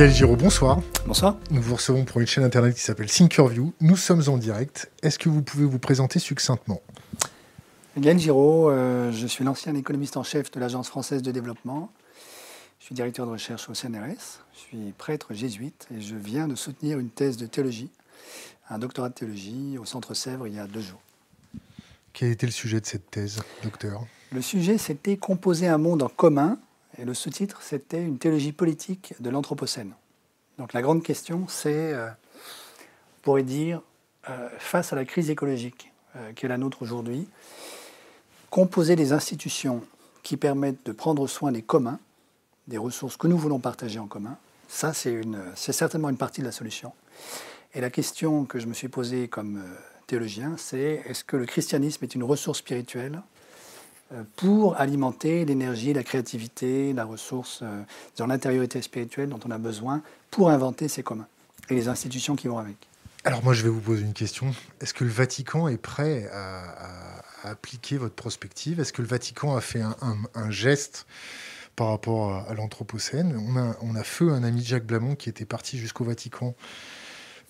Gaël Giraud, bonsoir. Bonsoir. Nous vous recevons pour une chaîne internet qui s'appelle Thinkerview. Nous sommes en direct. Est-ce que vous pouvez vous présenter succinctement? Gaël Giraud, euh, je suis l'ancien économiste en chef de l'Agence française de développement. Je suis directeur de recherche au CNRS. Je suis prêtre jésuite et je viens de soutenir une thèse de théologie, un doctorat de théologie au Centre Sèvres il y a deux jours. Quel était le sujet de cette thèse, docteur? Le sujet, c'était composer un monde en commun et le sous-titre, c'était une théologie politique de l'Anthropocène. Donc la grande question, c'est, euh, on pourrait dire, euh, face à la crise écologique euh, qui est la nôtre aujourd'hui, composer des institutions qui permettent de prendre soin des communs, des ressources que nous voulons partager en commun, ça c'est, certainement une partie de la solution. Et la question que je me suis posée comme théologien, c'est est-ce que le christianisme est une ressource spirituelle pour alimenter l'énergie, la créativité, la ressource, euh, dans l'intériorité spirituelle dont on a besoin pour inventer ces communs et les institutions qui vont avec. Alors moi, je vais vous poser une question. Est-ce que le Vatican est prêt à, appliquer votre prospective? Est-ce que le Vatican a fait un, geste par rapport à, l'Anthropocène? On a, feu un ami Jacques Blamont qui était parti jusqu'au Vatican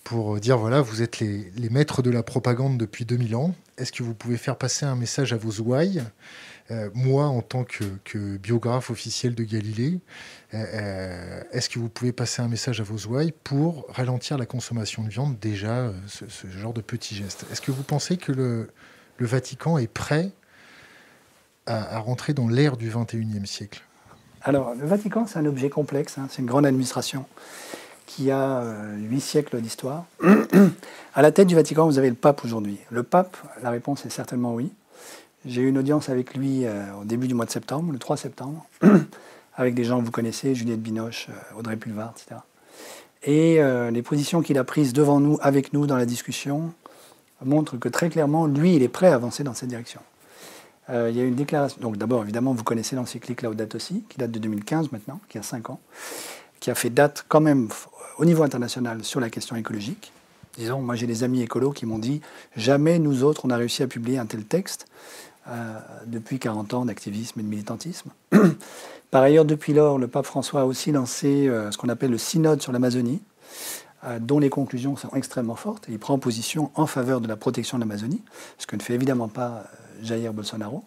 pour dire voilà, vous êtes les, maîtres de la propagande depuis 2000 ans. Est-ce que vous pouvez faire passer un message à vos ouailles euh, Moi, en tant que, biographe officiel de Galilée, euh, euh, est-ce que vous pouvez passer un message à vos ouailles pour ralentir la consommation de viande Déjà, ce, genre de petits gestes? Est-ce que vous pensez que le, Vatican est prêt à, rentrer dans l'ère du 21e siècle? Alors, le Vatican, c'est un objet complexe, hein. c'est une grande administration qui a euh, huit siècles d'histoire. à la tête du Vatican, vous avez le pape aujourd'hui. Le pape, la réponse est certainement oui. J'ai eu une audience avec lui euh, au début du mois de septembre, le 3 septembre, avec des gens que vous connaissez, Juliette Binoche, euh, Audrey Pulvar, etc. Et les positions qu'il a prises devant nous, avec nous, dans la discussion, montrent que très clairement, lui, il est prêt à avancer dans cette direction. il y a une déclaration. Donc d'abord, évidemment, vous connaissez l'encyclique Laudato Si, qui date de 2015 maintenant, qui a 5 ans, qui a fait date quand même au niveau international sur la question écologique. Disons, moi j'ai des amis écolos qui m'ont dit jamais nous autres on a réussi à publier un tel texte euh, depuis 40 ans d'activisme et de militantisme. Par ailleurs, depuis lors, le pape François a aussi lancé euh, ce qu'on appelle le synode sur l'Amazonie, euh, dont les conclusions sont extrêmement fortes. il prend position en faveur de la protection de l'Amazonie, ce que ne fait évidemment pas Jair Bolsonaro.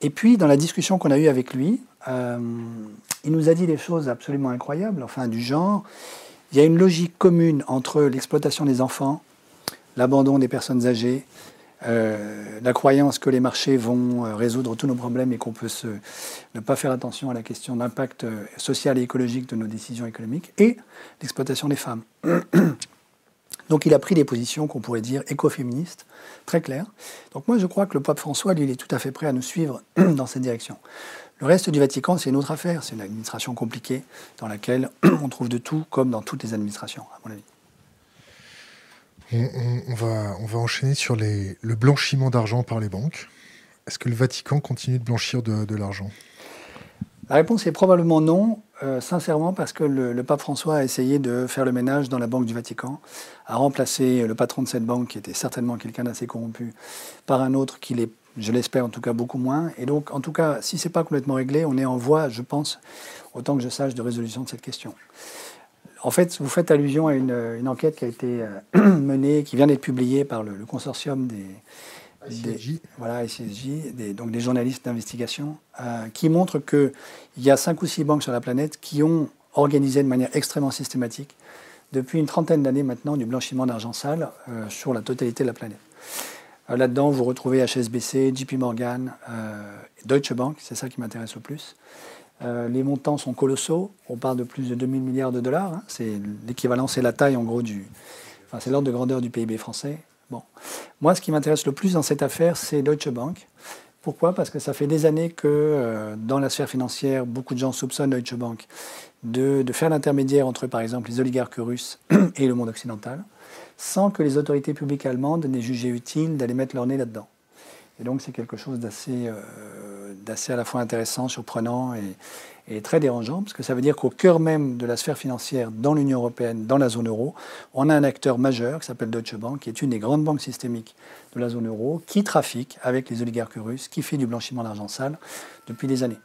Et puis, dans la discussion qu'on a eue avec lui, il nous a dit des choses absolument incroyables, enfin du genre, il y a une logique commune entre l'exploitation des enfants, l'abandon des personnes âgées, euh, la croyance que les marchés vont euh, résoudre tous nos problèmes et qu'on peut ne pas faire attention à la question d'impact euh, social et écologique de nos décisions économiques, et l'exploitation des femmes. Donc il a pris des positions qu'on pourrait dire écoféministes, très claires. Donc moi je crois que le pape François, lui, il est tout à fait prêt à nous suivre dans cette direction. Le reste du Vatican, c'est une autre affaire. C'est une administration compliquée dans laquelle on trouve de tout, comme dans toutes les administrations, à mon avis. On, va, enchaîner sur le blanchiment d'argent par les banques. Est-ce que le Vatican continue de blanchir de, l'argent? La réponse est probablement non, euh, sincèrement, parce que le, le, pape François a essayé de faire le ménage dans la Banque du Vatican, a remplacé le patron de cette banque, qui était certainement quelqu'un d'assez corrompu, par un autre qui l'est je l'espère en tout cas beaucoup moins. Et donc, en tout cas, si ce n'est pas complètement réglé, on est en voie, je pense, autant que je sache, de résolution de cette question. En fait, vous faites allusion à une, enquête qui a été euh, menée, qui vient d'être publiée par le, consortium des, voilà, des, donc des journalistes d'investigation, euh, qui montre qu'il y a cinq ou six banques sur la planète qui ont organisé de manière extrêmement systématique, depuis une trentaine d'années maintenant, du blanchiment d'argent sale euh, sur la totalité de la planète. Euh, là-dedans, vous retrouvez HSBC, JP Morgan, euh, Deutsche Bank, c'est ça qui m'intéresse le plus. Euh, les montants sont colossaux, on parle de plus de 2000 milliards de dollars, hein. c'est l'équivalent, c'est la taille en gros du... Enfin, c'est l'ordre de grandeur du PIB français. Bon. Moi, ce qui m'intéresse le plus dans cette affaire, c'est Deutsche Bank. Pourquoi? Parce que ça fait des années que dans la sphère financière, beaucoup de gens soupçonnent Deutsche Bank de faire l'intermédiaire entre, par exemple, les oligarques russes et le monde occidental sans que les autorités publiques allemandes n'aient jugé utile d'aller mettre leur nez là-dedans. Et donc c'est quelque chose d'assez, euh, d'assez à la fois intéressant, surprenant et, très dérangeant, parce que ça veut dire qu'au cœur même de la sphère financière dans l'Union européenne, dans la zone euro, on a un acteur majeur qui s'appelle Deutsche Bank, qui est une des grandes banques systémiques de la zone euro, qui trafique avec les oligarques russes, qui fait du blanchiment d'argent sale depuis des années.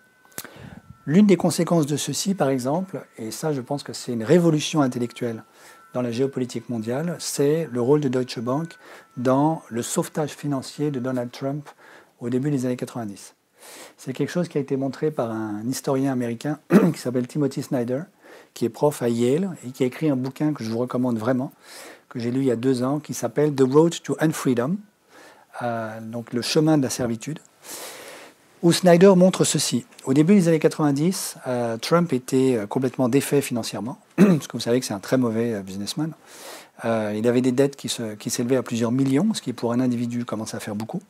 L'une des conséquences de ceci, par exemple, et ça je pense que c'est une révolution intellectuelle dans la géopolitique mondiale, c'est le rôle de Deutsche Bank dans le sauvetage financier de Donald Trump au début des années 90. C'est quelque chose qui a été montré par un historien américain qui s'appelle Timothy Snyder, qui est prof à Yale et qui a écrit un bouquin que je vous recommande vraiment, que j'ai lu il y a deux ans, qui s'appelle The Road to Unfreedom, euh, donc le chemin de la servitude où Snyder montre ceci. Au début des années 90, euh, Trump était euh, complètement défait financièrement, parce que vous savez que c'est un très mauvais euh, businessman. il avait des dettes qui, s'élevaient à plusieurs millions, ce qui pour un individu commence à faire beaucoup.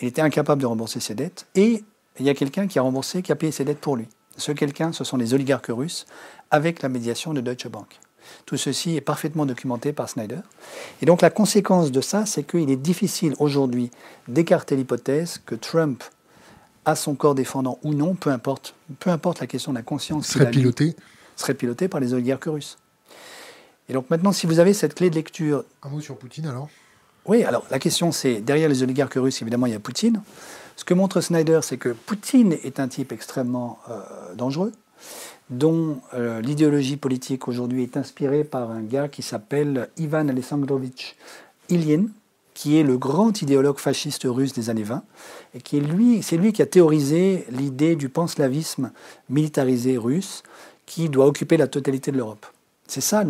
Il était incapable de rembourser ses dettes, et il y a quelqu'un qui a remboursé, qui a payé ses dettes pour lui. Ce quelqu'un, ce sont les oligarques russes, avec la médiation de Deutsche Bank. Tout ceci est parfaitement documenté par Snyder. Et donc la conséquence de ça, c'est qu'il est difficile aujourd'hui d'écarter l'hypothèse que Trump à son corps défendant ou non, peu importe, peu importe la question de la conscience. Serait piloté Serait piloté par les oligarques russes. Et donc maintenant, si vous avez cette clé de lecture. Un mot sur Poutine alors? Oui, alors la question c'est, derrière les oligarques russes, évidemment, il y a Poutine. Ce que montre Snyder, c'est que Poutine est un type extrêmement euh, dangereux, dont euh, l'idéologie politique aujourd'hui est inspirée par un gars qui s'appelle Ivan Alexandrovitch Ilyin, qui est le grand idéologue fasciste russe des années 20, et qui est lui, c'est lui qui a théorisé l'idée du panslavisme militarisé russe qui doit occuper la totalité de l'Europe. C'est ça,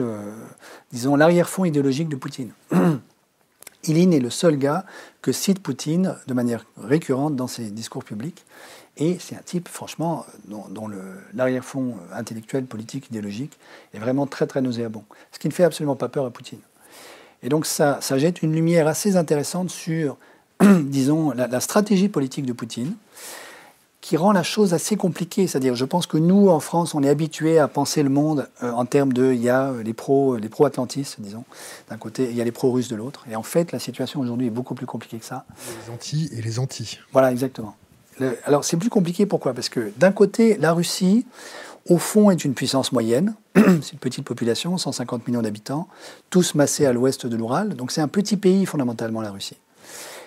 disons, l'arrière-fond idéologique de Poutine. Ilin est le seul gars que cite Poutine de manière récurrente dans ses discours publics. Et c'est un type, franchement, dont, l'arrière-fond intellectuel, politique, idéologique est vraiment très, très nauséabond. Ce qui ne fait absolument pas peur à Poutine. Et donc ça jette une lumière assez intéressante sur, disons, la, stratégie politique de Poutine, qui rend la chose assez compliquée. C'est-à-dire, je pense que nous, en France, on est habitués à penser le monde euh, en termes de, il y a les pro, les pro-atlantistes, disons, d'un côté, il y a les pro-russes de l'autre. Et en fait, la situation aujourd'hui est beaucoup plus compliquée que ça. Les anti et les anti. Voilà, exactement. alors c'est plus compliqué, pourquoi? Parce que d'un côté, la Russie, au fond, est une puissance moyenne. c'est une petite population, 150 millions d'habitants, tous massés à l'ouest de l'Oural. Donc c'est un petit pays fondamentalement, la Russie,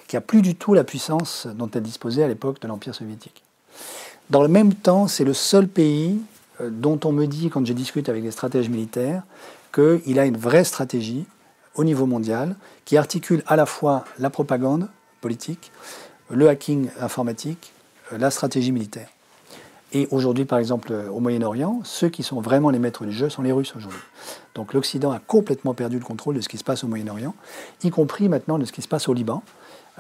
qui a plus du tout la puissance dont elle disposait à l'époque de l'Empire soviétique. Dans le même temps, c'est le seul pays euh, dont on me dit, quand je discute avec des stratèges militaires, qu'il a une vraie stratégie au niveau mondial qui articule à la fois la propagande politique, le hacking informatique, euh, la stratégie militaire. Et aujourd'hui, par exemple, au Moyen-Orient, ceux qui sont vraiment les maîtres du jeu sont les Russes aujourd'hui. Donc l'Occident a complètement perdu le contrôle de ce qui se passe au Moyen-Orient, y compris maintenant de ce qui se passe au Liban,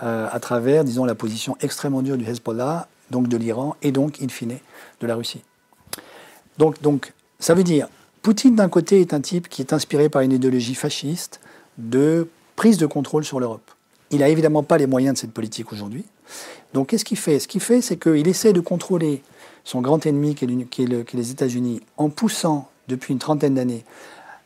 euh, à travers, disons, la position extrêmement dure du Hezbollah, donc de l'Iran, et donc, in fine, de la Russie. Donc, donc ça veut dire, Poutine, d'un côté, est un type qui est inspiré par une idéologie fasciste de prise de contrôle sur l'Europe. Il n'a évidemment pas les moyens de cette politique aujourd'hui. Donc qu'est-ce qu'il fait? Ce qu'il fait, c'est qu'il essaie de contrôler son grand ennemi qui est, les États-Unis, en poussant depuis une trentaine d'années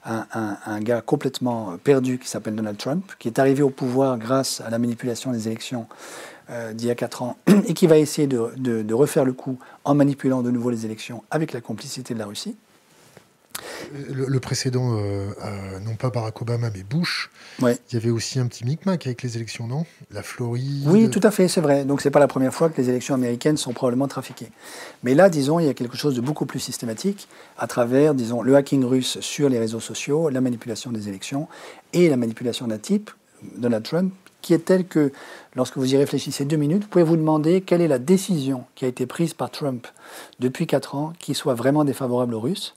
un, gars complètement perdu qui s'appelle Donald Trump, qui est arrivé au pouvoir grâce à la manipulation des élections euh, d'il y a quatre ans, et qui va essayer de, refaire le coup en manipulant de nouveau les élections avec la complicité de la Russie. Le, précédent, euh, euh, non pas Barack Obama, mais Bush, il y avait aussi un petit micmac avec les élections, non? La Floride. Oui, tout à fait, c'est vrai. Donc c'est pas la première fois que les élections américaines sont probablement trafiquées. Mais là, disons, il y a quelque chose de beaucoup plus systématique à travers, disons, le hacking russe sur les réseaux sociaux, la manipulation des élections et la manipulation d'un type, Donald Trump, qui est tel que, lorsque vous y réfléchissez deux minutes, vous pouvez vous demander quelle est la décision qui a été prise par Trump depuis quatre ans qui soit vraiment défavorable aux Russes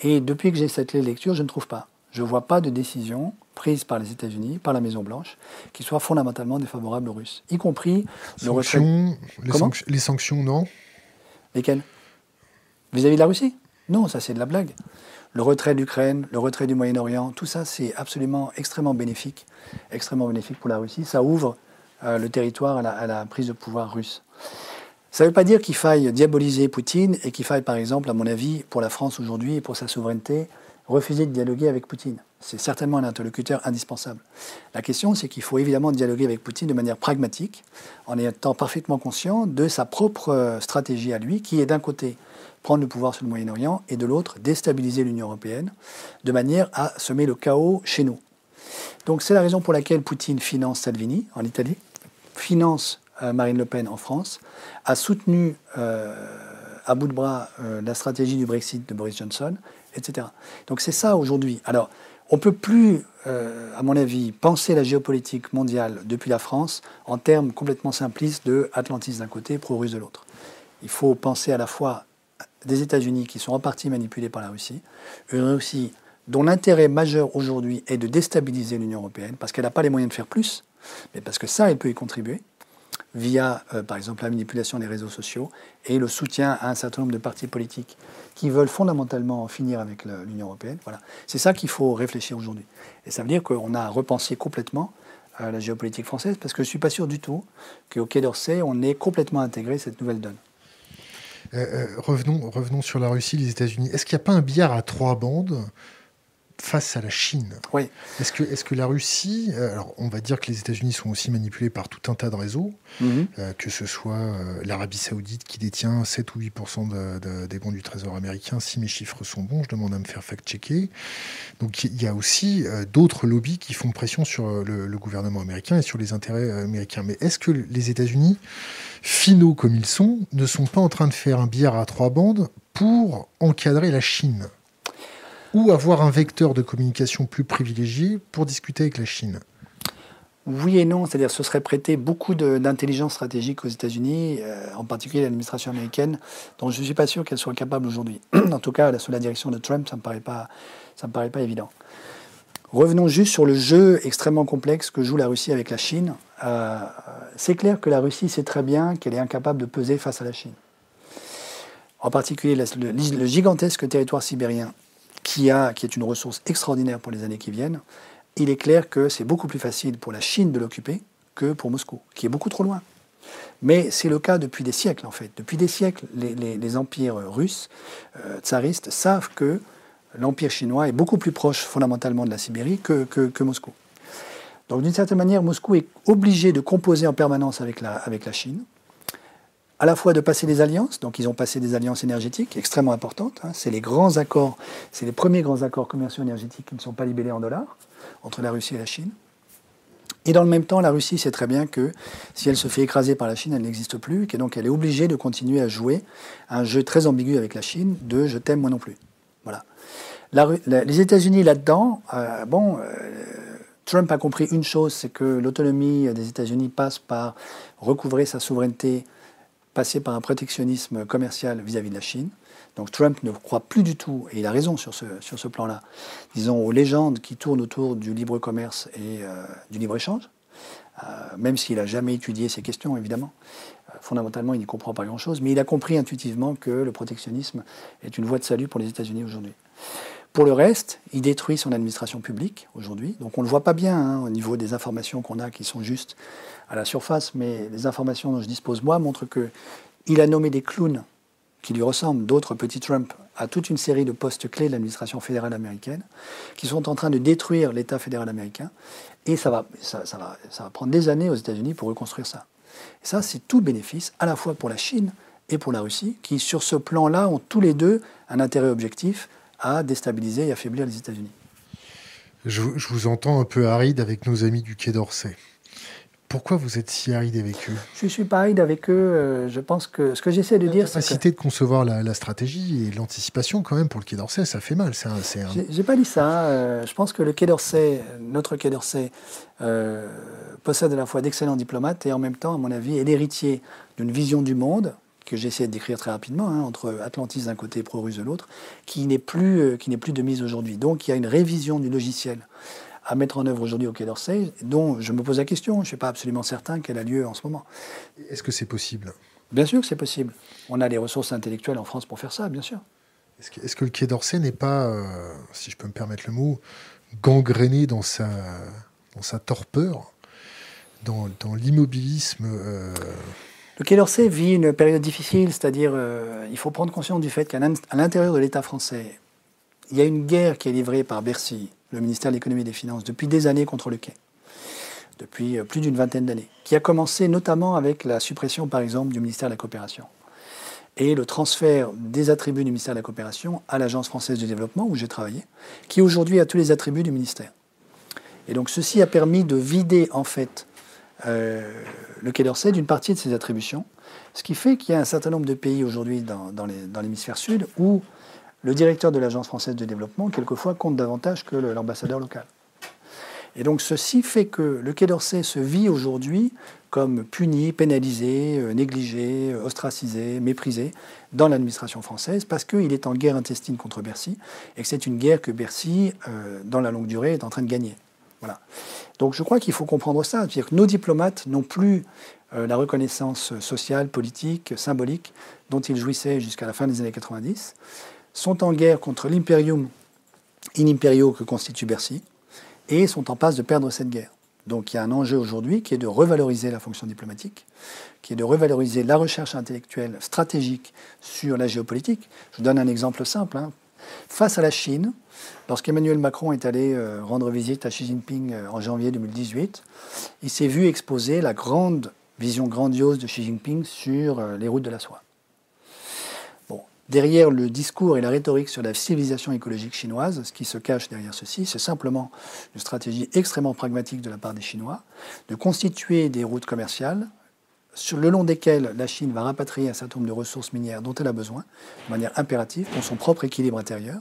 et depuis que j'ai cette lecture, je ne trouve pas. Je ne vois pas de décision prise par les États-Unis, par la Maison-Blanche, qui soit fondamentalement défavorable aux Russes, y compris le retrait. Les, les, sanctions, non? Lesquelles? Vis-à-vis de la Russie? Non, ça c'est de la blague. Le retrait d'Ukraine, le retrait du Moyen-Orient, tout ça c'est absolument extrêmement bénéfique, extrêmement bénéfique pour la Russie. Ça ouvre euh, le territoire à la prise de pouvoir russe. Ça ne veut pas dire qu'il faille diaboliser Poutine et qu'il faille, par exemple, à mon avis, pour la France aujourd'hui et pour sa souveraineté, refuser de dialoguer avec Poutine. C'est certainement un interlocuteur indispensable. La question, c'est qu'il faut évidemment dialoguer avec Poutine de manière pragmatique, en étant parfaitement conscient de sa propre euh, stratégie à lui, qui est d'un côté prendre le pouvoir sur le Moyen-Orient et de l'autre déstabiliser l'Union européenne, de manière à semer le chaos chez nous. Donc c'est la raison pour laquelle Poutine finance Salvini en Italie, finance euh, Marine Le Pen en France, a soutenu euh, à bout de bras la stratégie du Brexit de Boris Johnson, etc. Donc c'est ça aujourd'hui. Alors, on ne peut plus, à mon avis, penser la géopolitique mondiale depuis la France en termes complètement simplistes de Atlantis d'un côté, pro-russe de l'autre. Il faut penser à la fois des États-Unis qui sont en partie manipulés par la Russie, une Russie dont l'intérêt majeur aujourd'hui est de déstabiliser l'Union européenne, parce qu'elle n'a pas les moyens de faire plus, mais parce que ça, elle peut y contribuer, via, euh, par exemple, la manipulation des réseaux sociaux et le soutien à un certain nombre de partis politiques qui veulent fondamentalement en finir avec l'Union européenne. Voilà. C'est ça qu'il faut réfléchir aujourd'hui. Et ça veut dire qu'on a repensé complètement euh, la géopolitique française, parce que je ne suis pas sûr du tout qu'au Quai d'Orsay, on ait complètement intégré cette nouvelle donne. Euh, revenons, revenons sur la Russie, les États-Unis. Est-ce qu'il n'y a pas un billard à trois bandes face à la Chine. Oui. Est-ce que, est que la Russie, euh, alors on va dire que les États-Unis sont aussi manipulés par tout un tas de réseaux, mhm. euh, que ce soit euh, l'Arabie Saoudite qui détient 7 ou 8% des bons du Trésor américain, si mes chiffres sont bons, je demande à me faire fact-checker. Donc il y a aussi d'autres lobbies qui font pression sur le, gouvernement américain et sur les intérêts américains. Mais est-ce que les États-Unis, finaux comme ils sont, ne sont pas en train de faire un billard à trois bandes pour encadrer la Chine? Ou avoir un vecteur de communication plus privilégié pour discuter avec la Chine oui et non, c'est-à-dire ce serait prêter beaucoup d'intelligence stratégique aux États-Unis, euh, en particulier l'administration américaine, dont je ne suis pas sûr qu'elle soit capable aujourd'hui. en tout cas, sous la direction de Trump, ça ne me, paraît pas, me paraît pas évident. Revenons juste sur le jeu extrêmement complexe que joue la Russie avec la Chine. Euh, c'est clair que la Russie sait très bien qu'elle est incapable de peser face à la Chine. En particulier le gigantesque territoire sibérien qui, a, qui est une ressource extraordinaire pour les années qui viennent, il est clair que c'est beaucoup plus facile pour la Chine de l'occuper que pour Moscou, qui est beaucoup trop loin. Mais c'est le cas depuis des siècles, en fait. Depuis des siècles, les, empires russes, euh, tsaristes, savent que l'empire chinois est beaucoup plus proche fondamentalement de la Sibérie que, que, Moscou. Donc d'une certaine manière, Moscou est obligé de composer en permanence avec la, avec la Chine à la fois de passer des alliances, donc ils ont passé des alliances énergétiques extrêmement importantes, hein. c'est les grands accords, c'est les premiers grands accords commerciaux énergétiques qui ne sont pas libellés en dollars, entre la Russie et la Chine. Et dans le même temps, la Russie sait très bien que si elle se fait écraser par la Chine, elle n'existe plus, et donc elle est obligée de continuer à jouer un jeu très ambigu avec la Chine de je t'aime moi non plus. Voilà. les États-Unis là-dedans, euh, bon, euh, Trump a compris une chose, c'est que l'autonomie des États-Unis passe par recouvrer sa souveraineté passer par un protectionnisme commercial vis-à-vis de la Chine. Donc Trump ne croit plus du tout, et il a raison sur ce, sur ce plan-là, disons aux légendes qui tournent autour du libre commerce et euh, du libre-échange, euh, même s'il n'a jamais étudié ces questions, évidemment. Euh, fondamentalement, il n'y comprend pas grand-chose, mais il a compris intuitivement que le protectionnisme est une voie de salut pour les États-Unis aujourd'hui. Pour le reste, il détruit son administration publique aujourd'hui. Donc on ne le voit pas bien hein, au niveau des informations qu'on a qui sont justes à la surface, mais les informations dont je dispose moi montrent que il a nommé des clowns qui lui ressemblent, d'autres petits Trump, à toute une série de postes clés de l'administration fédérale américaine, qui sont en train de détruire l'État fédéral américain. Et ça va, ça, va, ça va prendre des années aux États-Unis pour reconstruire ça. Et ça, c'est tout bénéfice, à la fois pour la Chine et pour la Russie, qui, sur ce plan-là, ont tous les deux un intérêt objectif à déstabiliser et affaiblir les États-Unis. Je, vous entends un peu aride avec nos amis du Quai d'Orsay. Pourquoi vous êtes si aride avec eux? Je ne suis pas aride avec eux. Euh, je pense que ce que j'essaie de dire, c'est. La capacité de concevoir la, stratégie et l'anticipation, quand même, pour le Quai d'Orsay, ça fait mal. C'est un, J'ai pas dit ça. Euh, je pense que le Quai d'Orsay, notre Quai d'Orsay, euh, possède à la fois d'excellents diplomates et en même temps, à mon avis, est l'héritier d'une vision du monde que j'essaie de décrire très rapidement, hein, entre Atlantis d'un côté et pro-russe de l'autre, qui n'est plus, qui n'est plus de mise aujourd'hui. Donc il y a une révision du logiciel à mettre en œuvre aujourd'hui au Quai d'Orsay, dont je me pose la question, je ne suis pas absolument certain qu'elle a lieu en ce moment. Est-ce que c'est possible? Bien sûr que c'est possible. On a les ressources intellectuelles en France pour faire ça, bien sûr. Est-ce que, le Quai d'Orsay n'est pas, euh, si je peux me permettre le mot, gangréné dans sa, dans sa torpeur, dans, dans l'immobilisme euh, Le Quai d'Orsay vit une période difficile, c'est-à-dire euh, il faut prendre conscience du fait qu'à l'intérieur de l'État français, il y a une guerre qui est livrée par Bercy le ministère de l'économie et des finances, depuis des années contre le quai, depuis euh, plus d'une vingtaine d'années, qui a commencé notamment avec la suppression, par exemple, du ministère de la coopération et le transfert des attributs du ministère de la coopération à l'Agence française du développement, où j'ai travaillé, qui aujourd'hui a tous les attributs du ministère. Et donc ceci a permis de vider, en fait, le Quai d'Orsay d'une partie de ses attributions. Ce qui fait qu'il y a un certain nombre de pays aujourd'hui dans l'hémisphère sud où le directeur de l'Agence française de développement, quelquefois, compte davantage que l'ambassadeur local. Et donc ceci fait que le Quai d'Orsay se vit aujourd'hui comme puni, pénalisé, euh, négligé, euh, ostracisé, méprisé dans l'administration française parce qu'il est en guerre intestine contre Bercy et que c'est une guerre que Bercy, euh, dans la longue durée, est en train de gagner. Voilà. Donc je crois qu'il faut comprendre ça, c'est-à-dire que nos diplomates n'ont plus la reconnaissance sociale, politique, symbolique dont ils jouissaient jusqu'à la fin des années 90, sont en guerre contre l'imperium in imperio que constitue Bercy et sont en passe de perdre cette guerre. Donc il y a un enjeu aujourd'hui qui est de revaloriser la fonction diplomatique, qui est de revaloriser la recherche intellectuelle stratégique sur la géopolitique. Je vous donne un exemple simple. Hein. Face à la Chine, lorsqu'Emmanuel Macron est allé euh, rendre visite à Xi Jinping euh, en janvier 2018, il s'est vu exposer la grande vision grandiose de Xi Jinping sur euh, les routes de la soie. Derrière le discours et la rhétorique sur la civilisation écologique chinoise, ce qui se cache derrière ceci, c'est simplement une stratégie extrêmement pragmatique de la part des Chinois de constituer des routes commerciales sur le long desquelles la Chine va rapatrier un certain nombre de ressources minières dont elle a besoin, de manière impérative, pour son propre équilibre intérieur,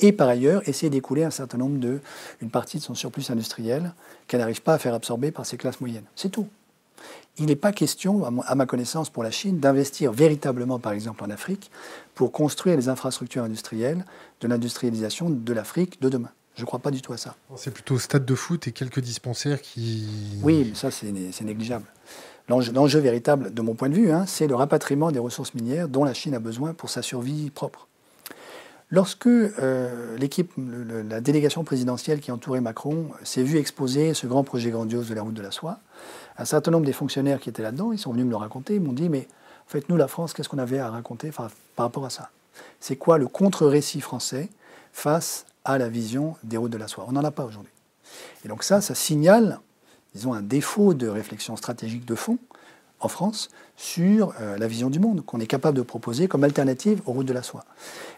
et par ailleurs essayer d'écouler un certain nombre de, une partie de son surplus industriel qu'elle n'arrive pas à faire absorber par ses classes moyennes. C'est tout il n'est pas question, à ma connaissance, pour la Chine, d'investir véritablement, par exemple, en Afrique, pour construire les infrastructures industrielles de l'industrialisation de l'Afrique de demain. Je ne crois pas du tout à ça. C'est plutôt stade de foot et quelques dispensaires qui... Oui, ça c'est négligeable. L'enjeu véritable, de mon point de vue, hein, c'est le rapatriement des ressources minières dont la Chine a besoin pour sa survie propre. Lorsque euh, l'équipe, la délégation présidentielle qui entourait Macron s'est vue exposer ce grand projet grandiose de la route de la soie, un certain nombre des fonctionnaires qui étaient là-dedans, ils sont venus me le raconter, ils m'ont dit, mais en fait, nous, la France, qu'est-ce qu'on avait à raconter par rapport à ça? C'est quoi le contre-récit français face à la vision des routes de la soie? On n'en a pas aujourd'hui. Et donc ça, ça signale, disons, un défaut de réflexion stratégique de fond en France sur euh, la vision du monde qu'on est capable de proposer comme alternative aux routes de la soie.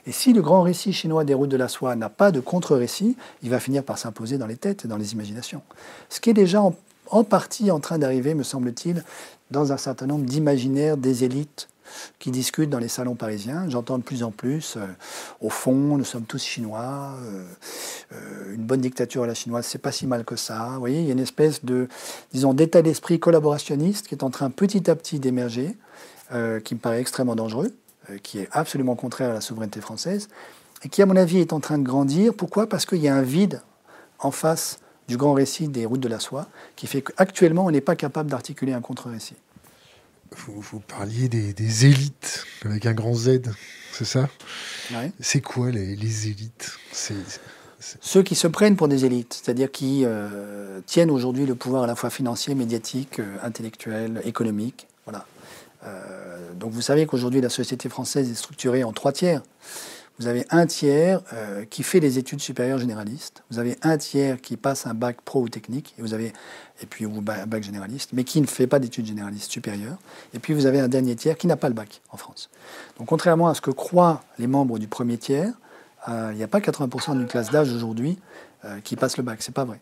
Et si le grand récit chinois des routes de la soie n'a pas de contre-récit, il va finir par s'imposer dans les têtes et dans les imaginations. Ce qui est déjà en en partie en train d'arriver, me semble-t-il, dans un certain nombre d'imaginaires des élites qui discutent dans les salons parisiens. J'entends de plus en plus, euh, au fond, nous sommes tous chinois, euh, euh, une bonne dictature à la chinoise, c'est pas si mal que ça. Vous voyez, il y a une espèce de, disons, d'état d'esprit collaborationniste qui est en train petit à petit d'émerger, qui me paraît extrêmement dangereux, qui est absolument contraire à la souveraineté française, et qui, à mon avis, est en train de grandir. Pourquoi? Parce qu'il y a un vide en face du grand récit des routes de la soie, qui fait qu'actuellement, on n'est pas capable d'articuler un contre-récit. Vous, parliez des, élites avec un grand Z, c'est ça? C'est quoi les, élites? Ceux qui se prennent pour des élites, c'est-à-dire qui euh, tiennent aujourd'hui le pouvoir à la fois financier, médiatique, euh, intellectuel, économique. Voilà. Euh, donc vous savez qu'aujourd'hui la société française est structurée en trois tiers vous avez un tiers euh, qui fait des études supérieures généralistes, vous avez un tiers qui passe un bac pro ou technique, et vous avez et puis un bac généraliste, mais qui ne fait pas d'études généralistes supérieures, et puis vous avez un dernier tiers qui n'a pas le bac en France. Donc contrairement à ce que croient les membres du premier tiers, euh, il n'y a pas 80% d'une classe d'âge aujourd'hui euh, qui passe le bac, c'est pas vrai.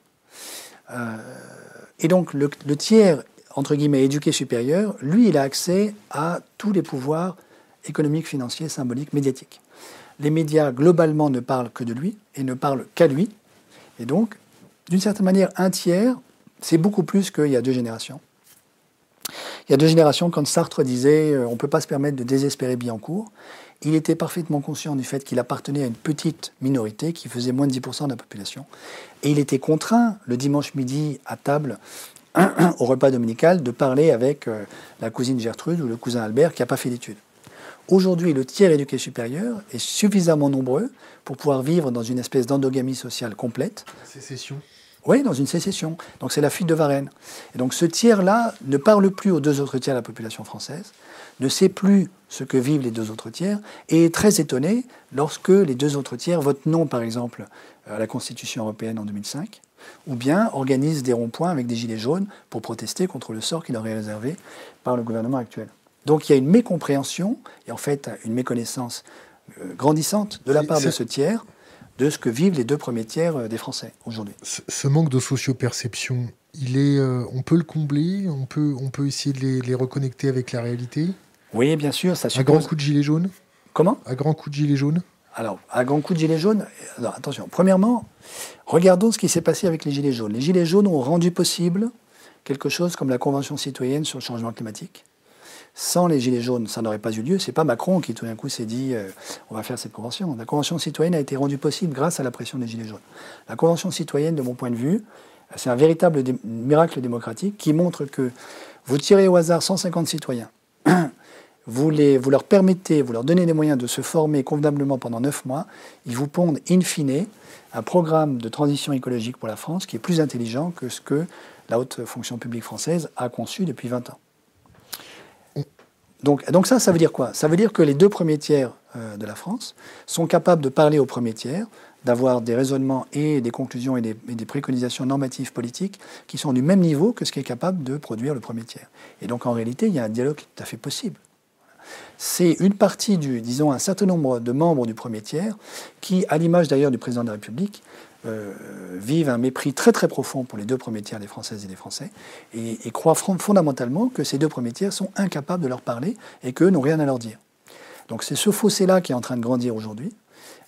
et donc le tiers entre guillemets éduqué supérieur, lui, il a accès à tous les pouvoirs économiques, financiers, symboliques, médiatiques les médias globalement ne parlent que de lui et ne parlent qu'à lui. Et donc, d'une certaine manière, un tiers, c'est beaucoup plus qu'il y a deux générations. Il y a deux générations, quand Sartre disait euh, on ne peut pas se permettre de désespérer Billancourt, il était parfaitement conscient du fait qu'il appartenait à une petite minorité qui faisait moins de 10% de la population. Et il était contraint, le dimanche midi, à table, au repas dominical, de parler avec euh, la cousine Gertrude ou le cousin Albert qui n'a pas fait d'études. Aujourd'hui, le tiers éduqué supérieur est suffisamment nombreux pour pouvoir vivre dans une espèce d'endogamie sociale complète. Sécession Oui, dans une sécession. Donc c'est la fuite de Varennes. Et donc ce tiers-là ne parle plus aux deux autres tiers de la population française, ne sait plus ce que vivent les deux autres tiers, et est très étonné lorsque les deux autres tiers votent non, par exemple, à la Constitution européenne en 2005, ou bien organisent des ronds-points avec des gilets jaunes pour protester contre le sort qui leur est réservé par le gouvernement actuel. Donc il y a une mécompréhension et en fait une méconnaissance euh, grandissante de la part de ce tiers de ce que vivent les deux premiers tiers euh, des Français aujourd'hui. Ce manque de socio-perception, il est, on peut le combler, on peut, on peut essayer de les, reconnecter avec la réalité? Oui, bien sûr. Ça suppose... À grand coup de gilet jaune? Comment? À grand coup de gilet jaune? Alors, à grand coup de gilet jaune, attention, premièrement, regardons ce qui s'est passé avec les gilets jaunes. Les gilets jaunes ont rendu possible quelque chose comme la Convention citoyenne sur le changement climatique. Sans les Gilets jaunes, ça n'aurait pas eu lieu. C'est pas Macron qui tout d'un coup s'est dit euh, on va faire cette convention. La convention citoyenne a été rendue possible grâce à la pression des Gilets jaunes. La convention citoyenne, de mon point de vue, c'est un véritable miracle démocratique qui montre que vous tirez au hasard 150 citoyens, vous, les, vous leur permettez, vous leur donnez les moyens de se former convenablement pendant 9 mois, ils vous pondent in fine un programme de transition écologique pour la France qui est plus intelligent que ce que la haute fonction publique française a conçu depuis 20 ans. Donc, donc ça, ça veut dire quoi? Ça veut dire que les deux premiers tiers euh, de la France sont capables de parler au premier tiers, d'avoir des raisonnements et des conclusions et des, préconisations normatives politiques qui sont du même niveau que ce qui est capable de produire le premier tiers. Et donc en réalité, il y a un dialogue tout à fait possible. C'est une partie du, disons, un certain nombre de membres du premier tiers qui, à l'image d'ailleurs du président de la République, euh, vivent un mépris très très profond pour les deux premiers tiers des Françaises et des Français et, croient fondamentalement que ces deux premiers tiers sont incapables de leur parler et qu'eux n'ont rien à leur dire. Donc c'est ce fossé-là qui est en train de grandir aujourd'hui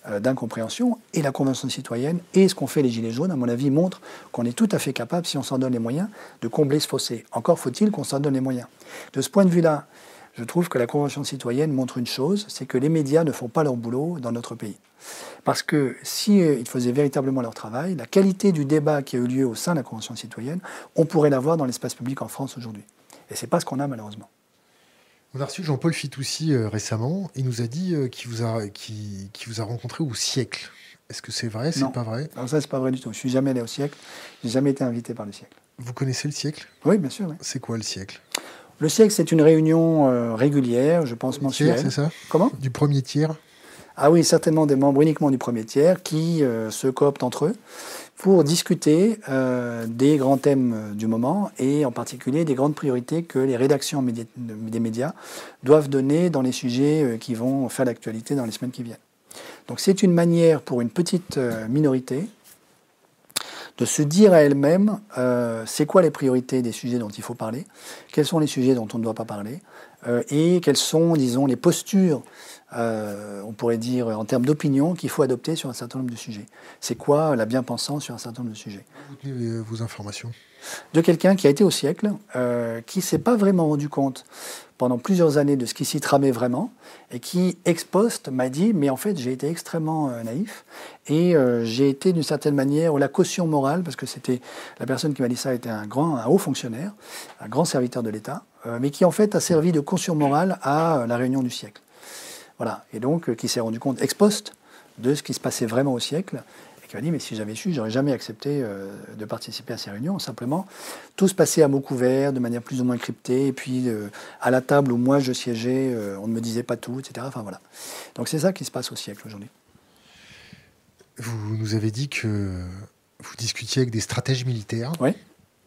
euh, d'incompréhension et la Convention citoyenne et ce qu'ont fait les Gilets jaunes, à mon avis, montrent qu'on est tout à fait capable, si on s'en donne les moyens, de combler ce fossé. Encore faut-il qu'on s'en donne les moyens. De ce point de vue-là, je trouve que la Convention citoyenne montre une chose, c'est que les médias ne font pas leur boulot dans notre pays. Parce que s'ils euh, faisaient véritablement leur travail, la qualité du débat qui a eu lieu au sein de la Convention citoyenne, on pourrait l'avoir dans l'espace public en France aujourd'hui. Et ce n'est pas ce qu'on a malheureusement. On a reçu Jean-Paul Fitoussi euh, récemment. Il nous a dit euh, qu'il vous, a, vous a rencontré au siècle. Est-ce que c'est vrai C'est pas vrai? Alors ça, c'est pas vrai du tout. Je suis jamais allé au siècle. J'ai jamais été invité par le siècle. Vous connaissez le siècle? Oui, bien sûr. C'est quoi le siècle? Le siècle, c'est une réunion régulière, je pense mensuelle. c'est ça? Comment? Du premier tiers? Ah oui, certainement des membres uniquement du premier tiers qui euh, se cooptent entre eux pour discuter euh, des grands thèmes euh, du moment et en particulier des grandes priorités que les rédactions des médias doivent donner dans les sujets qui vont faire l'actualité dans les semaines qui viennent. Donc c'est une manière pour une petite minorité de se dire à elle-même c'est quoi les priorités des sujets dont il faut parler, quels sont les sujets dont on ne doit pas parler, et quelles sont, disons, les postures euh, on pourrait dire en termes d'opinion, qu'il faut adopter sur un certain nombre de sujets. C'est quoi la bien-pensance sur un certain nombre de sujets Vous tenez vos informations De quelqu'un qui a été au siècle, euh, qui ne s'est pas vraiment rendu compte pendant plusieurs années de ce qui s'y tramait vraiment, et qui, ex post, m'a dit, mais en fait, j'ai été extrêmement euh, naïf, et j'ai été d'une certaine manière la caution morale, parce que c'était la personne qui m'a dit ça était un grand, un haut fonctionnaire, un grand serviteur de l'État, mais qui en fait a servi de caution morale à la réunion du siècle. Voilà. Et donc, euh, qui s'est rendu compte ex post de ce qui se passait vraiment au siècle, et qui a dit, mais si j'avais su, j'aurais jamais accepté euh, de participer à ces réunions. Simplement, tout se passait à mots couverts, de manière plus ou moins cryptée, et puis euh, à la table où moi je siégeais, on ne me disait pas tout, etc. Enfin voilà. Donc c'est ça qui se passe au siècle aujourd'hui. Vous nous avez dit que vous discutiez avec des stratèges militaires. Oui.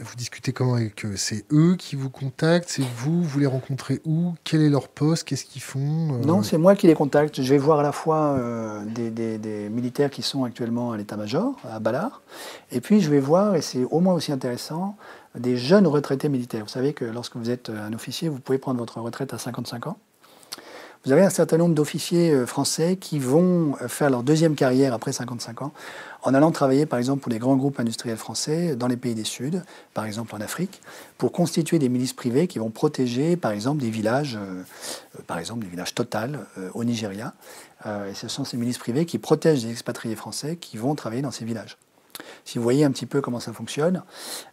Vous discutez comment avec eux C'est eux qui vous contactent C'est vous Vous les rencontrez où Quel est leur poste Qu'est-ce qu'ils font euh? Non, c'est moi qui les contacte. Je vais voir à la fois euh, des, militaires qui sont actuellement à l'état-major, à Ballard, et puis je vais voir, et c'est au moins aussi intéressant, des jeunes retraités militaires. Vous savez que lorsque vous êtes un officier, vous pouvez prendre votre retraite à 55 ans. Vous avez un certain nombre d'officiers euh, français qui vont faire leur deuxième carrière après 55 ans en allant travailler par exemple pour les grands groupes industriels français dans les pays des Sud, par exemple en Afrique, pour constituer des milices privées qui vont protéger par exemple des villages, euh, euh, par exemple des villages Total au Nigeria. et ce sont ces milices privées qui protègent les expatriés français qui vont travailler dans ces villages. Si vous voyez un petit peu comment ça fonctionne,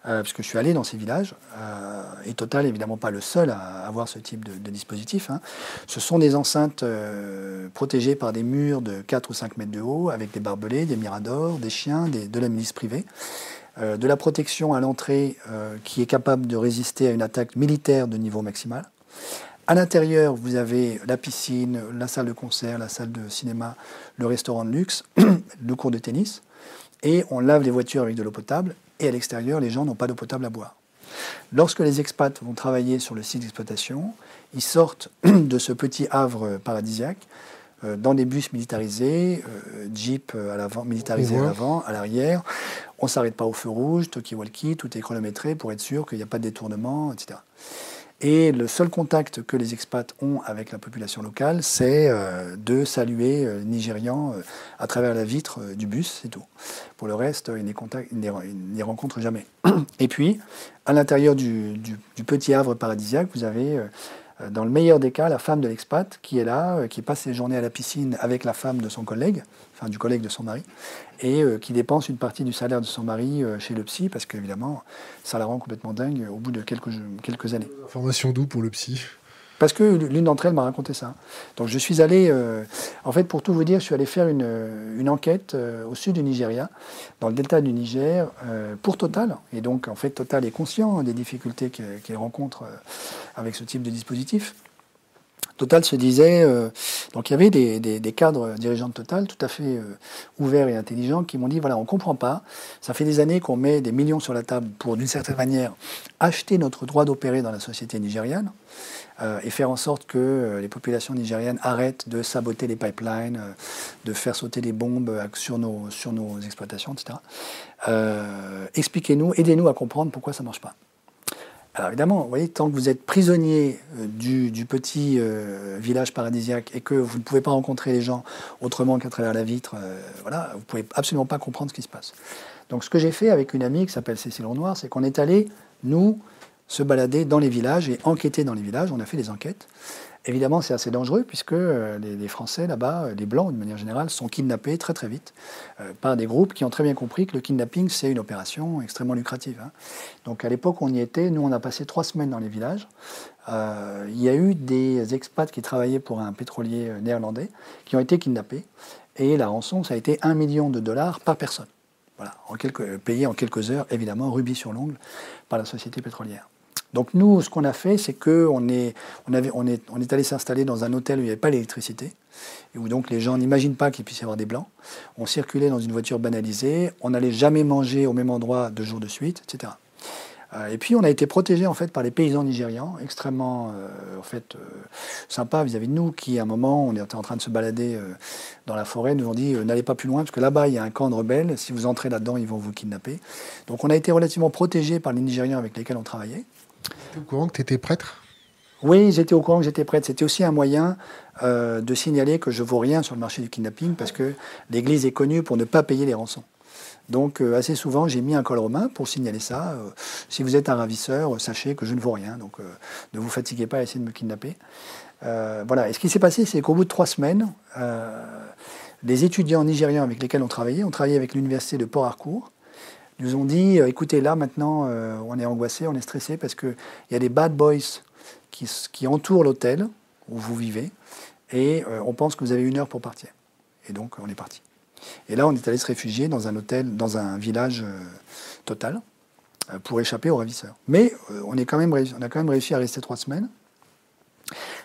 euh, puisque je suis allé dans ces villages, euh, et Total évidemment pas le seul à avoir ce type de, dispositif, hein. ce sont des enceintes euh, protégées par des murs de 4 ou 5 mètres de haut, avec des barbelés, des miradors, des chiens, de la milice privée, de la protection à l'entrée qui est capable de résister à une attaque militaire de niveau maximal. À l'intérieur, vous avez la piscine, la salle de concert, la salle de cinéma, le restaurant de luxe, le cours de tennis et on lave les voitures avec de l'eau potable, et à l'extérieur, les gens n'ont pas d'eau potable à boire. Lorsque les expats vont travailler sur le site d'exploitation, ils sortent de ce petit havre paradisiaque euh, dans des bus militarisés, euh, jeep à l'avant, militarisés à l'avant, à l'arrière. On ne s'arrête pas au feu rouge, Toki-Walkie, tout est chronométré pour être sûr qu'il n'y a pas de détournement, etc. Et le seul contact que les expats ont avec la population locale, c'est euh, de saluer euh, les Nigérians euh, à travers la vitre du bus, c'est tout. Pour le reste, ils ne rencontrent jamais. Et puis, à l'intérieur du, petit havre paradisiaque, vous avez dans le meilleur des cas, la femme de l'expat qui est là, euh, qui passe ses journées à la piscine avec la femme de son collègue, enfin du collègue de son mari, et euh, qui dépense une partie du salaire de son mari chez le psy, parce qu'évidemment, ça la rend complètement dingue au bout de quelques, années. Information d'où pour le psy? Parce que l'une d'entre elles m'a raconté ça. Donc je suis allé, euh, en fait, pour tout vous dire, je suis allé faire une, une enquête euh, au sud du Nigeria, dans le delta du Niger, euh, pour Total. Et donc, en fait, Total est conscient des difficultés qu'il rencontre avec ce type de dispositif. Total se disait, donc il y avait des, des, des, cadres dirigeants de Total tout à fait ouverts et intelligents qui m'ont dit, voilà, on ne comprend pas, ça fait des années qu'on met des millions sur la table pour, d'une certaine manière, acheter notre droit d'opérer dans la société nigériane. Euh, et faire en sorte que euh, les populations nigériennes arrêtent de saboter les pipelines, euh, de faire sauter des bombes sur nos, sur nos exploitations, etc. Expliquez-nous, aidez-nous à comprendre pourquoi ça ne marche pas. Alors évidemment, vous voyez, tant que vous êtes prisonnier du, petit village paradisiaque et que vous ne pouvez pas rencontrer les gens autrement qu'à travers la vitre, voilà, vous ne pouvez absolument pas comprendre ce qui se passe. Donc ce que j'ai fait avec une amie qui s'appelle Cécile Noir, c'est qu'on est allé, nous, se balader dans les villages et enquêter dans les villages. On a fait des enquêtes. Évidemment, c'est assez dangereux puisque euh, les, Français là-bas, euh, les Blancs de manière générale, sont kidnappés très très vite euh, par des groupes qui ont très bien compris que le kidnapping, c'est une opération extrêmement lucrative. Hein. Donc à l'époque, on y était. Nous, on a passé trois semaines dans les villages. il y a eu des expats qui travaillaient pour un pétrolier néerlandais qui ont été kidnappés. Et la rançon, ça a été un million de dollars par personne. Voilà, payé en quelques heures, évidemment, rubis sur l'ongle, par la société pétrolière. Donc nous, ce qu'on a fait, c'est qu'on est, on on allé s'installer dans un hôtel où il n'y avait pas d'électricité, et où donc les gens n'imaginent pas qu'il puisse y avoir des blancs. On circulait dans une voiture banalisée, on n'allait jamais manger au même endroit deux jours de suite, etc. Euh, et puis on a été protégé en fait par les paysans nigérians, extrêmement euh, en fait euh, sympas vis-à-vis de nous, qui à un moment on était en train de se balader dans la forêt, nous ont dit n'allez pas plus loin parce que là-bas il y a un camp de rebelles, si vous entrez là-dedans ils vont vous kidnapper. Donc on a été relativement protégé par les Nigérians avec lesquels on travaillait. Tu au courant que tu étais prêtre? Oui, j'étais au courant que j'étais prêtre. C'était aussi un moyen euh, de signaler que je vaux rien sur le marché du kidnapping parce que l'Église est connue pour ne pas payer les rançons. Donc euh, assez souvent, j'ai mis un col romain pour signaler ça. Euh, si vous êtes un ravisseur, sachez que je ne vaux rien. Donc ne vous fatiguez pas à essayer de me kidnapper. voilà. Et ce qui s'est passé, c'est qu'au bout de trois semaines, les étudiants nigérians avec lesquels on travaillait, on travaillait avec l'université de Port Harcourt, nous ont dit, euh, écoutez, là maintenant, euh, on est angoissé, on est stressé parce qu'il y a des bad boys qui, qui entourent l'hôtel où vous vivez et euh, on pense que vous avez une heure pour partir. Et donc, on est parti. Et là, on est allé se réfugier dans un hôtel, dans un village total pour échapper aux ravisseurs. Mais on, est quand même on a quand même réussi à rester trois semaines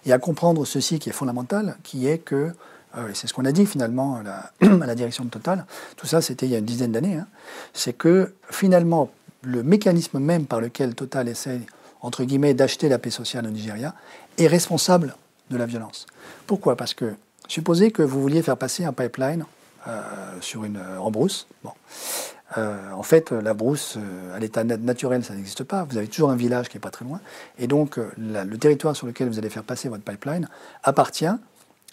et à comprendre ceci qui est fondamental, qui est que ah c'est ce qu'on a dit finalement à la, direction de Total. Tout ça, c'était il y a une dizaine d'années. Hein. C'est que finalement, le mécanisme même par lequel Total essaie, entre guillemets, d'acheter la paix sociale au Nigeria est responsable de la violence. Pourquoi? Parce que supposez que vous vouliez faire passer un pipeline euh, sur une, en brousse. Bon. Euh, en fait, la brousse, euh, à l'état naturel, ça n'existe pas. Vous avez toujours un village qui n'est pas très loin. Et donc, le territoire sur lequel vous allez faire passer votre pipeline appartient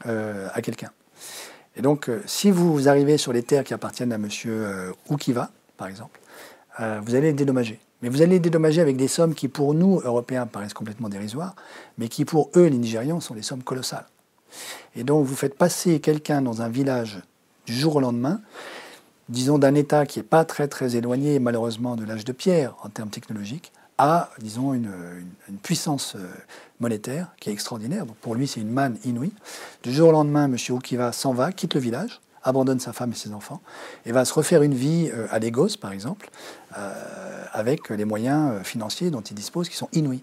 euh, à quelqu'un. Et donc, euh, si vous arrivez sur les terres qui appartiennent à M. Euh, Ukiva, par exemple, vous allez les dédommager. Mais vous allez les dédommager avec des sommes qui, pour nous, Européens, paraissent complètement dérisoires, mais qui, pour eux, les Nigérians, sont des sommes colossales. Et donc, vous faites passer quelqu'un dans un village du jour au lendemain, disons d'un État qui n'est pas très, très éloigné, malheureusement, de l'âge de pierre en termes technologiques, à, disons, une, puissance euh, monétaire qui est extraordinaire. Pour lui, c'est une manne inouïe. Du jour au lendemain, M. Ukiva s'en va, quitte le village, abandonne sa femme et ses enfants, et va se refaire une vie euh, à Lagos, par exemple, euh, avec les moyens financiers dont il dispose, qui sont inouïs.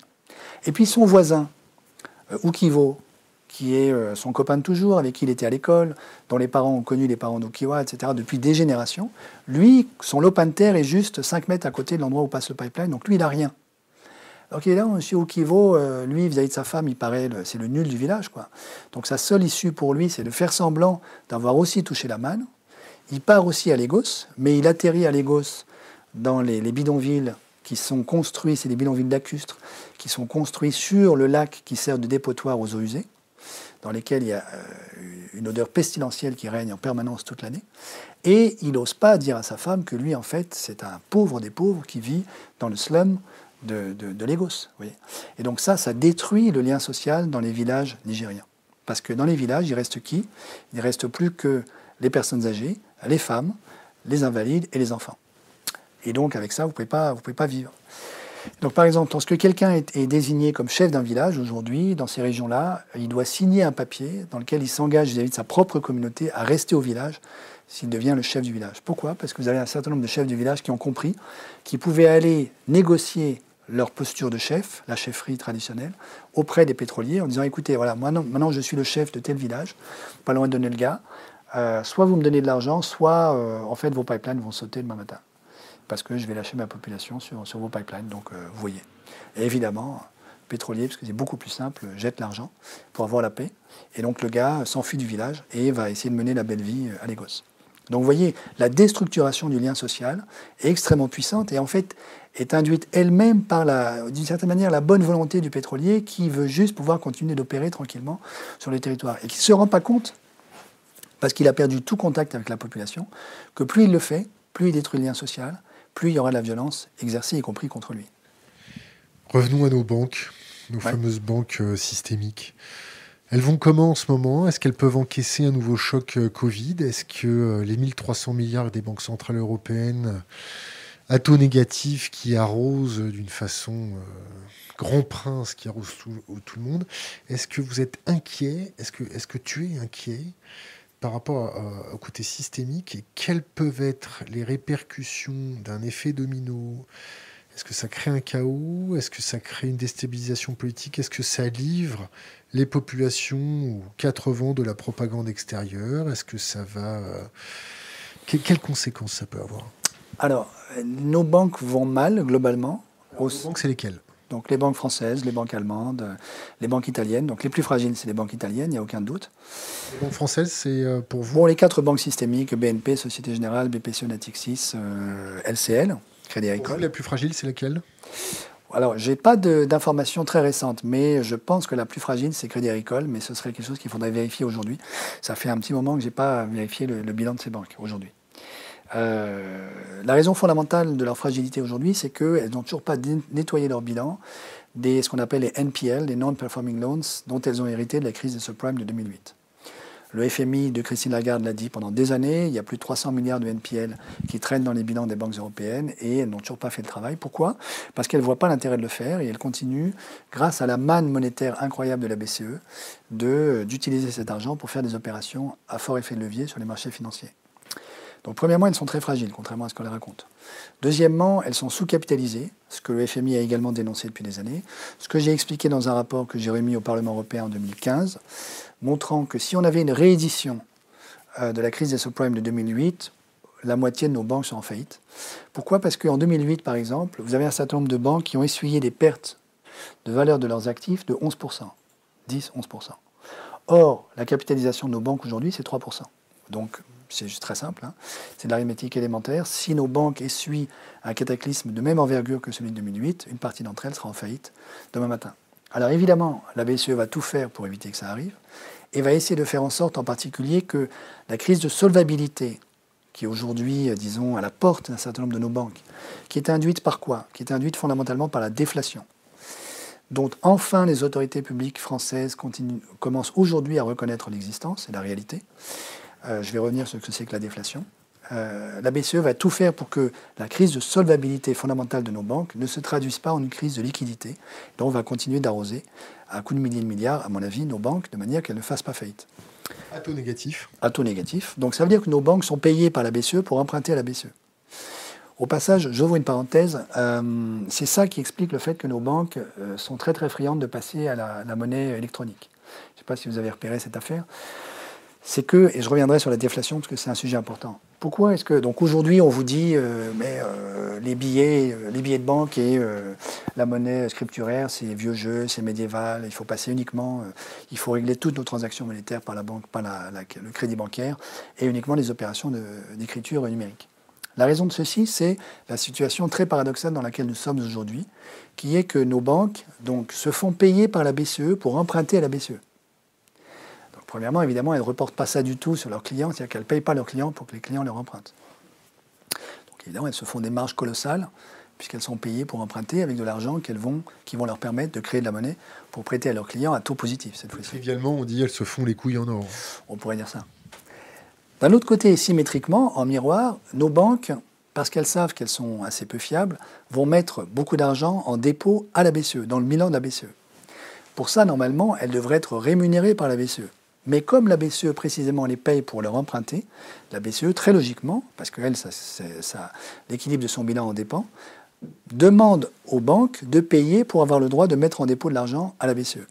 Et puis son voisin, Ukivo, qui est son copain de toujours, avec qui il était à l'école, dont les parents ont connu les parents d'Ukiwa, etc., depuis des générations, lui, son lopin de terre est juste 5 mètres à côté de l'endroit où passe le pipeline, donc lui, il n'a rien. Donc il est là, M. Okivo, euh, lui, vis-à-vis de sa femme, il paraît, c'est le nul du village. quoi. Donc sa seule issue pour lui, c'est de faire semblant d'avoir aussi touché la manne. Il part aussi à Lagos, mais il atterrit à Lagos dans les, bidonvilles qui sont construits, c'est des bidonvilles lacustres, qui sont construits sur le lac qui sert de dépotoir aux eaux usées, dans lesquels il y a euh, une odeur pestilentielle qui règne en permanence toute l'année. Et il n'ose pas dire à sa femme que lui, en fait, c'est un pauvre des pauvres qui vit dans le slum de, de, Lagos. Et donc ça, ça détruit le lien social dans les villages nigériens. Parce que dans les villages, il reste qui? Il ne reste plus que les personnes âgées, les femmes, les invalides et les enfants. Et donc avec ça, vous ne pouvez, pouvez pas vivre. Donc par exemple, lorsque quelqu'un est, désigné comme chef d'un village aujourd'hui, dans ces régions-là, il doit signer un papier dans lequel il s'engage vis-à-vis de sa propre communauté à rester au village s'il devient le chef du village. Pourquoi? Parce que vous avez un certain nombre de chefs du village qui ont compris qu'ils pouvaient aller négocier leur posture de chef, la chefferie traditionnelle, auprès des pétroliers en disant écoutez, voilà, maintenant, maintenant je suis le chef de tel village, pas loin de donner euh, soit vous me donnez de l'argent, soit euh, en fait vos pipelines vont sauter demain matin. Parce que je vais lâcher ma population sur, sur vos pipelines. Donc euh, vous voyez. Et évidemment, pétrolier, parce que c'est beaucoup plus simple, jette l'argent pour avoir la paix. Et donc le gars s'enfuit du village et va essayer de mener la belle vie à Lagos. Donc vous voyez, la déstructuration du lien social est extrêmement puissante et en fait est induite elle-même par, d'une certaine manière, la bonne volonté du pétrolier qui veut juste pouvoir continuer d'opérer tranquillement sur les territoires et qui ne se rend pas compte, parce qu'il a perdu tout contact avec la population, que plus il le fait, plus il détruit le lien social, plus il y aura de la violence exercée, y compris contre lui. Revenons à nos banques, nos fameuses banques euh, systémiques. Elles vont comment en ce moment? Est-ce qu'elles peuvent encaisser un nouveau choc euh, Covid? Est-ce que euh, les 1300 milliards des banques centrales européennes à taux négatif qui arrosent d'une façon grand prince qui arrose tout, le monde, est-ce que vous êtes inquiet? Est-ce que, est que tu es inquiet? Par rapport au côté systémique et quelles peuvent être les répercussions d'un effet domino? Est-ce que ça crée un chaos? Est-ce que ça crée une déstabilisation politique? Est-ce que ça livre les populations aux quatre vents de la propagande extérieure? Est-ce que ça va... Euh, quelles conséquences ça peut avoir? Alors, nos banques vont mal globalement. Alors, banques, c'est lesquelles? Donc les banques françaises, les banques allemandes, les banques italiennes. Donc les plus fragiles, c'est les banques italiennes, il n'y a aucun doute. Les banques françaises, c'est euh, pour vous Bon, les quatre banques systémiques, BNP, Société Générale, BPCE, Natixis, LCL. Crédit Agricole. la plus fragile, c'est laquelle? Alors, je n'ai pas d'informations très récentes, mais je pense que la plus fragile, c'est Crédit Agricole, mais ce serait quelque chose qu'il faudrait vérifier aujourd'hui. Ça fait un petit moment que je n'ai pas vérifié le, bilan de ces banques aujourd'hui. Euh, la raison fondamentale de leur fragilité aujourd'hui, c'est qu'elles n'ont toujours pas nettoyé leur bilan des ce qu'on appelle les NPL, les Non-Performing Loans, dont elles ont hérité de la crise des subprimes de 2008. Le FMI de Christine Lagarde l'a dit pendant des années, il y a plus de 300 milliards de NPL qui traînent dans les bilans des banques européennes et elles n'ont toujours pas fait le travail. Pourquoi? Parce qu'elles ne voient pas l'intérêt de le faire et elles continuent, grâce à la manne monétaire incroyable de la BCE, d'utiliser cet argent pour faire des opérations à fort effet de levier sur les marchés financiers. Premièrement, elles sont très fragiles, contrairement à ce qu'on les raconte. Deuxièmement, elles sont sous-capitalisées, ce que le FMI a également dénoncé depuis des années, ce que j'ai expliqué dans un rapport que j'ai remis au Parlement européen en 2015 montrant que si on avait une réédition euh, de la crise des subprimes de 2008, la moitié de nos banques sont en faillite. Pourquoi? Parce qu'en 2008, par exemple, vous avez un certain nombre de banques qui ont essuyé des pertes de valeur de leurs actifs de 11%, 10-11%. Or, la capitalisation de nos banques aujourd'hui, c'est 3%. Donc, c'est juste très simple, hein. c'est de l'arithmétique élémentaire. Si nos banques essuient un cataclysme de même envergure que celui de 2008, une partie d'entre elles sera en faillite demain matin. Alors évidemment, la BCE va tout faire pour éviter que ça arrive et va essayer de faire en sorte en particulier que la crise de solvabilité qui est aujourd'hui, disons, à la porte d'un certain nombre de nos banques, qui est induite par quoi? Qui est induite fondamentalement par la déflation, dont enfin les autorités publiques françaises commencent aujourd'hui à reconnaître l'existence et la réalité. Euh, je vais revenir sur ce que c'est que la déflation. Euh, la BCE va tout faire pour que la crise de solvabilité fondamentale de nos banques ne se traduise pas en une crise de liquidité. Donc on va continuer d'arroser à coups de milliers de milliards, à mon avis, nos banques de manière qu'elles ne fassent pas faillite. À taux négatif. À taux négatif. Donc ça veut dire que nos banques sont payées par la BCE pour emprunter à la BCE. Au passage, j'ouvre une parenthèse, euh, c'est ça qui explique le fait que nos banques euh, sont très très friandes de passer à la monnaie électronique. Je ne sais pas si vous avez repéré cette affaire c'est que, et je reviendrai sur la déflation parce que c'est un sujet important. Pourquoi est-ce que, donc aujourd'hui, on vous dit, euh, mais euh, les billets, euh, les billets de banque et la monnaie scripturaire, c'est vieux jeu, c'est médiéval, il faut passer uniquement, il faut régler toutes nos transactions monétaires par la banque, par le crédit bancaire et uniquement les opérations d'écriture numérique. La raison de ceci, c'est la situation très paradoxale dans laquelle nous sommes aujourd'hui, qui est que nos banques se font payer par la BCE pour emprunter à la BCE. Premièrement, évidemment, elles ne reportent pas ça du tout sur leurs clients, c'est-à-dire qu'elles ne payent pas leurs clients pour que les clients leur empruntent. Donc évidemment, elles se font des marges colossales puisqu'elles sont payées pour emprunter avec de l'argent qu'elles vont, qui vont leur permettre de créer de la monnaie pour prêter à leurs clients à taux positif cette fois-ci. Trivialement, on dit elles se font les couilles en or. On pourrait dire ça. D'un autre côté, symétriquement, en miroir, nos banques, parce qu'elles savent qu'elles sont assez peu fiables, vont mettre beaucoup d'argent en dépôt à la BCE, dans le bilan de la BCE. Pour ça, normalement, elles devraient être rémunérées par la BCE. Mais comme la BCE précisément les paye pour leur emprunter, la BCE, très logiquement, parce que l'équilibre de son bilan en dépend, demande aux banques de payer pour avoir le droit de mettre en dépôt de l'argent à la BCE.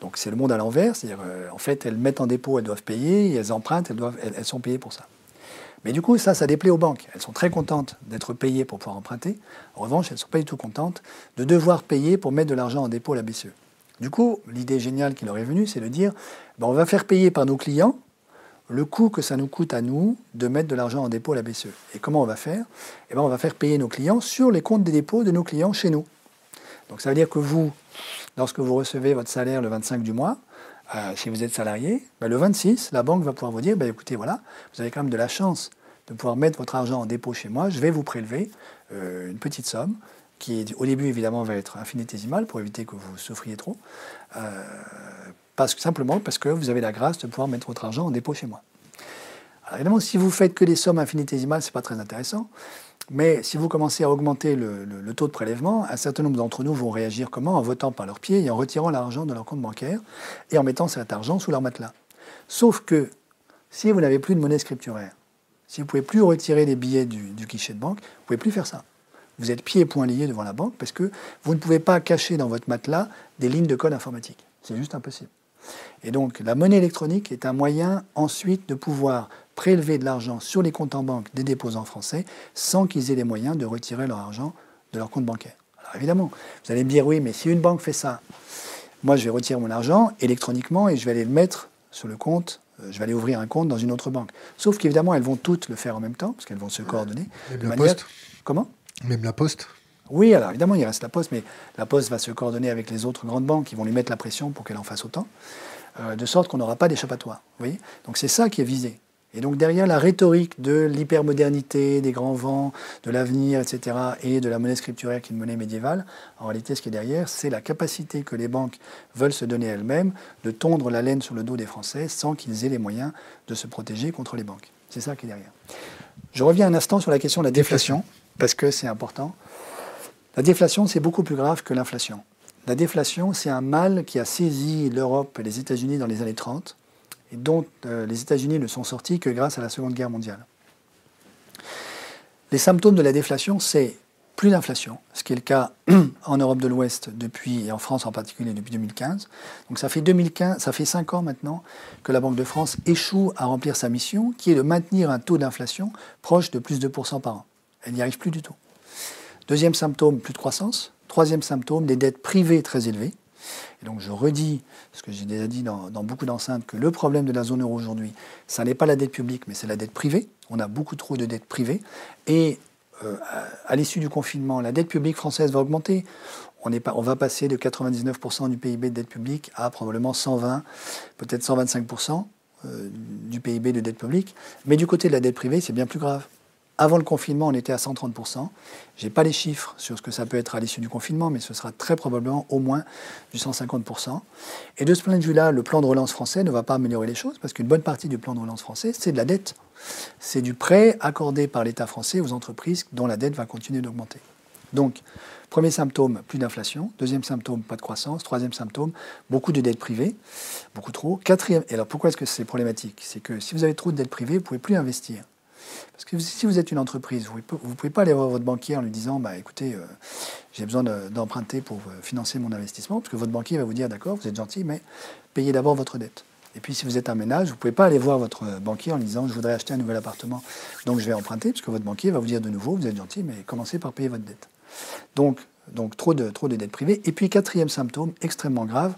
Donc c'est le monde à l'envers, c'est-à-dire euh, en fait elles mettent en dépôt, elles doivent payer, elles empruntent, elles, elles, sont payées pour ça. Mais du coup ça, ça déplaît aux banques. Elles sont très contentes d'être payées pour pouvoir emprunter. En revanche, elles ne sont pas du tout contentes de devoir payer pour mettre de l'argent en dépôt à la BCE. Du coup, l'idée géniale qui leur est venue, c'est de dire, ben, on va faire payer par nos clients le coût que ça nous coûte à nous de mettre de l'argent en dépôt à la BCE. Et comment on va faire? Eh ben, On va faire payer nos clients sur les comptes des dépôts de nos clients chez nous. Donc ça veut dire que vous, lorsque vous recevez votre salaire le 25 du mois, euh, si vous êtes salarié, ben, le 26, la banque va pouvoir vous dire, écoutez, voilà, vous avez quand même de la chance de pouvoir mettre votre argent en dépôt chez moi, je vais vous prélever euh, une petite somme qui au début évidemment va être infinitésimale pour éviter que vous souffriez trop, euh, parce simplement parce que vous avez la grâce de pouvoir mettre votre argent en dépôt chez moi. Alors évidemment, si vous faites que des sommes infinitésimales, ce n'est pas très intéressant. Mais si vous commencez à augmenter le, taux de prélèvement, un certain nombre d'entre nous vont réagir comment? En votant par leurs pieds et en retirant l'argent de leur compte bancaire et en mettant cet argent sous leur matelas. Sauf que si vous n'avez plus de monnaie scripturaire, si vous ne pouvez plus retirer les billets du, du guichet de banque, vous ne pouvez plus faire ça. Vous êtes pieds et poings liés devant la banque parce que vous ne pouvez pas cacher dans votre matelas des lignes de code informatique. C'est juste impossible. Et donc la monnaie électronique est un moyen ensuite de pouvoir prélever de l'argent sur les comptes en banque des déposants français sans qu'ils aient les moyens de retirer leur argent de leur compte bancaire. Alors évidemment, vous allez me dire oui, mais si une banque fait ça, moi je vais retirer mon argent électroniquement et je vais aller le mettre sur le compte, euh, je vais aller ouvrir un compte dans une autre banque. Sauf qu'évidemment, elles vont toutes le faire en même temps, parce qu'elles vont se coordonner. Même la poste Comment? Même la poste oui, alors évidemment, il reste la Poste, mais la Poste va se coordonner avec les autres grandes banques qui vont lui mettre la pression pour qu'elle en fasse autant, euh, de sorte qu'on n'aura pas d'échappatoire. voyez Donc c'est ça qui est visé. Et donc derrière la rhétorique de l'hypermodernité, des grands vents, de l'avenir, etc., et de la monnaie scripturaire qui est une monnaie médiévale, en réalité ce qui est derrière, c'est la capacité que les banques veulent se donner elles-mêmes de tondre la laine sur le dos des Français sans qu'ils aient les moyens de se protéger contre les banques. C'est ça qui est derrière. Je reviens un instant sur la question de la déflation, parce que c'est important. La déflation, c'est beaucoup plus grave que l'inflation. La déflation, c'est un mal qui a saisi l'Europe et les États-Unis dans les années 30 et dont euh, les États-Unis ne sont sortis que grâce à la Seconde Guerre mondiale. Les symptômes de la déflation, c'est plus d'inflation, ce qui est le cas en Europe de l'Ouest depuis, et en France en particulier depuis 2015. Donc ça fait, 2015, ça fait 5 ans maintenant que la Banque de France échoue à remplir sa mission, qui est de maintenir un taux d'inflation proche de plus de 2% par an. Elle n'y arrive plus du tout. Deuxième symptôme, plus de croissance. Troisième symptôme, des dettes privées très élevées. Et donc je redis ce que j'ai déjà dit dans, beaucoup d'enceintes, que le problème de la zone euro aujourd'hui, ça n'est pas la dette publique, mais c'est la dette privée. On a beaucoup trop de dettes privées. Et euh, à l'issue du confinement, la dette publique française va augmenter. On, va passer de 99% du PIB de dette publique à probablement 120, peut-être 125% euh, du PIB de dette publique. Mais du côté de la dette privée, c'est bien plus grave. Avant le confinement, on était à 130%. Je n'ai pas les chiffres sur ce que ça peut être à l'issue du confinement, mais ce sera très probablement au moins du 150%. Et de ce point de vue-là, le plan de relance français ne va pas améliorer les choses, parce qu'une bonne partie du plan de relance français, c'est de la dette. C'est du prêt accordé par l'État français aux entreprises dont la dette va continuer d'augmenter. Donc, premier symptôme, plus d'inflation. Deuxième symptôme, pas de croissance. Troisième symptôme, beaucoup de dettes privées, beaucoup trop. Quatrième, et alors pourquoi est-ce que c'est problématique? C'est que si vous avez trop de dettes privées, vous ne pouvez plus investir. Parce que si vous êtes une entreprise, vous ne pouvez pas aller voir votre banquier en lui disant bah, écoutez, euh, j'ai besoin d'emprunter pour euh, financer mon investissement, parce que votre banquier va vous dire d'accord, vous êtes gentil, mais payez d'abord votre dette. Et puis si vous êtes un ménage, vous ne pouvez pas aller voir votre banquier en lui disant je voudrais acheter un nouvel appartement, donc je vais emprunter, parce que votre banquier va vous dire de nouveau vous êtes gentil, mais commencez par payer votre dette. Donc, donc trop, de, trop de dettes privées. Et puis quatrième symptôme, extrêmement grave,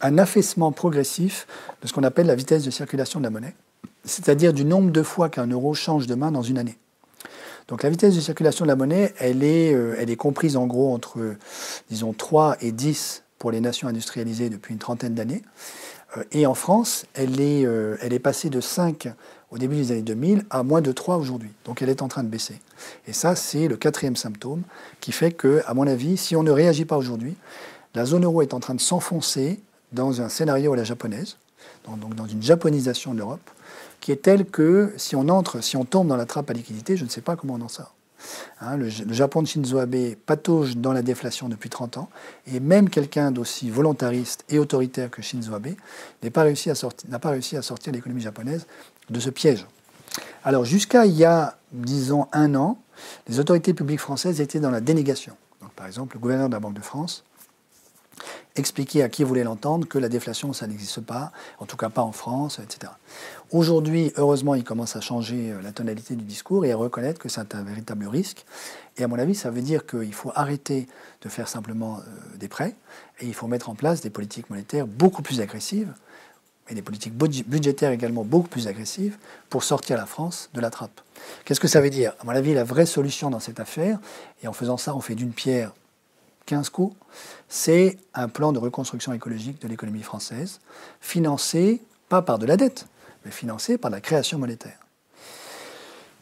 un affaissement progressif de ce qu'on appelle la vitesse de circulation de la monnaie c'est-à-dire du nombre de fois qu'un euro change de main dans une année. Donc la vitesse de circulation de la monnaie, elle est, euh, comprise en gros entre, disons, 3 et 10 pour les nations industrialisées depuis une trentaine d'années. Euh, et en France, elle est, euh, passée de 5 au début des années 2000 à moins de 3 aujourd'hui. Donc elle est en train de baisser. Et ça, c'est le quatrième symptôme qui fait que, à mon avis, si on ne réagit pas aujourd'hui, la zone euro est en train de s'enfoncer dans un scénario à la japonaise, donc dans une japonisation de l'Europe, qui est telle que si on entre, si on tombe dans la trappe à liquidité, je ne sais pas comment on en sort. Hein, le, Japon de Shinzo Abe patauge dans la déflation depuis 30 ans, et même quelqu'un d'aussi volontariste et autoritaire que Shinzo Abe n'a pas, réussi à sortir, pas réussi à sortir l'économie japonaise de ce piège. Alors jusqu'à il y a, disons, un an, les autorités publiques françaises étaient dans la dénégation. Donc, par exemple, le gouverneur de la Banque de France expliquer à qui voulait l'entendre que la déflation, ça n'existe pas, en tout cas pas en France, etc. Aujourd'hui, heureusement, il commence à changer euh, la tonalité du discours et à reconnaître que c'est un véritable risque. Et à mon avis, ça veut dire qu'il faut arrêter de faire simplement euh, des prêts et il faut mettre en place des politiques monétaires beaucoup plus agressives et des politiques budgétaires également beaucoup plus agressives pour sortir la France de la trappe. Qu'est-ce que ça veut dire? À mon avis, la vraie solution dans cette affaire, et en faisant ça, on fait d'une pierre 15 coups, c'est un plan de reconstruction écologique de l'économie française, financé pas par de la dette, mais financé par la création monétaire.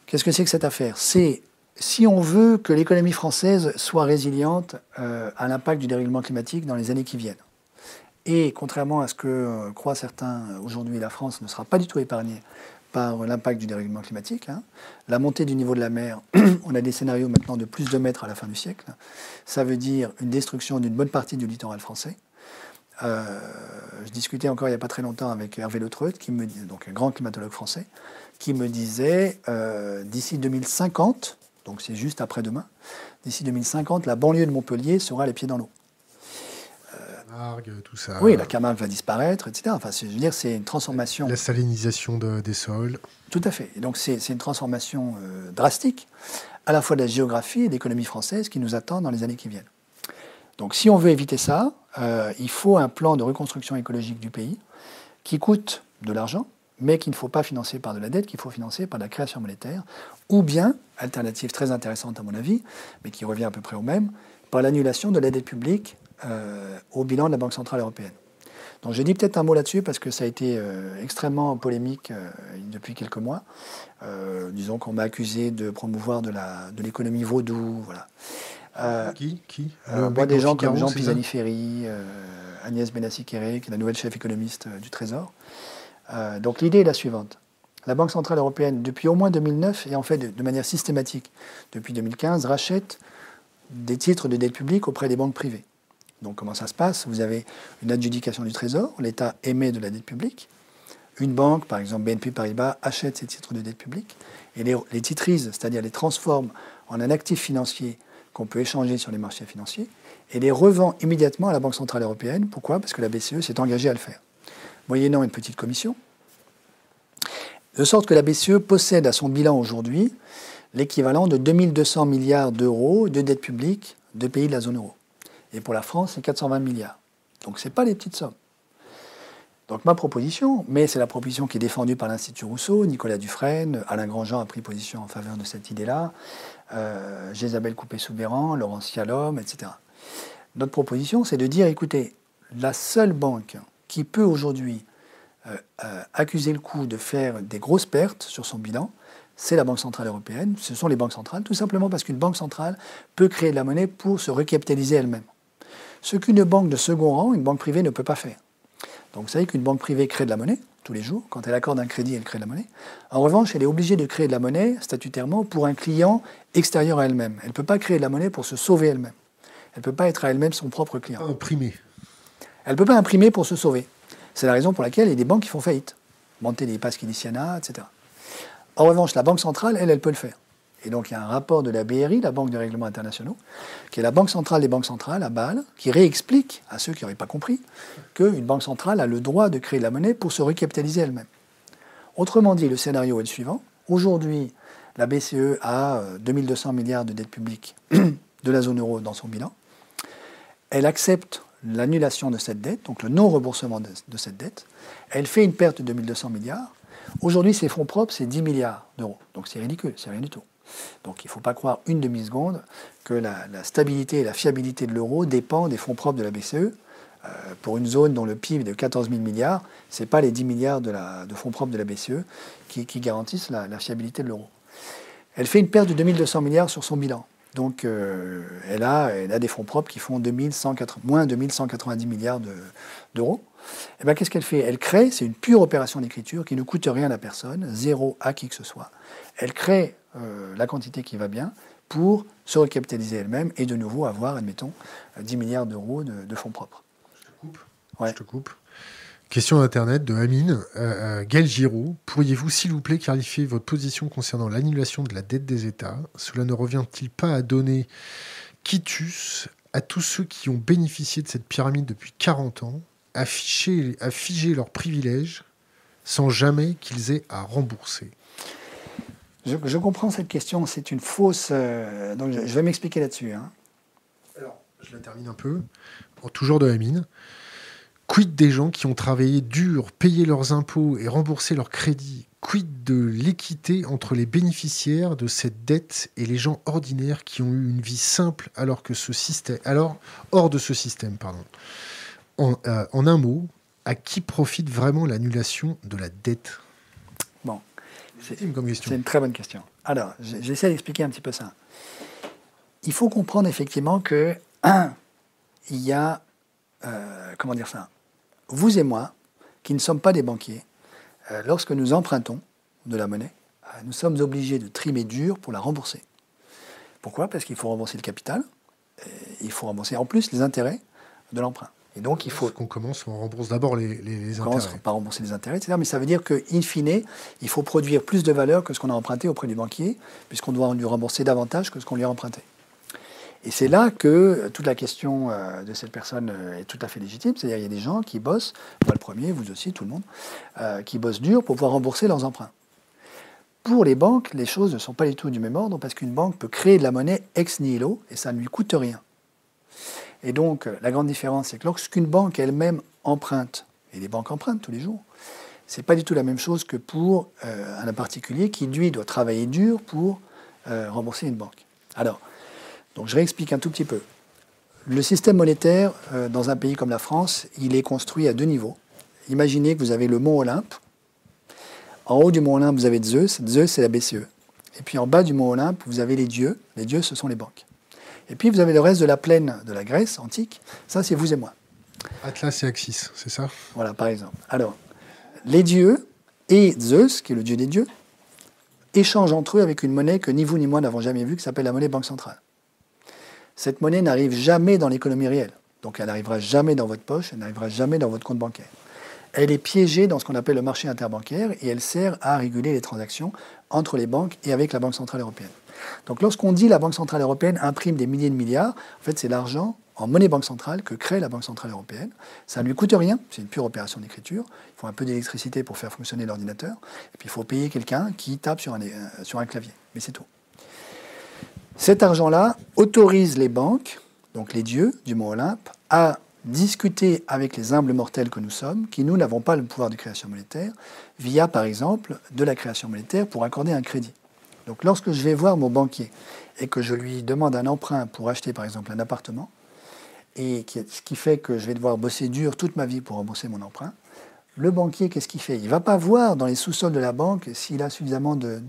Qu'est-ce que c'est que cette affaire? C'est si on veut que l'économie française soit résiliente euh, à l'impact du dérèglement climatique dans les années qui viennent. Et contrairement à ce que euh, croient certains aujourd'hui, la France ne sera pas du tout épargnée par l'impact du dérèglement climatique. Hein. La montée du niveau de la mer, on a des scénarios maintenant de plus de mètres à la fin du siècle. Ça veut dire une destruction d'une bonne partie du littoral français. Euh, je discutais encore il n'y a pas très longtemps avec Hervé Le qui donc un grand climatologue français, qui me disait euh, d'ici 2050, donc c'est juste après-demain, d'ici 2050, la banlieue de Montpellier sera les pieds dans l'eau tout ça. Oui, la Camargue va disparaître, etc. Enfin, je veux dire, c'est une transformation. La salinisation des sols. Tout à fait. Et donc, c'est une transformation euh, drastique, à la fois de la géographie et de l'économie française qui nous attend dans les années qui viennent. Donc, si on veut éviter ça, euh, il faut un plan de reconstruction écologique du pays qui coûte de l'argent, mais qu'il ne faut pas financer par de la dette, qu'il faut financer par la création monétaire, ou bien, alternative très intéressante à mon avis, mais qui revient à peu près au même, par l'annulation de la dette publique euh, au bilan de la Banque Centrale Européenne. Donc j'ai dit peut-être un mot là-dessus parce que ça a été euh, extrêmement polémique euh, depuis quelques mois. disons qu'on m'a accusé de promouvoir de l'économie de vaudou. Voilà. qui qui? Moi, des gens comme Jean Pisani-Ferry, Agnès Benassi-Kéré, qui est la nouvelle chef économiste du Trésor. donc l'idée est la suivante. La Banque Centrale Européenne, depuis au moins 2009, et en fait de, de manière systématique depuis 2015, rachète des titres de dette publique auprès des banques privées. Donc comment ça se passe? Vous avez une adjudication du Trésor, l'État émet de la dette publique, une banque, par exemple BNP Paribas, achète ces titres de dette publique et les, les titrise, c'est-à-dire les transforme en un actif financier qu'on peut échanger sur les marchés financiers et les revend immédiatement à la Banque Centrale Européenne. Pourquoi? Parce que la BCE s'est engagée à le faire, moyennant une petite commission. De sorte que la BCE possède à son bilan aujourd'hui l'équivalent de 2200 milliards d'euros de dette publique de pays de la zone euro. Et pour la France, c'est 420 milliards. Donc ce n'est pas les petites sommes. Donc ma proposition, mais c'est la proposition qui est défendue par l'Institut Rousseau, Nicolas Dufresne, Alain Grandjean a pris position en faveur de cette idée-là, euh, Jésabelle Coupé-Soubéran, Laurence Cialom, etc. Notre proposition, c'est de dire, écoutez, la seule banque qui peut aujourd'hui euh, euh, accuser le coup de faire des grosses pertes sur son bilan, c'est la Banque Centrale Européenne, ce sont les banques centrales, tout simplement parce qu'une banque centrale peut créer de la monnaie pour se recapitaliser elle-même ce qu'une banque de second rang, une banque privée, ne peut pas faire. Donc vous savez qu'une banque privée crée de la monnaie tous les jours. Quand elle accorde un crédit, elle crée de la monnaie. En revanche, elle est obligée de créer de la monnaie statutairement pour un client extérieur à elle-même. Elle ne peut pas créer de la monnaie pour se sauver elle-même. Elle ne peut pas être à elle-même son propre client. Imprimer. Elle ne peut pas imprimer pour se sauver. C'est la raison pour laquelle il y a des banques qui font faillite. Monter des Pasques etc. En revanche, la Banque centrale, elle, elle peut le faire. Et donc il y a un rapport de la BRI, la Banque de règlements internationaux, qui est la banque centrale des banques centrales à Bâle, qui réexplique à ceux qui n'auraient pas compris qu'une banque centrale a le droit de créer de la monnaie pour se recapitaliser elle-même. Autrement dit, le scénario est le suivant. Aujourd'hui, la BCE a 2200 euh, milliards de dettes publiques de la zone euro dans son bilan. Elle accepte l'annulation de cette dette, donc le non-remboursement de, cette dette. Elle fait une perte de 2200 milliards. Aujourd'hui, ses fonds propres, c'est 10 milliards d'euros. Donc c'est ridicule, c'est rien du tout. Donc il ne faut pas croire une demi-seconde que la, stabilité et la fiabilité de l'euro dépendent des fonds propres de la BCE. Euh, pour une zone dont le PIB est de 14 000 milliards, ce n'est pas les 10 milliards de, fonds propres de la BCE qui, garantissent la, fiabilité de l'euro. Elle fait une perte de 2200 milliards sur son bilan. Donc euh, elle, a, des fonds propres qui font 2180, moins 2190 milliards d'euros. Et eh bien, qu'est-ce qu'elle fait? Elle crée, c'est une pure opération d'écriture qui ne coûte rien à la personne, zéro à qui que ce soit. Elle crée euh, la quantité qui va bien pour se recapitaliser elle-même et de nouveau avoir, admettons, 10 milliards d'euros de, fonds propres. Je te coupe. Je te coupe. Question d'Internet de Amine. Euh, euh, Gaël Giraud, pourriez-vous s'il vous plaît clarifier votre position concernant l'annulation de la dette des États? Cela ne revient-il pas à donner quitus à tous ceux qui ont bénéficié de cette pyramide depuis 40 ans, à, à figer leurs privilèges sans jamais qu'ils aient à rembourser je, comprends cette question, c'est une fausse. Euh, donc je, vais m'expliquer là-dessus. Hein. Alors, je la termine un peu. toujours de la mine. Quid des gens qui ont travaillé dur, payé leurs impôts et remboursé leurs crédits? Quid de l'équité entre les bénéficiaires de cette dette et les gens ordinaires qui ont eu une vie simple alors que ce système, alors hors de ce système, pardon? En, euh, en un mot, à qui profite vraiment l'annulation de la dette? C'est une très bonne question. Alors, j'essaie d'expliquer un petit peu ça. Il faut comprendre effectivement que, un, il y a, euh, comment dire ça, vous et moi, qui ne sommes pas des banquiers, euh, lorsque nous empruntons de la monnaie, euh, nous sommes obligés de trimer dur pour la rembourser. Pourquoi? Parce qu'il faut rembourser le capital, il faut rembourser en plus les intérêts de l'emprunt. Et donc, il faut. qu'on commence, on rembourse d'abord les, les, on intérêts. commence par rembourser les intérêts, etc. Mais ça veut dire qu'in fine, il faut produire plus de valeur que ce qu'on a emprunté auprès du banquier, puisqu'on doit lui rembourser davantage que ce qu'on lui a emprunté. Et c'est là que toute la question euh, de cette personne euh, est tout à fait légitime. C'est-à-dire, il y a des gens qui bossent, moi le premier, vous aussi, tout le monde, euh, qui bossent dur pour pouvoir rembourser leurs emprunts. Pour les banques, les choses ne sont pas du tout du même ordre, parce qu'une banque peut créer de la monnaie ex nihilo, et ça ne lui coûte rien. Et donc, euh, la grande différence, c'est que lorsqu'une banque elle-même emprunte, et les banques empruntent tous les jours, ce n'est pas du tout la même chose que pour euh, un particulier qui, lui, doit travailler dur pour euh, rembourser une banque. Alors, donc je réexplique un tout petit peu. Le système monétaire, dans un pays comme la France, il est construit à deux niveaux. Imaginez que vous avez le mont Olympe. En haut du mont Olympe, vous avez Zeus. Zeus, c'est la BCE. Et puis en bas du mont Olympe, vous avez les dieux. Les dieux, ce sont les banques. Et puis vous avez le reste de la plaine de la Grèce antique. Ça, c'est vous et moi. Atlas et Axis, c'est ça? Voilà, par exemple. Alors, les dieux et Zeus, qui est le dieu des dieux, échangent entre eux avec une monnaie que ni vous ni moi n'avons jamais vue, qui s'appelle la monnaie banque centrale. Cette monnaie n'arrive jamais dans l'économie réelle. Donc elle n'arrivera jamais dans votre poche, elle n'arrivera jamais dans votre compte bancaire. Elle est piégée dans ce qu'on appelle le marché interbancaire et elle sert à réguler les transactions entre les banques et avec la Banque Centrale Européenne. Donc lorsqu'on dit la Banque Centrale Européenne imprime des milliers de milliards, en fait c'est l'argent en monnaie banque centrale que crée la Banque Centrale Européenne. Ça ne lui coûte rien, c'est une pure opération d'écriture. Il faut un peu d'électricité pour faire fonctionner l'ordinateur. Et puis il faut payer quelqu'un qui tape sur un, euh, sur un clavier. Mais c'est tout. Cet argent-là autorise les banques, donc les dieux du Mont Olympe, à discuter avec les humbles mortels que nous sommes, qui nous n'avons pas le pouvoir de création monétaire, via par exemple de la création monétaire pour accorder un crédit. Donc lorsque je vais voir mon banquier et que je lui demande un emprunt pour acheter par exemple un appartement, et ce qui fait que je vais devoir bosser dur toute ma vie pour rembourser mon emprunt, le banquier, qu'est-ce qu'il fait? Il ne va pas voir dans les sous-sols de la banque s'il a suffisamment de,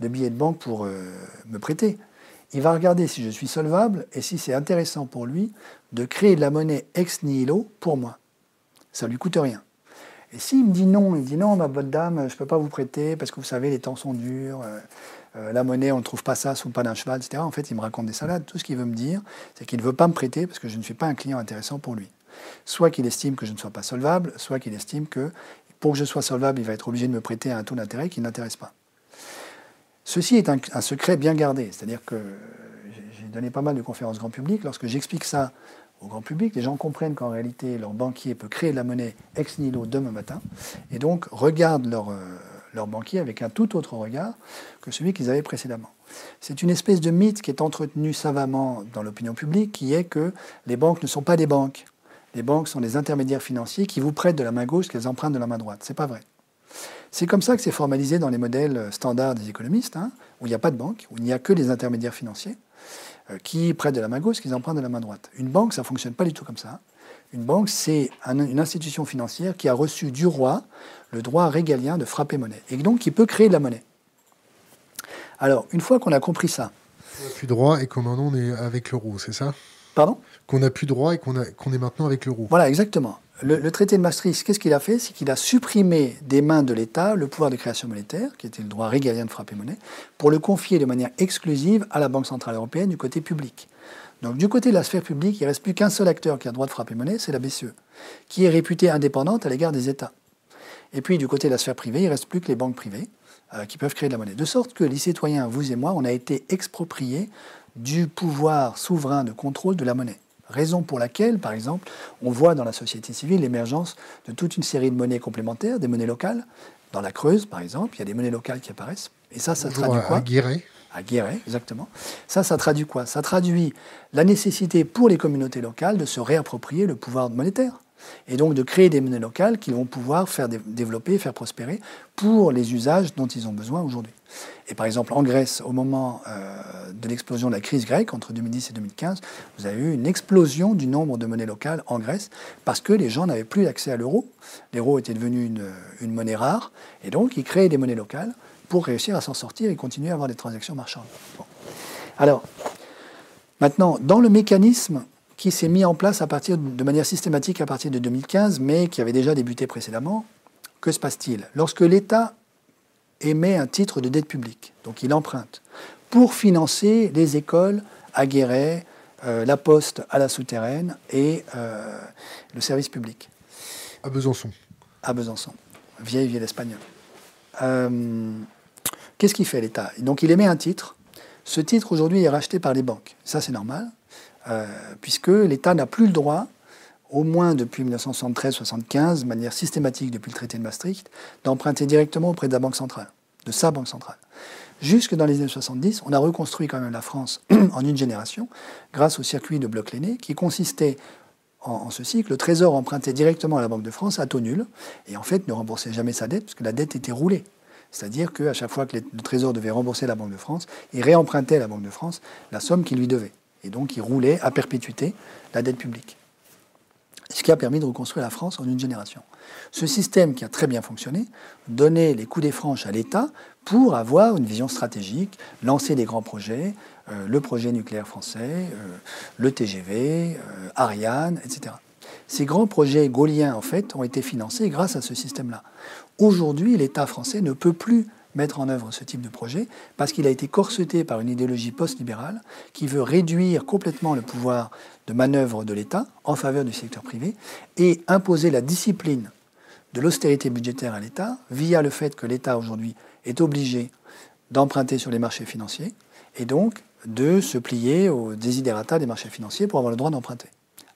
billets de banque pour euh, me prêter. Il va regarder si je suis solvable et si c'est intéressant pour lui de créer de la monnaie ex nihilo pour moi. Ça ne lui coûte rien. Et s'il me dit non, il dit non, ma bonne dame, je ne peux pas vous prêter parce que vous savez, les temps sont durs, euh, euh, la monnaie, on ne trouve pas ça sous le pas d'un cheval, etc. En fait, il me raconte des salades. Tout ce qu'il veut me dire, c'est qu'il ne veut pas me prêter parce que je ne suis pas un client intéressant pour lui. Soit qu'il estime que je ne sois pas solvable, soit qu'il estime que pour que je sois solvable, il va être obligé de me prêter à un taux d'intérêt qui n'intéresse pas. Ceci est un secret bien gardé, c'est-à-dire que j'ai donné pas mal de conférences grand public. Lorsque j'explique ça au grand public. Les gens comprennent qu'en réalité, leur banquier peut créer de la monnaie ex nihilo demain matin et donc regardent leur, euh, leur banquier avec un tout autre regard que celui qu'ils avaient précédemment. C'est une espèce de mythe qui est entretenu savamment dans l'opinion publique qui est que les banques ne sont pas des banques. Les banques sont des intermédiaires financiers qui vous prêtent de la main gauche qu'elles empruntent de la main droite. Ce n'est pas vrai. C'est comme ça que c'est formalisé dans les modèles standards des économistes, hein, où il n'y a pas de banque, où il n'y a que des intermédiaires financiers qui prêtent de la main gauche, qui empruntent de la main droite. Une banque, ça ne fonctionne pas du tout comme ça. Une banque, c'est une institution financière qui a reçu du roi le droit régalien de frapper monnaie, et donc qui peut créer de la monnaie. Alors, une fois qu'on a compris ça... On n'a plus droit et qu'on maintenant on est avec l'euro, c'est ça? Pardon? Qu'on n'a plus droit et qu'on est maintenant avec l'euro. Voilà, exactement le, traité de Maastricht, qu'est-ce qu'il a fait? C'est qu'il a supprimé des mains de l'État le pouvoir de création monétaire, qui était le droit régalien de frapper monnaie, pour le confier de manière exclusive à la Banque Centrale Européenne du côté public. Donc du côté de la sphère publique, il ne reste plus qu'un seul acteur qui a le droit de frapper monnaie, c'est la BCE, qui est réputée indépendante à l'égard des États. Et puis du côté de la sphère privée, il ne reste plus que les banques privées euh, qui peuvent créer de la monnaie. De sorte que les citoyens, vous et moi, on a été expropriés du pouvoir souverain de contrôle de la monnaie. Raison pour laquelle, par exemple, on voit dans la société civile l'émergence de toute une série de monnaies complémentaires, des monnaies locales. Dans la Creuse, par exemple, il y a des monnaies locales qui apparaissent. Et ça, ça traduit quoi À exactement. Ça, ça traduit quoi? Ça traduit la nécessité pour les communautés locales de se réapproprier le pouvoir monétaire et donc de créer des monnaies locales qui vont pouvoir faire développer, faire prospérer pour les usages dont ils ont besoin aujourd'hui. Et par exemple, en Grèce, au moment euh, de l'explosion de la crise grecque, entre 2010 et 2015, vous avez eu une explosion du nombre de monnaies locales en Grèce parce que les gens n'avaient plus accès à l'euro. L'euro était devenu une, monnaie rare, et donc ils créaient des monnaies locales pour réussir à s'en sortir et continuer à avoir des transactions marchandes. Alors, maintenant, dans le mécanisme qui s'est mis en place à partir, de manière systématique à partir de 2015, mais qui avait déjà débuté précédemment. Que se passe-t-il? Lorsque l'État émet un titre de dette publique, donc il emprunte, pour financer les écoles à Guéret, euh, la poste à la souterraine et euh, le service public. À Besançon. À Besançon, vieille ville espagnole. Euh, qu'est-ce qu'il fait l'État? Donc il émet un titre. Ce titre aujourd'hui est racheté par les banques. Ça c'est normal. Euh, puisque l'État n'a plus le droit, au moins depuis 1973-75, de manière systématique depuis le traité de Maastricht, d'emprunter directement auprès de la Banque centrale, de sa Banque centrale. Jusque dans les années 70, on a reconstruit quand même la France en une génération, grâce au circuit de bloc Léné, qui consistait en, ceci que le Trésor empruntait directement à la Banque de France à taux nul, et en fait ne remboursait jamais sa dette, puisque la dette était roulée. C'est-à-dire qu'à chaque fois que le Trésor devait rembourser la Banque de France, il réempruntait à la Banque de France la somme qu'il lui devait. Et donc, il roulait à perpétuité la dette publique. Ce qui a permis de reconstruire la France en une génération. Ce système qui a très bien fonctionné donnait les coups des franches à l'État pour avoir une vision stratégique, lancer des grands projets, euh, le projet nucléaire français, euh, le TGV, euh, Ariane, etc. Ces grands projets gauliens, en fait, ont été financés grâce à ce système-là. Aujourd'hui, l'État français ne peut plus mettre en œuvre ce type de projet, parce qu'il a été corseté par une idéologie post-libérale qui veut réduire complètement le pouvoir de manœuvre de l'État en faveur du secteur privé et imposer la discipline de l'austérité budgétaire à l'État via le fait que l'État aujourd'hui est obligé d'emprunter sur les marchés financiers et donc de se plier aux désidérata des marchés financiers pour avoir le droit d'emprunter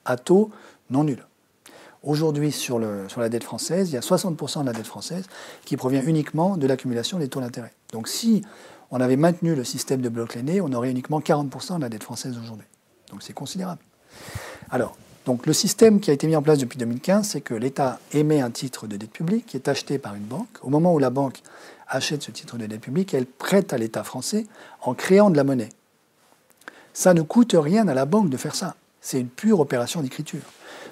à taux non nul. Aujourd'hui, sur, la dette française, il y a 60% de la dette française qui provient uniquement de l'accumulation des taux d'intérêt. Donc si on avait maintenu le système de bloc l'aîné, on aurait uniquement 40% de la dette française aujourd'hui. Donc c'est considérable. Alors, le système qui a été mis en place depuis 2015, c'est que l'État émet un titre de dette publique qui est acheté par une banque. Au moment où la banque achète ce titre de dette publique, elle prête à l'État français en créant de la monnaie. Ça ne coûte rien à la banque de faire ça. C'est une pure opération d'écriture.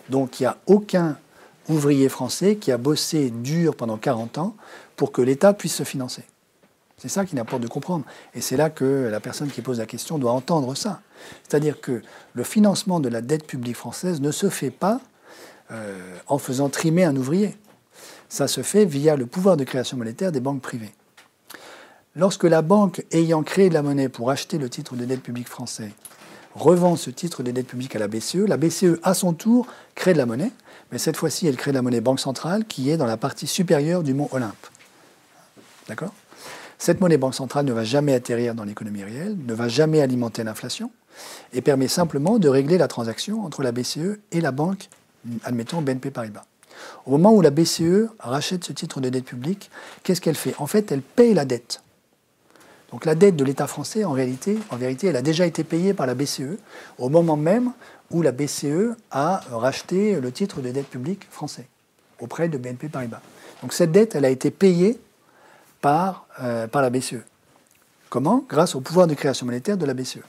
Donc il n'y a aucun ouvrier français qui a bossé dur pendant 40 ans pour que l'État puisse se financer. C'est ça qui n'importe de comprendre. Et c'est là que la personne qui pose la question doit entendre ça. C'est-à-dire que le financement de la dette publique française ne se fait pas euh, en faisant trimer un ouvrier. Ça se fait via le pouvoir de création monétaire des banques privées. Lorsque la banque ayant créé de la monnaie pour acheter le titre de dette publique français revend ce titre de dette publique à la BCE. La BCE, à son tour, crée de la monnaie, mais cette fois-ci, elle crée de la monnaie banque centrale qui est dans la partie supérieure du mont Olympe. D'accord? Cette monnaie banque centrale ne va jamais atterrir dans l'économie réelle, ne va jamais alimenter l'inflation, et permet simplement de régler la transaction entre la BCE et la banque, admettons BNP Paribas. Au moment où la BCE rachète ce titre de dette publique, qu'est-ce qu'elle fait? En fait, elle paye la dette. Donc la dette de l'État français, en réalité, elle a déjà été payée par la BCE au moment même où la BCE a racheté le titre de dette publique français auprès de BNP Paribas. Donc cette dette, elle a été payée par, par la BCE. Comment? Grâce au pouvoir de création monétaire de la BCE.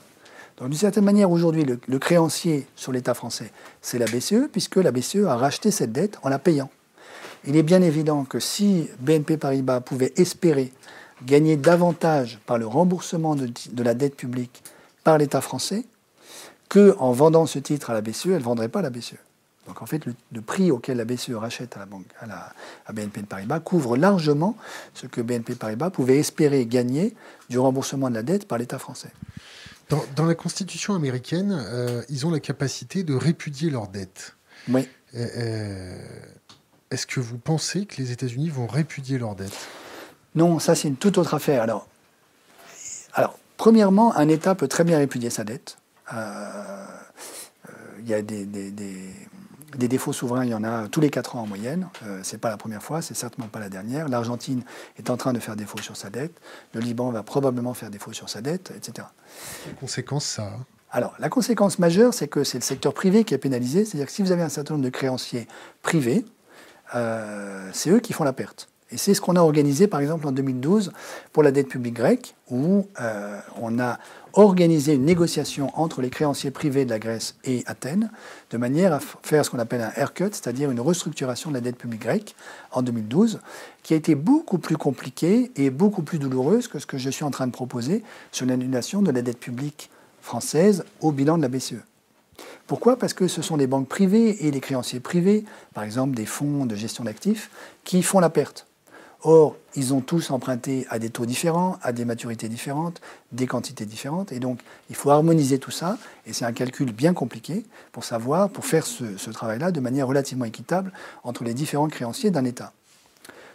Donc d'une certaine manière, aujourd'hui, le, créancier sur l'État français, c'est la BCE, puisque la BCE a racheté cette dette en la payant. Il est bien évident que si BNP Paribas pouvait espérer gagner davantage par le remboursement de, la dette publique par l'État français, qu'en vendant ce titre à la BCE, elle ne vendrait pas la BCE. Donc en fait, le, prix auquel la BCE rachète à, la banque, à, la, à BNP Paribas couvre largement ce que BNP Paribas pouvait espérer gagner du remboursement de la dette par l'État français. Dans, la Constitution américaine, euh, ils ont la capacité de répudier leur dette. Oui. Euh, euh, est-ce que vous pensez que les États-Unis vont répudier leur dette? Non, ça c'est une toute autre affaire. Alors, alors, premièrement, un État peut très bien répudier sa dette. Il y a des, des défauts souverains, il y en a tous les 4 ans en moyenne. Euh, ce n'est pas la première fois, c'est certainement pas la dernière. L'Argentine est en train de faire défaut sur sa dette. Le Liban va probablement faire défaut sur sa dette, etc. Quelle conséquence ça Alors, la conséquence majeure, c'est que c'est le secteur privé qui est pénalisé. C'est-à-dire que si vous avez un certain nombre de créanciers privés, euh, c'est eux qui font la perte. Et c'est ce qu'on a organisé, par exemple, en 2012 pour la dette publique grecque, où euh, on a organisé une négociation entre les créanciers privés de la Grèce et Athènes, de manière à faire ce qu'on appelle un haircut, c'est-à-dire une restructuration de la dette publique grecque en 2012, qui a été beaucoup plus compliquée et beaucoup plus douloureuse que ce que je suis en train de proposer sur l'annulation de la dette publique française au bilan de la BCE. Pourquoi? Parce que ce sont les banques privées et les créanciers privés, par exemple des fonds de gestion d'actifs, qui font la perte. Or, ils ont tous emprunté à des taux différents, à des maturités différentes, des quantités différentes. Et donc, il faut harmoniser tout ça. Et c'est un calcul bien compliqué pour savoir, pour faire ce, travail-là de manière relativement équitable entre les différents créanciers d'un État.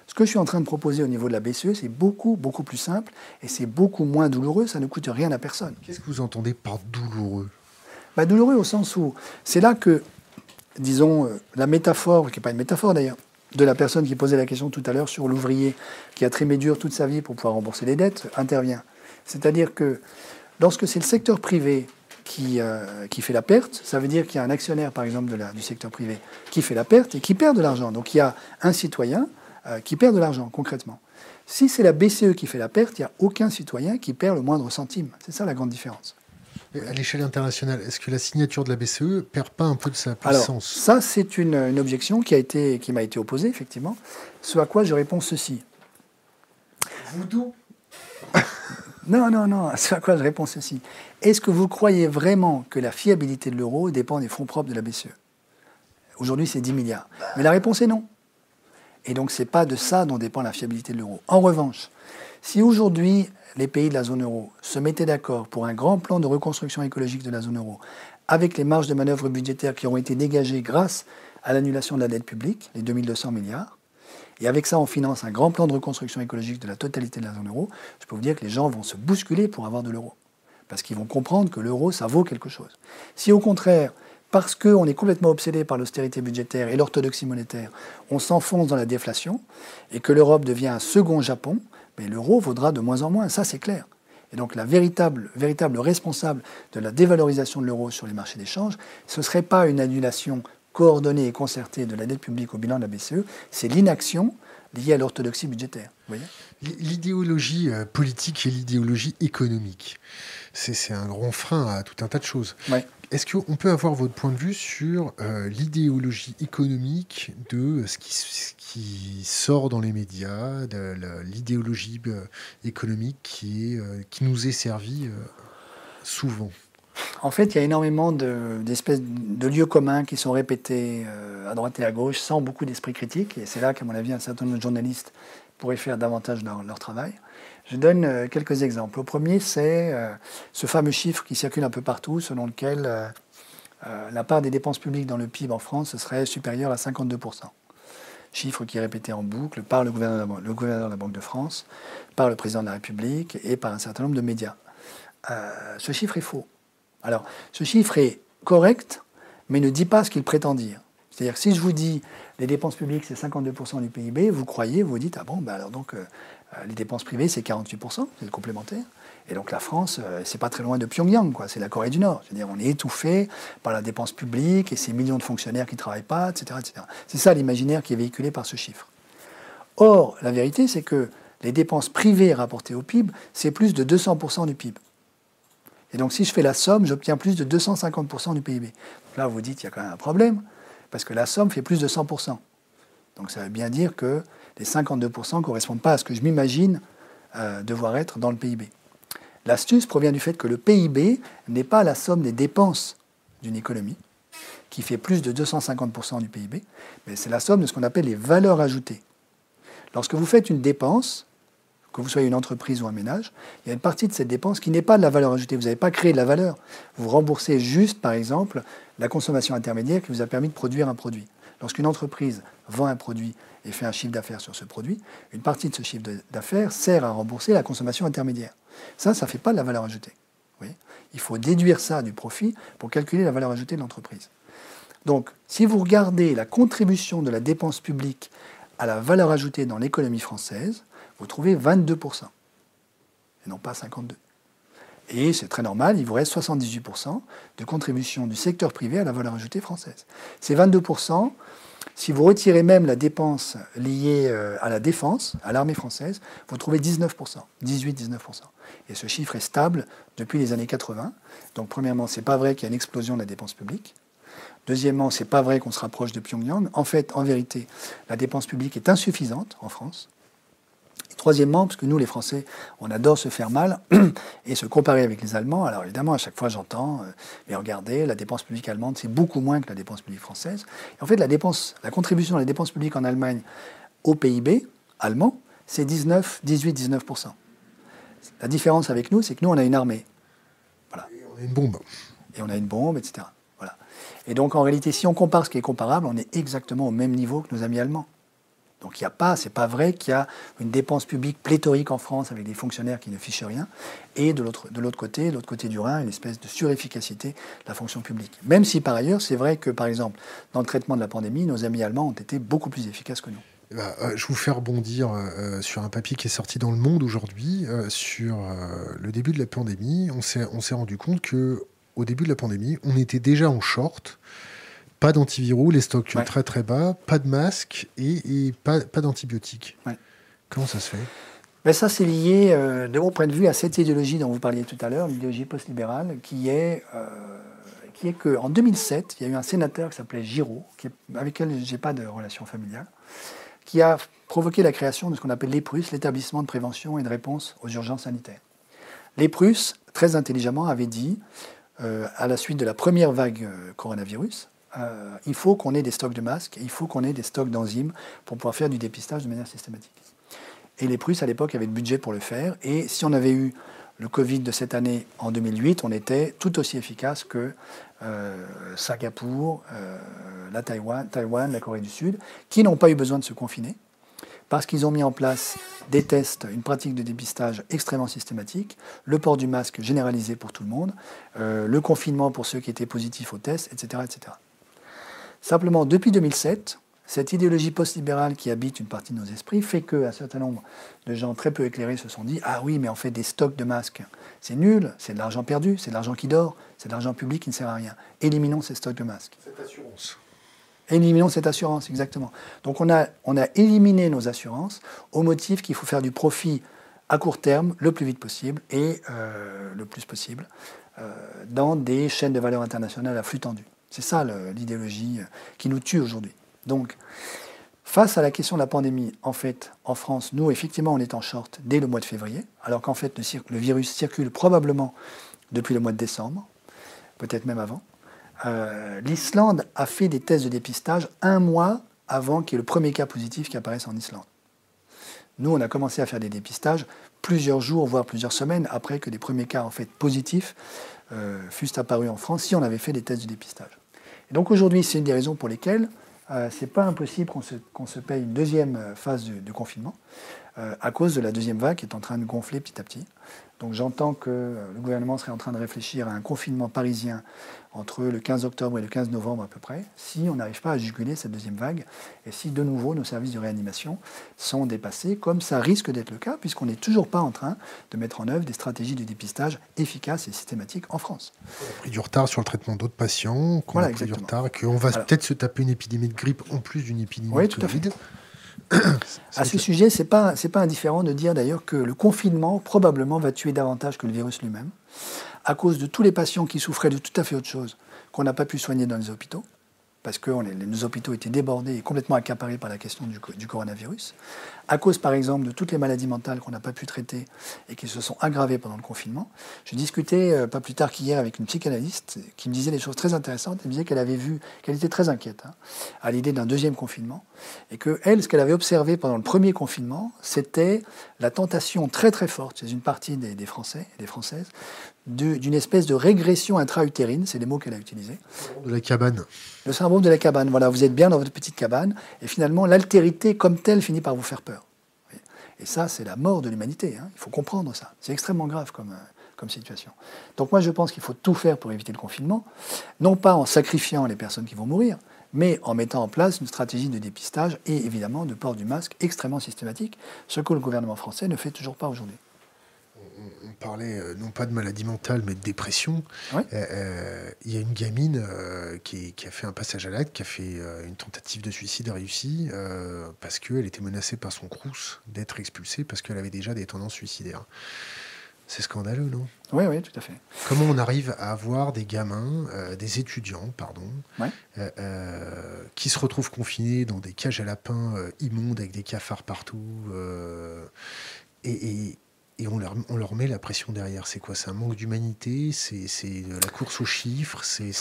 Ce que je suis en train de proposer au niveau de la BCE, c'est beaucoup, beaucoup plus simple et c'est beaucoup moins douloureux. Ça ne coûte rien à personne. Qu'est-ce que vous entendez par douloureux? Bah, Douloureux au sens où c'est là que, disons, euh, la métaphore, qui n'est pas une métaphore d'ailleurs, de la personne qui posait la question tout à l'heure sur l'ouvrier qui a trimé dur toute sa vie pour pouvoir rembourser les dettes intervient. C'est-à-dire que lorsque c'est le secteur privé qui, euh, qui fait la perte, ça veut dire qu'il y a un actionnaire, par exemple, du secteur privé qui fait la perte et qui perd de l'argent. Donc il y a un citoyen euh, qui perd de l'argent, concrètement. Si c'est la BCE qui fait la perte, il n'y a aucun citoyen qui perd le moindre centime. C'est ça la grande différence. À l'échelle internationale, est-ce que la signature de la BCE perd pas un peu de sa puissance? Alors, Ça, c'est une, objection qui, a été, qui m'a été opposée, effectivement. Ce à quoi je réponds ceci. Voodoo? Non, non, non. Ce à quoi je réponds ceci. Est-ce que vous croyez vraiment que la fiabilité de l'euro dépend des fonds propres de la BCE Aujourd'hui, c'est 10 milliards. Mais la réponse est non. Et donc, ce n'est pas de ça dont dépend la fiabilité de l'euro. En revanche, si aujourd'hui les pays de la zone euro se mettaient d'accord pour un grand plan de reconstruction écologique de la zone euro, avec les marges de manœuvre budgétaires qui ont été dégagées grâce à l'annulation de la dette publique, les 2200 milliards, et avec ça on finance un grand plan de reconstruction écologique de la totalité de la zone euro, je peux vous dire que les gens vont se bousculer pour avoir de l'euro. Parce qu'ils vont comprendre que l'euro, ça vaut quelque chose. Si au contraire, parce qu'on est complètement obsédé par l'austérité budgétaire et l'orthodoxie monétaire, on s'enfonce dans la déflation et que l'Europe devient un second Japon, mais l'euro vaudra de moins en moins, ça c'est clair. Et donc la véritable, véritable responsable de la dévalorisation de l'euro sur les marchés d'échange, ce ne serait pas une annulation coordonnée et concertée de la dette publique au bilan de la BCE, c'est l'inaction liée à l'orthodoxie budgétaire. L'idéologie euh, politique et l'idéologie économique, c'est un grand frein à tout un tas de choses. Est-ce qu'on peut avoir votre point de vue sur euh, l'idéologie économique de ce qui, sort dans les médias, de, l'idéologie euh, économique euh, qui nous est servie souvent? En fait, il y a énormément d'espèces de, lieux communs qui sont répétés à droite et à gauche sans beaucoup d'esprit critique. Et c'est là qu'à mon avis, un certain nombre de journalistes pourraient faire davantage leur, leur travail. Je donne euh, quelques exemples. Le premier, c'est euh, ce fameux chiffre qui circule un peu partout, selon lequel euh, la part des dépenses publiques dans le PIB en France serait supérieure à 52%. Chiffre qui est répété en boucle par le gouverneur, de la Banque de France, par le président de la République et par un certain nombre de médias. ce chiffre est faux. Alors, ce chiffre est correct, mais ne dit pas ce qu'il prétend dire. C'est-à-dire si je vous dis les dépenses publiques, c'est 52% du PIB, vous croyez, vous dites, ah bon, ben alors donc les dépenses privées, c'est 48%, c'est le complémentaire. Et donc la France, euh, c'est pas très loin de Pyongyang, quoi. C'est la Corée du Nord. C'est-à-dire, on est étouffé par la dépense publique et ces millions de fonctionnaires qui ne travaillent pas, etc., etc. C'est ça l'imaginaire qui est véhiculé par ce chiffre. Or, la vérité, c'est que les dépenses privées rapportées au PIB, c'est plus de 200% du PIB. Et donc si je fais la somme, j'obtiens plus de 250% du PIB. là, vous dites, il y a quand même un problème, parce que la somme fait plus de 100%. Donc ça veut bien dire que les 52% ne correspondent pas à ce que je m'imagine euh, devoir être dans le PIB. L'astuce provient du fait que le PIB n'est pas la somme des dépenses d'une économie, qui fait plus de 250% du PIB, mais c'est la somme de ce qu'on appelle les valeurs ajoutées. Lorsque vous faites une dépense, que vous soyez une entreprise ou un ménage, il y a une partie de cette dépense qui n'est pas de la valeur ajoutée. Vous n'avez pas créé de la valeur. Vous remboursez juste, par exemple, la consommation intermédiaire qui vous a permis de produire un produit. Lorsqu'une entreprise vend un produit et fait un chiffre d'affaires sur ce produit, une partie de ce chiffre d'affaires sert à rembourser la consommation intermédiaire. Ça, ça ne fait pas de la valeur ajoutée. Il faut déduire ça du profit pour calculer la valeur ajoutée de l'entreprise. Donc, si vous regardez la contribution de la dépense publique à la valeur ajoutée dans l'économie française, vous trouvez 22%, et non pas 52%. Et c'est très normal, il vous reste 78% de contribution du secteur privé à la valeur ajoutée française. Ces 22%, si vous retirez même la dépense liée euh, à la défense, à l'armée française, vous trouvez 19%, 18-19%. Et ce chiffre est stable depuis les années 80. Donc premièrement, ce n'est pas vrai qu'il y a une explosion de la dépense publique. Deuxièmement, ce n'est pas vrai qu'on se rapproche de Pyongyang. En fait, en vérité, la dépense publique est insuffisante en France. Troisièmement, parce que nous, les Français, on adore se faire mal et se comparer avec les Allemands. Alors évidemment, à chaque fois, j'entends, euh, mais regardez, la dépense publique allemande, c'est beaucoup moins que la dépense publique française. Et en fait, la, dépense, la contribution à la dépense publique en Allemagne au PIB allemand, c'est 19, 18, 19% La différence avec nous, c'est que nous, on a une armée. Voilà. Et on a une bombe. Et on a une bombe, etc. Voilà. Et donc, en réalité, si on compare ce qui est comparable, on est exactement au même niveau que nos amis allemands. Donc il n'y a pas, c'est pas vrai qu'il y a une dépense publique pléthorique en France avec des fonctionnaires qui ne fichent rien, et de l'autre, côté, de l'autre côté du Rhin, une espèce de surefficacité de la fonction publique. Même si par ailleurs, c'est vrai que par exemple, dans le traitement de la pandémie, nos amis allemands ont été beaucoup plus efficaces que nous. Eh ben, euh, je vous fais rebondir euh, euh, sur un papier qui est sorti dans Le Monde aujourd'hui sur le début de la pandémie. On s'est, on s'est rendu compte que au début de la pandémie, on était déjà en short pas d'antiviraux, les stocks très très bas, pas de masques et, pas, pas d'antibiotiques. Comment ça se fait? Ben Ça, c'est lié, euh, de mon point de vue, à cette idéologie dont vous parliez tout à l'heure, l'idéologie post-libérale, qui est, euh, qui est qu'en 2007, il y a eu un sénateur qui s'appelait Giraud, qui avec lequel je n'ai pas de relation familiale, qui a provoqué la création de ce qu'on appelle l'EPRUS, l'établissement de prévention et de réponse aux urgences sanitaires. L'EPRUS, très intelligemment, avait dit, euh, à la suite de la première vague coronavirus, euh, il faut qu'on ait des stocks de masques, il faut qu'on ait des stocks d'enzymes pour pouvoir faire du dépistage de manière systématique. Et les Prusses, à l'époque, avaient le budget pour le faire. Et si on avait eu le Covid de cette année en 2008, on était tout aussi efficace que euh, Singapour, euh, la Taïwan, la Corée du Sud, qui n'ont pas eu besoin de se confiner parce qu'ils ont mis en place des tests, une pratique de dépistage extrêmement systématique, le port du masque généralisé pour tout le monde, le confinement pour ceux qui étaient positifs aux tests, etc. etc. Simplement, depuis 2007, cette idéologie post-libérale qui habite une partie de nos esprits fait qu'un certain nombre de gens très peu éclairés se sont dit Ah oui, mais en fait, des stocks de masques, c'est nul, c'est de l'argent perdu, c'est de l'argent qui dort, c'est de l'argent public qui ne sert à rien. Éliminons ces stocks de masques. Cette assurance. Éliminons cette assurance, exactement. Donc on a, on a éliminé nos assurances au motif qu'il faut faire du profit à court terme le plus vite possible et euh, le plus possible euh, dans des chaînes de valeur internationales à flux tendu. C'est ça l'idéologie euh, qui nous tue aujourd'hui. Donc, face à la question de la pandémie, en fait, en France, nous, effectivement, on est en short dès le mois de février, alors qu'en fait, le, virus circule probablement depuis le mois de décembre, peut-être même avant. Euh, L'Islande a fait des tests de dépistage un mois avant qu'il y ait le premier cas positif qui apparaisse en Islande. Nous, on a commencé à faire des dépistages plusieurs jours, voire plusieurs semaines après que les premiers cas en fait positifs euh, fussent apparus en France, si on avait fait des tests de dépistage donc aujourd'hui, c'est une des raisons pour lesquelles euh, ce n'est pas impossible qu'on se, paye une deuxième euh, phase de, confinement, euh, à cause de la deuxième vague qui est en train de gonfler petit à petit. Donc j'entends que le gouvernement serait en train de réfléchir à un confinement parisien entre le 15 octobre et le 15 novembre à peu près, si on n'arrive pas à juguler cette deuxième vague, et si de nouveau nos services de réanimation sont dépassés, comme ça risque d'être le cas, puisqu'on n'est toujours pas en train de mettre en œuvre des stratégies de dépistage efficaces et systématiques en France. On a pris du retard sur le traitement d'autres patients, qu'on a pris du retard, qu'on va peut-être se taper une épidémie de grippe en plus d'une épidémie de Covid. à ce sujet, ce n'est pas, pas indifférent de dire d'ailleurs que le confinement probablement va tuer davantage que le virus lui-même, à cause de tous les patients qui souffraient de tout à fait autre chose qu'on n'a pas pu soigner dans les hôpitaux parce que nos hôpitaux étaient débordés et complètement accaparés par la question du, coronavirus, à cause par exemple de toutes les maladies mentales qu'on n'a pas pu traiter et qui se sont aggravées pendant le confinement. Je discutais euh, pas plus tard qu'hier avec une psychanalyste qui me disait des choses très intéressantes. Elle me disait qu'elle avait vu, qu'elle était très inquiète hein, à l'idée d'un deuxième confinement et que elle, ce qu'elle avait observé pendant le premier confinement, c'était la tentation très très forte chez une partie des Français et des Françaises d'une espèce de régression intra-utérine, c'est les mots qu'elle a utilisés. De la cabane. Le syndrome de la cabane. Voilà, vous êtes bien dans votre petite cabane, et finalement, l'altérité comme telle finit par vous faire peur. Et ça, c'est la mort de l'humanité. Hein. Il faut comprendre ça. C'est extrêmement grave comme, comme situation. Donc moi, je pense qu'il faut tout faire pour éviter le confinement, non pas en sacrifiant les personnes qui vont mourir, mais en mettant en place une stratégie de dépistage et évidemment de port du masque extrêmement systématique, ce que le gouvernement français ne fait toujours pas aujourd'hui on parlait euh, non pas de maladie mentale, mais de dépression. Euh, euh, il y a une gamine qui, a fait un passage à l'acte, qui a fait une tentative de suicide réussie parce qu'elle était menacée par son crous d'être expulsée parce qu'elle avait déjà des tendances suicidaires. C'est scandaleux, non? Oui, oui, tout à fait. Comment on arrive à avoir des gamins, des étudiants, pardon, qui se retrouvent confinés dans des cages à lapins immondes avec des cafards partout et, et on leur, on leur met la pression derrière. C'est quoi? C'est un manque d'humanité? C'est la course aux chiffres? C'est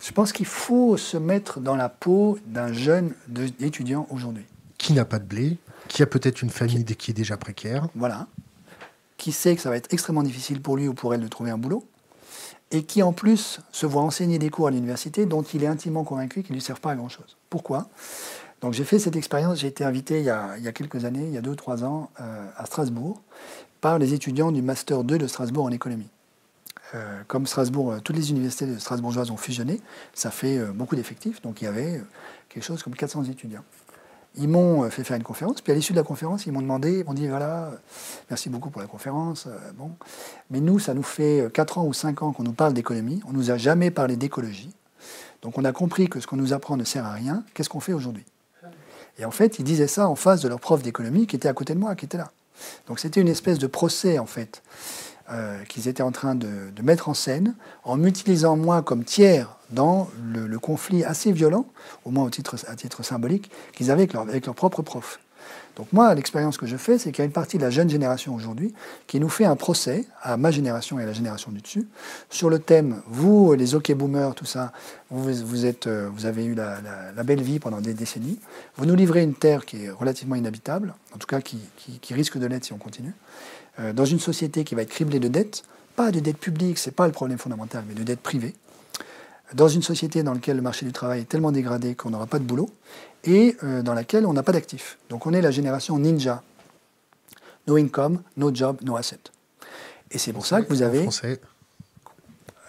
Je pense qu'il faut se mettre dans la peau d'un jeune étudiant aujourd'hui. Qui n'a pas de blé, qui a peut-être une famille qui... est déjà précaire. Voilà. Qui sait que ça va être extrêmement difficile pour lui ou pour elle de trouver un boulot. Et qui en plus se voit enseigner des cours à l'université dont il est intimement convaincu qu'ils ne lui servent pas à grand-chose. Pourquoi? Donc j'ai fait cette expérience, j'ai été invité il y, a, quelques années, il y a deux ou trois ans, euh, à Strasbourg, par les étudiants du Master 2 de Strasbourg en économie. Euh, comme Strasbourg, euh, toutes les universités de strasbourgeoises ont fusionné, ça fait beaucoup d'effectifs, donc il y avait quelque chose comme 400 étudiants. Ils m'ont fait faire une conférence, puis à l'issue de la conférence, ils m'ont demandé, ils m'ont dit voilà, merci beaucoup pour la conférence, bon, mais nous, ça nous fait 4 ans ou 5 ans qu'on nous parle d'économie, on ne nous a jamais parlé d'écologie, donc on a compris que ce qu'on nous apprend ne sert à rien, qu'est-ce qu'on fait aujourd'hui? Et en fait, ils disaient ça en face de leur prof d'économie qui était à côté de moi, qui était là. Donc c'était une espèce de procès, en fait, euh, qu'ils étaient en train de, mettre en scène, en m'utilisant moi comme tiers dans le, conflit assez violent, au moins à titre symbolique, qu'ils avaient avec leur propre prof. Donc moi, l'expérience que je fais, c'est qu'il y a une partie de la jeune génération aujourd'hui qui nous fait un procès à ma génération et à la génération du dessus sur le thème, vous, les OK boomers, tout ça, vous, euh, avez eu la, belle vie pendant des décennies, vous nous livrez une terre qui est relativement inhabitable, en tout cas qui, risque de l'être si on continue, euh, dans une société qui va être criblée de dettes, pas de dettes publiques, c'est pas le problème fondamental, mais de dettes privées, dans une société dans laquelle le marché du travail est tellement dégradé qu'on n'aura pas de boulot, et euh, dans laquelle on n'a pas d'actifs. Donc on est la génération ninja. No income, no job, no asset. Et c'est pour ça que vous avez...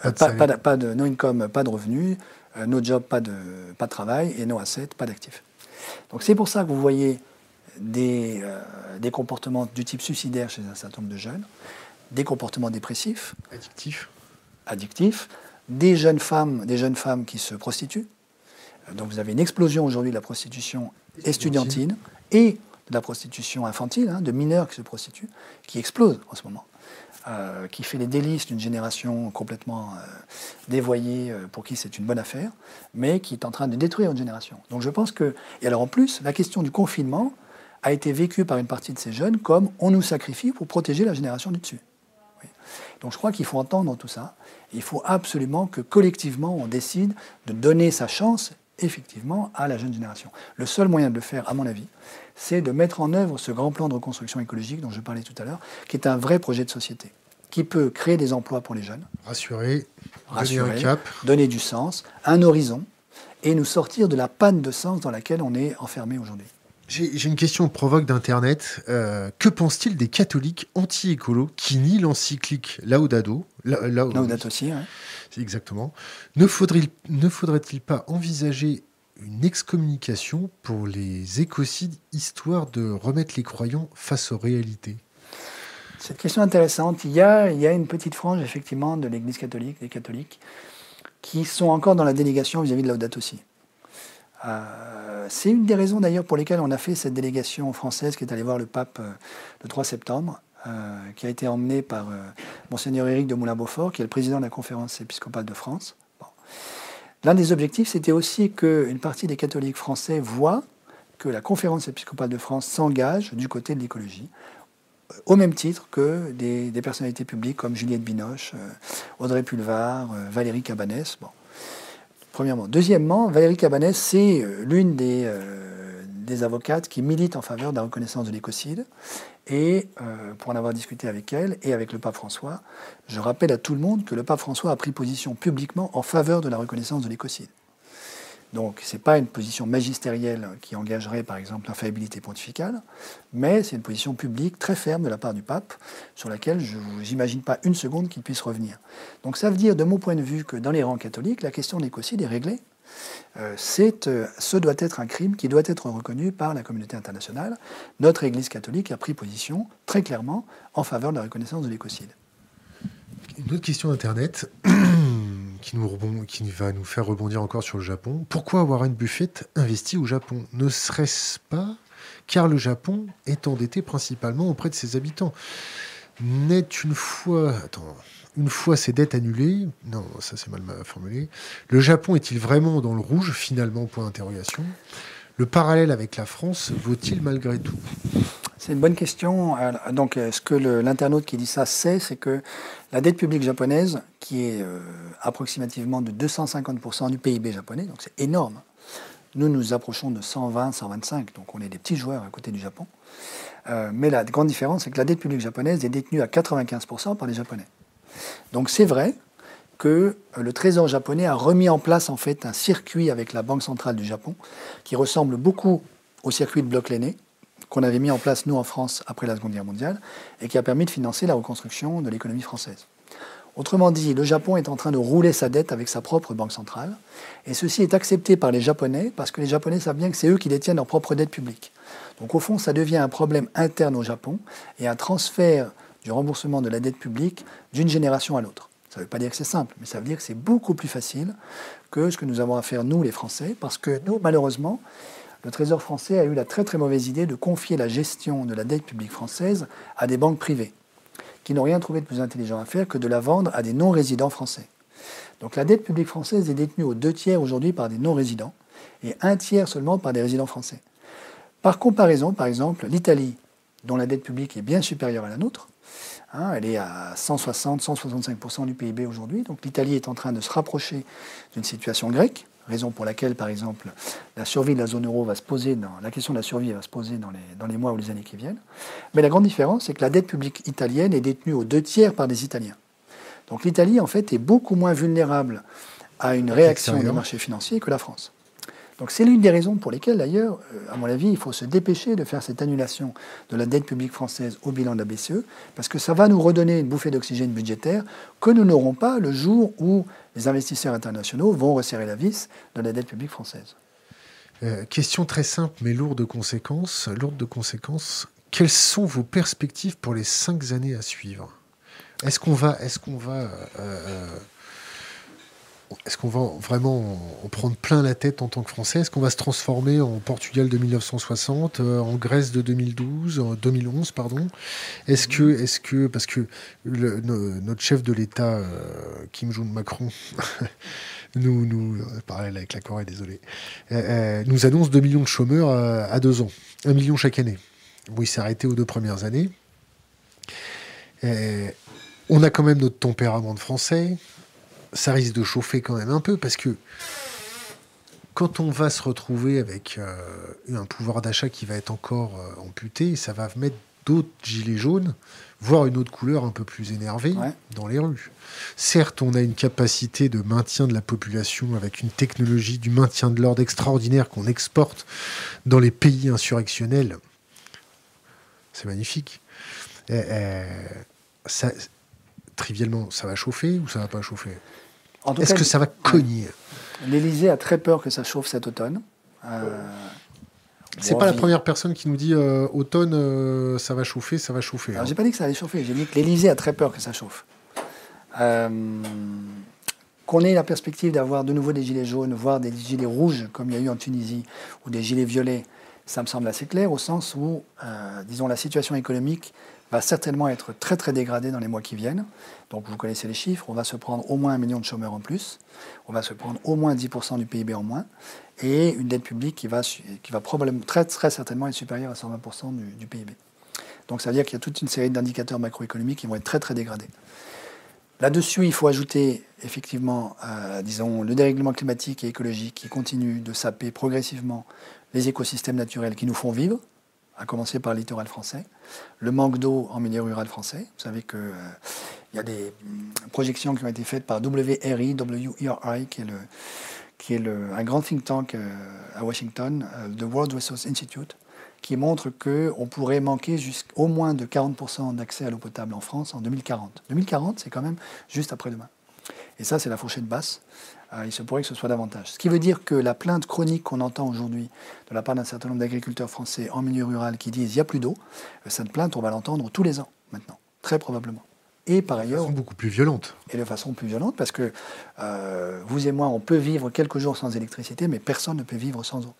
Euh, pas, de, no income, pas de revenus, euh, no job, pas de, pas de travail, et no asset, pas d'actifs. Donc c'est pour ça que vous voyez des, des comportements du type suicidaire chez un certain nombre de jeunes, des comportements dépressifs. Addictifs. Addictifs. Des jeunes femmes, des jeunes femmes qui se prostituent. Donc vous avez une explosion aujourd'hui de la prostitution estudiantine et de la prostitution infantile, hein, de mineurs qui se prostituent, qui explose en ce moment, euh, qui fait les délices d'une génération complètement euh, dévoyée euh, pour qui c'est une bonne affaire, mais qui est en train de détruire une génération. Donc je pense que... Et alors en plus, la question du confinement a été vécue par une partie de ces jeunes comme on nous sacrifie pour protéger la génération du dessus. Donc je crois qu'il faut entendre tout ça. Il faut absolument que collectivement on décide de donner sa chance effectivement à la jeune génération. Le seul moyen de le faire, à mon avis, c'est de mettre en œuvre ce grand plan de reconstruction écologique dont je parlais tout à l'heure, qui est un vrai projet de société, qui peut créer des emplois pour les jeunes. Rassurer, donner un cap. Donner du sens, un horizon, et nous sortir de la panne de sens dans laquelle on est enfermé aujourd'hui. J'ai une question provoque d'Internet. Euh, que pense-t-il des catholiques anti-écolos qui nient l'encyclique Laudado? Laudato aussi, Exactement. Ne faudrait-il pas envisager une excommunication pour les écocides, histoire de remettre les croyants face aux réalités? Cette question intéressante. Il y, a, il y a une petite frange, effectivement, de l'Église catholique, des catholiques, qui sont encore dans la délégation vis-à-vis de Laudato aussi. C'est une des raisons d'ailleurs pour lesquelles on a fait cette délégation française qui est allée voir le pape le 3 septembre, qui a été emmenée par Monseigneur Éric de Moulin-Beaufort, qui est le président de la conférence épiscopale de France. L'un des objectifs, c'était aussi qu'une partie des catholiques français voient que la conférence épiscopale de France s'engage du côté de l'écologie, au même titre que des, personnalités publiques comme Juliette Binoche, euh, Audrey Pulvar, euh, Valérie Cabanès. Premièrement. Deuxièmement, Valérie Cabanès, c'est euh, l'une des, des avocates qui milite en faveur de la reconnaissance de l'écocide. Et pour en avoir discuté avec elle et avec le pape François, je rappelle à tout le monde que le pape François a pris position publiquement en faveur de la reconnaissance de l'écocide. Donc ce n'est pas une position magistérielle qui engagerait par exemple l'infaillibilité pontificale, mais c'est une position publique très ferme de la part du pape, sur laquelle je n'imagine pas une seconde qu'il puisse revenir. Donc ça veut dire, de mon point de vue, que dans les rangs catholiques, la question de l'écocide est réglée. Euh, euh, ce doit être un crime qui doit être reconnu par la communauté internationale. Notre Église catholique a pris position très clairement en faveur de la reconnaissance de l'écocide. Une autre question d'Internet. qui, va nous faire rebondir encore sur le Japon. Pourquoi Warren Buffett investit au Japon? Ne serait-ce pas car le Japon est endetté principalement auprès de ses habitants N'est une fois, attends, une fois ses dettes annulées, non, ça c'est mal formulé, le Japon est-il vraiment dans le rouge? Finalement Point d'interrogation. Le parallèle avec la France vaut-il malgré tout? C'est une bonne question. Euh, donc, ce que l'internaute qui dit ça sait, c'est que la dette publique japonaise, qui est euh, approximativement de 250% du PIB japonais, donc c'est énorme. Nous nous approchons de 120, 125, donc on est des petits joueurs à côté du Japon. Euh, mais la grande différence, c'est que la dette publique japonaise est détenue à 95% par les Japonais. Donc c'est vrai que le Trésor japonais a remis en place en fait un circuit avec la Banque centrale du Japon qui ressemble beaucoup au circuit de bloc Lenné, qu'on avait mis en place, nous, en France, après la Seconde Guerre mondiale, et qui a permis de financer la reconstruction de l'économie française. Autrement dit, le Japon est en train de rouler sa dette avec sa propre banque centrale, et ceci est accepté par les Japonais, parce que les Japonais savent bien que c'est eux qui détiennent leur propre dette publique. Donc au fond, ça devient un problème interne au Japon, et un transfert du remboursement de la dette publique d'une génération à l'autre. Ça ne veut pas dire que c'est simple, mais ça veut dire que c'est beaucoup plus facile que ce que nous avons à faire, nous, les Français, parce que nous, malheureusement, le Trésor français a eu la très très mauvaise idée de confier la gestion de la dette publique française à des banques privées, qui n'ont rien trouvé de plus intelligent à faire que de la vendre à des non-résidents français. Donc la dette publique française est détenue aux deux tiers aujourd'hui par des non-résidents et un tiers seulement par des résidents français. Par comparaison, par exemple, l'Italie, dont la dette publique est bien supérieure à la nôtre, hein, elle est à 160-165% du PIB aujourd'hui, donc l'Italie est en train de se rapprocher d'une situation grecque, raison pour laquelle, par exemple, la survie de la zone euro va se poser, dans, la question de la survie va se poser dans les, dans les mois ou les années qui viennent. Mais la grande différence, c'est que la dette publique italienne est détenue aux deux tiers par des Italiens. Donc l'Italie, en fait, est beaucoup moins vulnérable à une réaction des marchés financiers que la France. Donc c'est l'une des raisons pour lesquelles, d'ailleurs, euh, à mon avis, il faut se dépêcher de faire cette annulation de la dette publique française au bilan de la BCE, parce que ça va nous redonner une bouffée d'oxygène budgétaire que nous n'aurons pas le jour où les investisseurs internationaux vont resserrer la vis de la dette publique française. Euh, question très simple mais lourde de conséquences. Lourde de conséquences. Quelles sont vos perspectives pour les cinq années à suivre? Est-ce qu'on va, est-ce qu'on va euh, est-ce qu'on va vraiment en prendre plein la tête en tant que Français? Est-ce qu'on va se transformer en Portugal de 1960, euh, en Grèce de 2012, en 2011, pardon? Est-ce que, est que, parce que notre chef de l'État, euh, Kim Jong-Macron, nous, nous, parallèle avec la Corée, désolé, euh, nous annonce 2 millions de chômeurs à deux ans, 1 million chaque année. Bon, il s'est arrêté aux deux premières années. on a quand même notre tempérament de Français ça risque de chauffer quand même un peu parce que quand on va se retrouver avec euh, un pouvoir d'achat qui va être encore euh, amputé, ça va mettre d'autres gilets jaunes, voire une autre couleur un peu plus énervée dans les rues. Certes, on a une capacité de maintien de la population avec une technologie du maintien de l'ordre extraordinaire qu'on exporte dans les pays insurrectionnels. C'est magnifique. ça, trivialement, ça va chauffer ou ça va pas chauffer? Est-ce que ça va cogner L'Élysée a très peur que ça chauffe cet automne. Euh, c'est pas la première personne qui nous dit euh, automne, euh, ça va chauffer, ça va chauffer. Alors, hein. j'ai pas dit que ça allait chauffer, j'ai dit que l'Élysée a très peur que ça chauffe. Qu'on ait la perspective d'avoir de nouveau des gilets jaunes, voire des gilets rouges, comme il y a eu en Tunisie, ou des gilets violets, ça me semble assez clair, au sens où, euh, disons, la situation économique va certainement être très très dégradée dans les mois qui viennent. Donc vous connaissez les chiffres, on va se prendre au moins un million de chômeurs en plus, on va se prendre au moins 10% du PIB en moins, et une dette publique qui va, qui va probablement, très, très certainement être supérieure à 120% du, du PIB. Donc ça veut dire qu'il y a toute une série d'indicateurs macroéconomiques qui vont être très très dégradés. Là-dessus, il faut ajouter effectivement, euh, disons, le dérèglement climatique et écologique qui continue de saper progressivement les écosystèmes naturels qui nous font vivre, à commencer par le littoral français, le manque d'eau en milieu rural français. Vous savez qu'il euh, y a des projections qui ont été faites par WRI, WERI, qui est, le, qui est le, un grand think tank euh, à Washington, le World Resource Institute, qui montre qu'on pourrait manquer au moins de 40% d'accès à l'eau potable en France en 2040. 2040, c'est quand même juste après-demain. Et ça, c'est la fourchette basse. Euh, il se pourrait que ce soit davantage. Ce qui veut dire que la plainte chronique qu'on entend aujourd'hui de la part d'un certain nombre d'agriculteurs français en milieu rural qui disent il n'y a plus d'eau, euh, cette plainte, on va l'entendre tous les ans maintenant, très probablement. Et par ailleurs. De façon beaucoup plus violente. Et de façon plus violente, parce que euh, vous et moi, on peut vivre quelques jours sans électricité, mais personne ne peut vivre sans eau.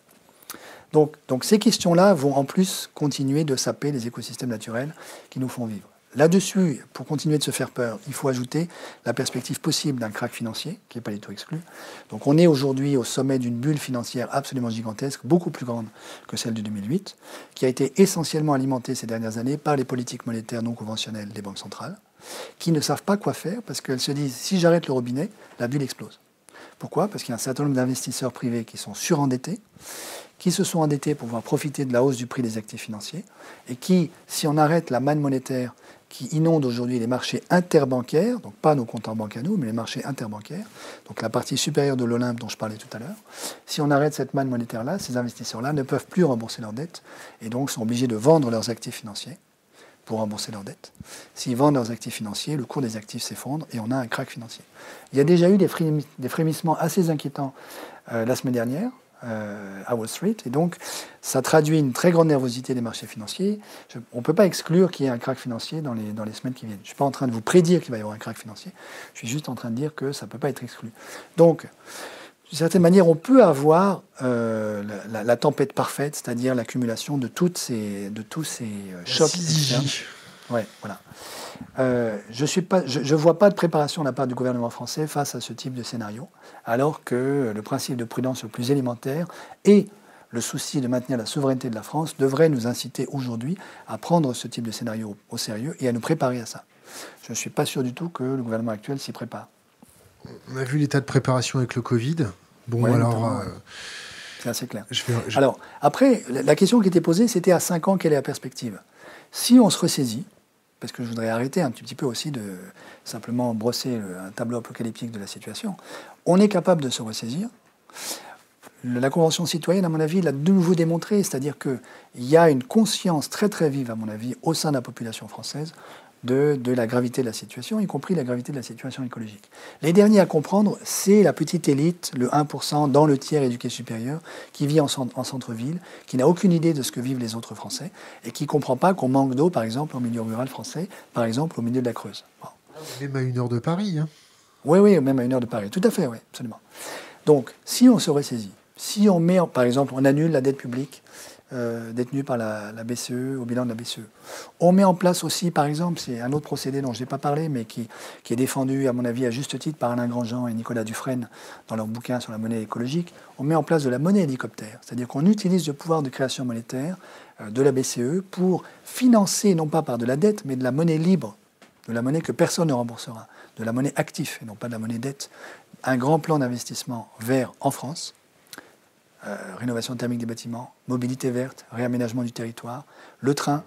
Donc, donc ces questions-là vont en plus continuer de saper les écosystèmes naturels qui nous font vivre. Là-dessus, pour continuer de se faire peur, il faut ajouter la perspective possible d'un crack financier, qui n'est pas du tout exclu. Donc on est aujourd'hui au sommet d'une bulle financière absolument gigantesque, beaucoup plus grande que celle de 2008, qui a été essentiellement alimentée ces dernières années par les politiques monétaires non conventionnelles des banques centrales, qui ne savent pas quoi faire parce qu'elles se disent si j'arrête le robinet, la bulle explose. Pourquoi? Parce qu'il y a un certain nombre d'investisseurs privés qui sont surendettés qui se sont endettés pour pouvoir profiter de la hausse du prix des actifs financiers et qui, si on arrête la manne monétaire qui inonde aujourd'hui les marchés interbancaires, donc pas nos comptes en banque à nous, mais les marchés interbancaires, donc la partie supérieure de l'Olympe dont je parlais tout à l'heure, si on arrête cette manne monétaire-là, ces investisseurs-là ne peuvent plus rembourser leurs dettes et donc sont obligés de vendre leurs actifs financiers pour rembourser leurs dettes. S'ils vendent leurs actifs financiers, le cours des actifs s'effondre et on a un crack financier. Il y a déjà eu des, frémissements assez inquiétants euh, la semaine dernière. Euh, à Wall Street. Et donc, ça traduit une très grande nervosité des marchés financiers. on ne peut pas exclure qu'il y ait un crack financier dans les, dans les semaines qui viennent. Je ne suis pas en train de vous prédire qu'il va y avoir un crack financier. Je suis juste en train de dire que ça ne peut pas être exclu. Donc, d'une certaine manière, on peut avoir euh, la, tempête parfaite, c'est-à-dire l'accumulation de, toutes ces, de tous ces euh, chocs. Ouais, voilà. Euh, je ne vois pas de préparation de la part du gouvernement français face à ce type de scénario, alors que le principe de prudence le plus élémentaire et le souci de maintenir la souveraineté de la France devrait nous inciter aujourd'hui à prendre ce type de scénario au sérieux et à nous préparer à ça. Je ne suis pas sûr du tout que le gouvernement actuel s'y prépare. On a vu l'état de préparation avec le Covid. Bon, alors. Euh, C'est assez clair. Alors, après, la question qui était posée, c'était à 5 ans, quelle est la perspective? Si on se ressaisit, parce que je voudrais arrêter un petit peu aussi de simplement brosser un tableau apocalyptique de la situation. On est capable de se ressaisir. La Convention citoyenne, à mon avis, l'a de nouveau démontré, c'est-à-dire qu'il y a une conscience très très vive, à mon avis, au sein de la population française de, la gravité de la situation, y compris la gravité de la situation écologique. Les derniers à comprendre, c'est la petite élite, le 1% dans le tiers éduqué supérieur, qui vit en, centre-ville, qui n'a aucune idée de ce que vivent les autres Français, et qui ne comprend pas qu'on manque d'eau, par exemple, en milieu rural français, par exemple, au milieu de la Creuse. Même à une heure de Paris. Hein. Oui, oui, même à une heure de Paris. Tout à fait, oui, absolument. Donc, si on se ressaisit, si on met, par exemple, on annule la dette publique, euh, par la, BCE, au bilan de la BCE. On met en place aussi, par exemple, c'est un autre procédé dont je n'ai pas parlé, mais qui, est défendu, à mon avis, à juste titre par Alain Grandjean et Nicolas Dufresne dans leur bouquin sur la monnaie écologique. On met en place de la monnaie hélicoptère, c'est-à-dire qu'on utilise le pouvoir de création monétaire euh, de la BCE pour financer, non pas par de la dette, mais de la monnaie libre, de la monnaie que personne ne remboursera, de la monnaie active et non pas de la monnaie dette, un grand plan d'investissement vert en France euh, rénovation thermique des bâtiments, mobilité verte, réaménagement du territoire, le train,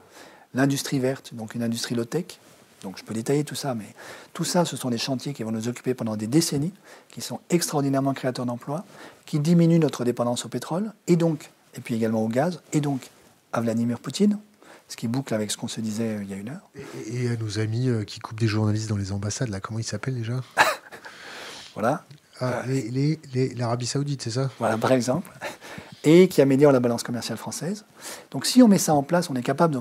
l'industrie verte, donc une industrie low-tech. Donc je peux détailler tout ça, mais tout ça, ce sont des chantiers qui vont nous occuper pendant des décennies, qui sont extraordinairement créateurs d'emplois, qui diminuent notre dépendance au pétrole, et donc, et puis également au gaz, et donc à Vladimir Poutine, ce qui boucle avec ce qu'on se disait euh, il y a une heure. Et, à nos amis euh, qui coupent des journalistes dans les ambassades, là, comment ils s'appellent déjà? Voilà. Ah, l'Arabie Saoudite, c'est ça? Voilà, par exemple. et qui améliore la balance commerciale française. Donc si on met ça en place, on est capable de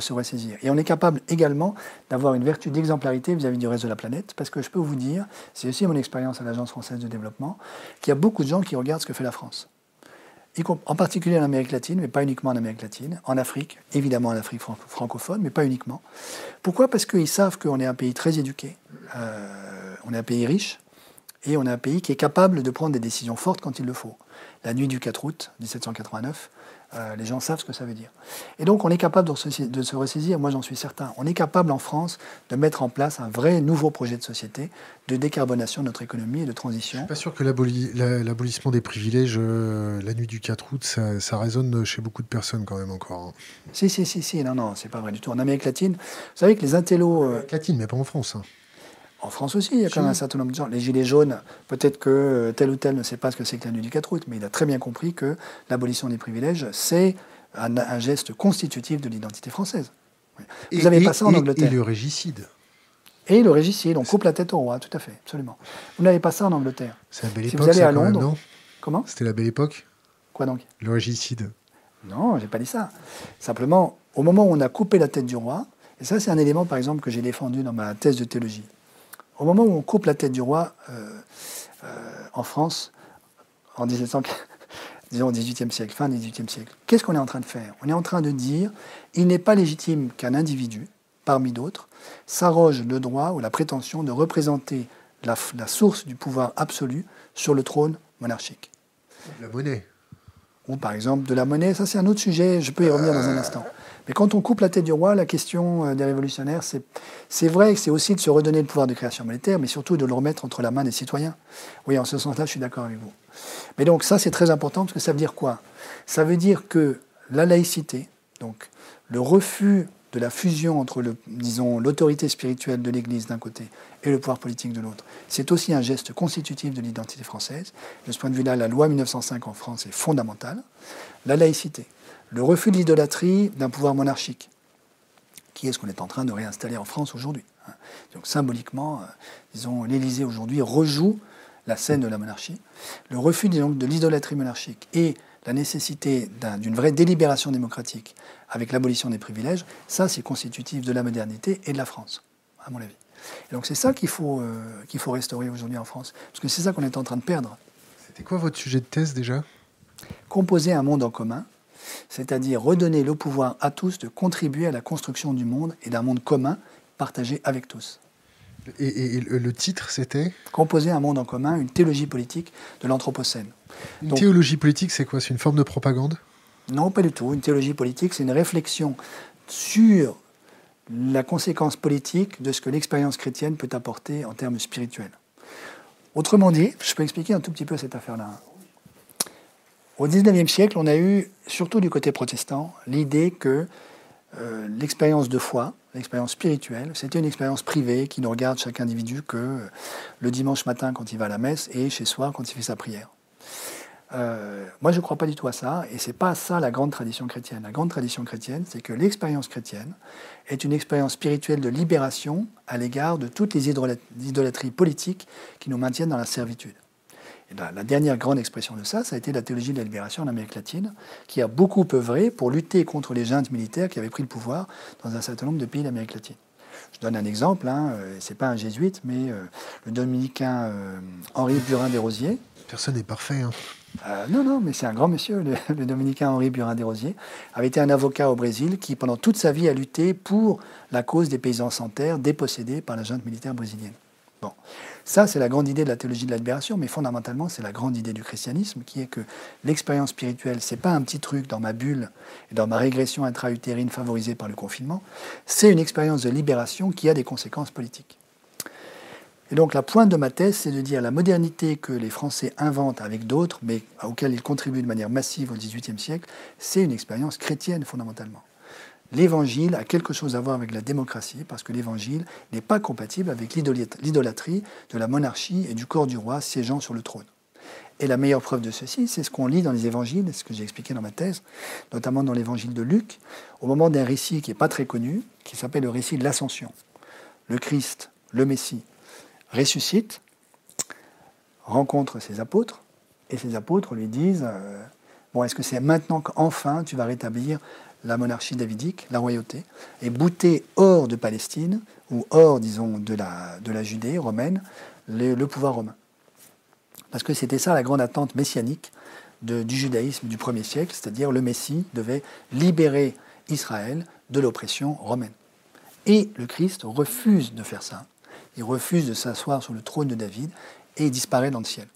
se, ressaisir. Et on est capable également d'avoir une vertu d'exemplarité vis-à-vis du reste de la planète, parce que je peux vous dire, c'est aussi mon expérience à l'Agence française de développement, qu'il y a beaucoup de gens qui regardent ce que fait la France. En particulier en Amérique latine, mais pas uniquement en Amérique latine, en Afrique, évidemment en Afrique francophone, mais pas uniquement. Pourquoi? Parce qu'ils savent qu'on est un pays très éduqué, euh, on est un pays riche, et on est un pays qui est capable de prendre des décisions fortes quand il le faut la nuit du 4 août 1789, euh, les gens savent ce que ça veut dire. Et donc on est capable de se, ressaisir, moi j'en suis certain. On est capable en France de mettre en place un vrai nouveau projet de société de décarbonation de notre économie et de transition. Je ne suis pas sûr que l'abolissement des privilèges, euh, la nuit du 4 août, ça, résonne chez beaucoup de personnes quand même encore. Hein. Si, si, si, si, non, non, c'est pas vrai du tout. En Amérique latine, vous savez que les intellos... Euh... latine, mais pas en France. Hein. En France aussi, il y a quand même un certain nombre de gens. Les Gilets jaunes, peut-être que euh, tel ou tel ne sait pas ce que c'est que la nuit du 4 août, mais il a très bien compris que l'abolition des privilèges, c'est un, geste constitutif de l'identité française. Vous n'avez pas ça en Angleterre. Et le régicide. Et le régicide, on coupe la tête au roi, tout à fait, absolument. Vous n'avez pas ça en Angleterre. C'est la belle époque. Si vous allez à Londres. comment? C'était la belle époque? Quoi donc? Le régicide. Non, j'ai pas dit ça. Simplement, au moment où on a coupé la tête du roi, et ça c'est un élément par exemple que j'ai défendu dans ma thèse de théologie, au moment où on coupe la tête du roi euh, euh, en France, en 1800, disons 18e siècle, fin 18e siècle, qu'est-ce qu'on est en train de faire? On est en train de dire il n'est pas légitime qu'un individu, parmi d'autres, s'arroge le droit ou la prétention de représenter la, la, source du pouvoir absolu sur le trône monarchique. La monnaie. Ou par exemple de la monnaie, ça c'est un autre sujet, je peux y revenir dans un instant. Mais quand on coupe la tête du roi, la question euh, des révolutionnaires, c'est vrai que c'est aussi de se redonner le pouvoir de création monétaire, mais surtout de le remettre entre la main des citoyens. Oui, en ce sens-là, je suis d'accord avec vous. Mais donc ça, c'est très important parce que ça veut dire quoi? Ça veut dire que la laïcité, donc le refus de la fusion entre, disons, l'autorité spirituelle de l'Église d'un côté et le pouvoir politique de l'autre, c'est aussi un geste constitutif de l'identité française. De ce point de vue-là, la loi 1905 en France est fondamentale. La laïcité, le refus de l'idolâtrie d'un pouvoir monarchique, qui est ce qu'on est en train de réinstaller en France aujourd'hui. Hein? Donc symboliquement, euh, disons, l'Élysée aujourd'hui rejoue la scène de la monarchie. Le refus de l'idolâtrie monarchique et la nécessité d'une vraie délibération démocratique avec l'abolition des privilèges, ça c'est constitutif de la modernité et de la France, à mon avis. Et donc c'est ça qu'il faut, euh, qu'il faut restaurer aujourd'hui en France, parce que c'est ça qu'on est en train de perdre. C'était quoi votre sujet de thèse déjà? Composer un monde en commun c'est-à-dire redonner le pouvoir à tous de contribuer à la construction du monde et d'un monde commun partagé avec tous. Et, le titre, c'était? Composer un monde en commun, une théologie politique de l'Anthropocène. Une théologie politique, c'est quoi? C'est une forme de propagande? Non, pas du tout. Une théologie politique, c'est une réflexion sur la conséquence politique de ce que l'expérience chrétienne peut apporter en termes spirituels. Autrement dit, je peux expliquer un tout petit peu cette affaire-là. Au XIXe siècle, on a eu, surtout du côté protestant, l'idée que euh, l'expérience de foi, l'expérience spirituelle, c'était une expérience privée qui ne regarde chaque individu que euh, le dimanche matin quand il va à la messe et chez soi quand il fait sa prière. Euh, moi, je ne crois pas du tout à ça, et c'est pas ça la grande tradition chrétienne. La grande tradition chrétienne, c'est que l'expérience chrétienne est une expérience spirituelle de libération à l'égard de toutes les idolâtries politiques qui nous maintiennent dans la servitude la, dernière grande expression de ça, ça a été la théologie de la libération en Amérique latine, qui a beaucoup œuvré pour lutter contre les juntes militaires qui avaient pris le pouvoir dans un certain nombre de pays d'Amérique latine. Je donne un exemple, hein, euh, c'est pas un jésuite, mais euh, le dominicain euh, Henri Burin Desrosiers. Personne n'est parfait. Hein. non, non, mais c'est un grand monsieur, le, le dominicain Henri Burin Desrosiers, avait été un avocat au Brésil qui, pendant toute sa vie, a lutté pour la cause des paysans sans terre dépossédés par la junte militaire brésilienne. Bon. Ça, c'est la grande idée de la théologie de la libération, mais fondamentalement, c'est la grande idée du christianisme, qui est que l'expérience spirituelle, c'est pas un petit truc dans ma bulle et dans ma régression intra-utérine favorisée par le confinement, c'est une expérience de libération qui a des conséquences politiques. Et donc la pointe de ma thèse, c'est de dire la modernité que les Français inventent avec d'autres, mais auxquelles ils contribuent de manière massive au XVIIIe siècle, c'est une expérience chrétienne fondamentalement l'évangile a quelque chose à voir avec la démocratie, parce que l'évangile n'est pas compatible avec l'idolâtrie de la monarchie et du corps du roi siégeant sur le trône. Et la meilleure preuve de ceci, c'est ce qu'on lit dans les évangiles, ce que j'ai expliqué dans ma thèse, notamment dans l'évangile de Luc, au moment d'un récit qui n'est pas très connu, qui s'appelle le récit de l'ascension. Le Christ, le Messie, ressuscite, rencontre ses apôtres, et ses apôtres lui disent euh, Bon, est-ce que c'est maintenant qu'enfin tu vas rétablir la monarchie davidique, la royauté, et bouter hors de Palestine, ou hors, disons, de la, Judée romaine, le, pouvoir romain Parce que c'était ça la grande attente messianique du judaïsme du premier siècle, c'est-à-dire le Messie devait libérer Israël de l'oppression romaine. Et le Christ refuse de faire ça. Il refuse de s'asseoir sur le trône de David et disparaît dans le ciel.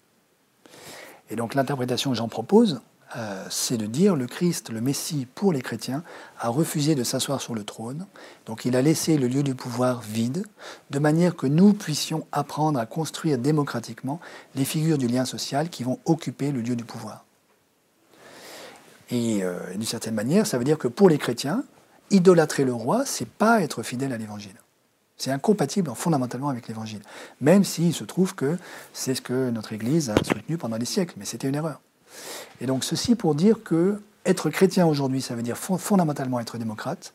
Et donc l'interprétation que j'en propose, euh, c'est de dire le Christ, le Messie pour les chrétiens, a refusé de s'asseoir sur le trône. Donc il a laissé le lieu du pouvoir vide, de manière que nous puissions apprendre à construire démocratiquement les figures du lien social qui vont occuper le lieu du pouvoir. Et euh, d'une certaine manière, ça veut dire que pour les chrétiens, idolâtrer le roi, c'est pas être fidèle à l'évangile. C'est incompatible fondamentalement avec l'évangile. Même s'il se trouve que c'est ce que notre Église a soutenu pendant des siècles, mais c'était une erreur. Et donc ceci pour dire que être chrétien aujourd'hui, ça veut dire fondamentalement être démocrate,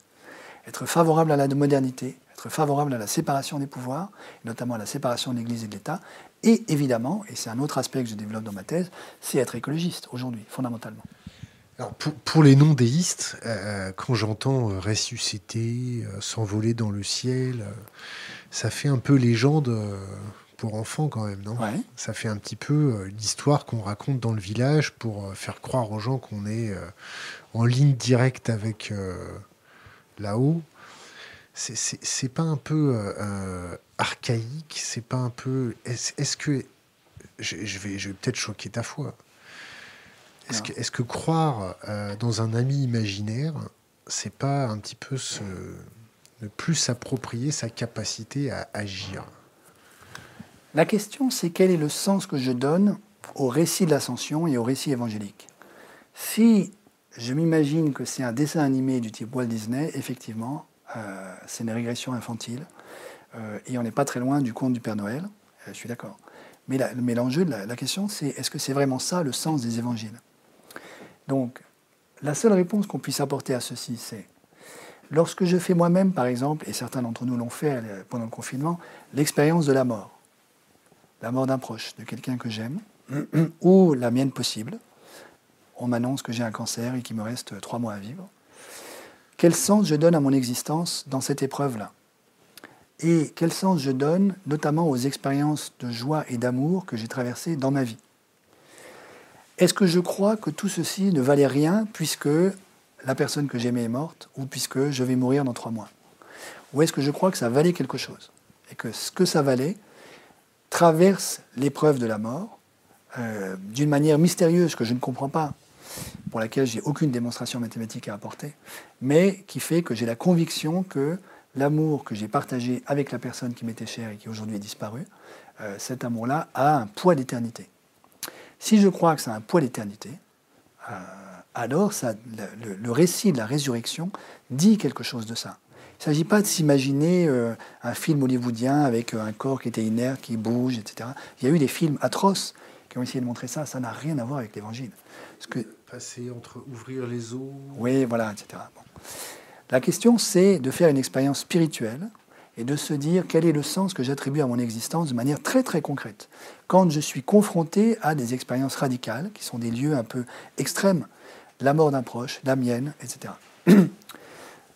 être favorable à la modernité, être favorable à la séparation des pouvoirs, notamment à la séparation de l'Église et de l'État, et évidemment, et c'est un autre aspect que je développe dans ma thèse, c'est être écologiste aujourd'hui, fondamentalement. Alors pour, les non-déistes, euh, quand j'entends euh, ressusciter, euh, s'envoler dans le ciel, ça fait un peu légende pour enfants quand même, non? Ça fait un petit peu euh, l'histoire qu'on raconte dans le village pour euh, faire croire aux gens qu'on est euh, en ligne directe avec là-haut. C'est pas un peu archaïque C'est pas un peu. Est-ce que. Je, vais, je vais peut-être choquer ta foi. Est-ce que, est que, croire dans un ami imaginaire, c'est pas un petit peu se, ne plus s'approprier sa capacité à agir? La question, c'est quel est le sens que je donne au récit de l'ascension et au récit évangélique. Si je m'imagine que c'est un dessin animé du type Walt Disney, effectivement, euh, c'est une régression infantile. Euh, et on n'est pas très loin du conte du Père Noël, euh, je suis d'accord. Mais, l'enjeu de la, question, c'est est-ce que c'est vraiment ça le sens des évangiles? Donc, la seule réponse qu'on puisse apporter à ceci, c'est lorsque je fais moi-même, par exemple, et certains d'entre nous l'ont fait pendant le confinement, l'expérience de la mort la mort d'un proche, de quelqu'un que j'aime, ou la mienne possible. On m'annonce que j'ai un cancer et qu'il me reste trois mois à vivre. Quel sens je donne à mon existence dans cette épreuve-là? Et quel sens je donne notamment aux expériences de joie et d'amour que j'ai traversées dans ma vie? Est-ce que je crois que tout ceci ne valait rien puisque la personne que j'aimais est morte ou puisque je vais mourir dans trois mois? Ou est-ce que je crois que ça valait quelque chose? Et que ce que ça valait, traverse l'épreuve de la mort euh, d'une manière mystérieuse que je ne comprends pas, pour laquelle j'ai aucune démonstration mathématique à apporter, mais qui fait que j'ai la conviction que l'amour que j'ai partagé avec la personne qui m'était chère et qui aujourd'hui est disparue, euh, cet amour-là a un poids d'éternité. Si je crois que ça a un poids d'éternité, euh, alors ça, le récit de la résurrection dit quelque chose de ça. Il ne s'agit pas de s'imaginer euh, un film hollywoodien avec euh, un corps qui était inerte, qui bouge, etc. Il y a eu des films atroces qui ont essayé de montrer ça. Ça n'a rien à voir avec l'Évangile. que passer entre ouvrir les eaux. Oui, voilà, etc. La question, c'est de faire une expérience spirituelle et de se dire quel est le sens que j'attribue à mon existence de manière très très concrète. Quand je suis confronté à des expériences radicales, qui sont des lieux un peu extrêmes, la mort d'un proche, la mienne, etc.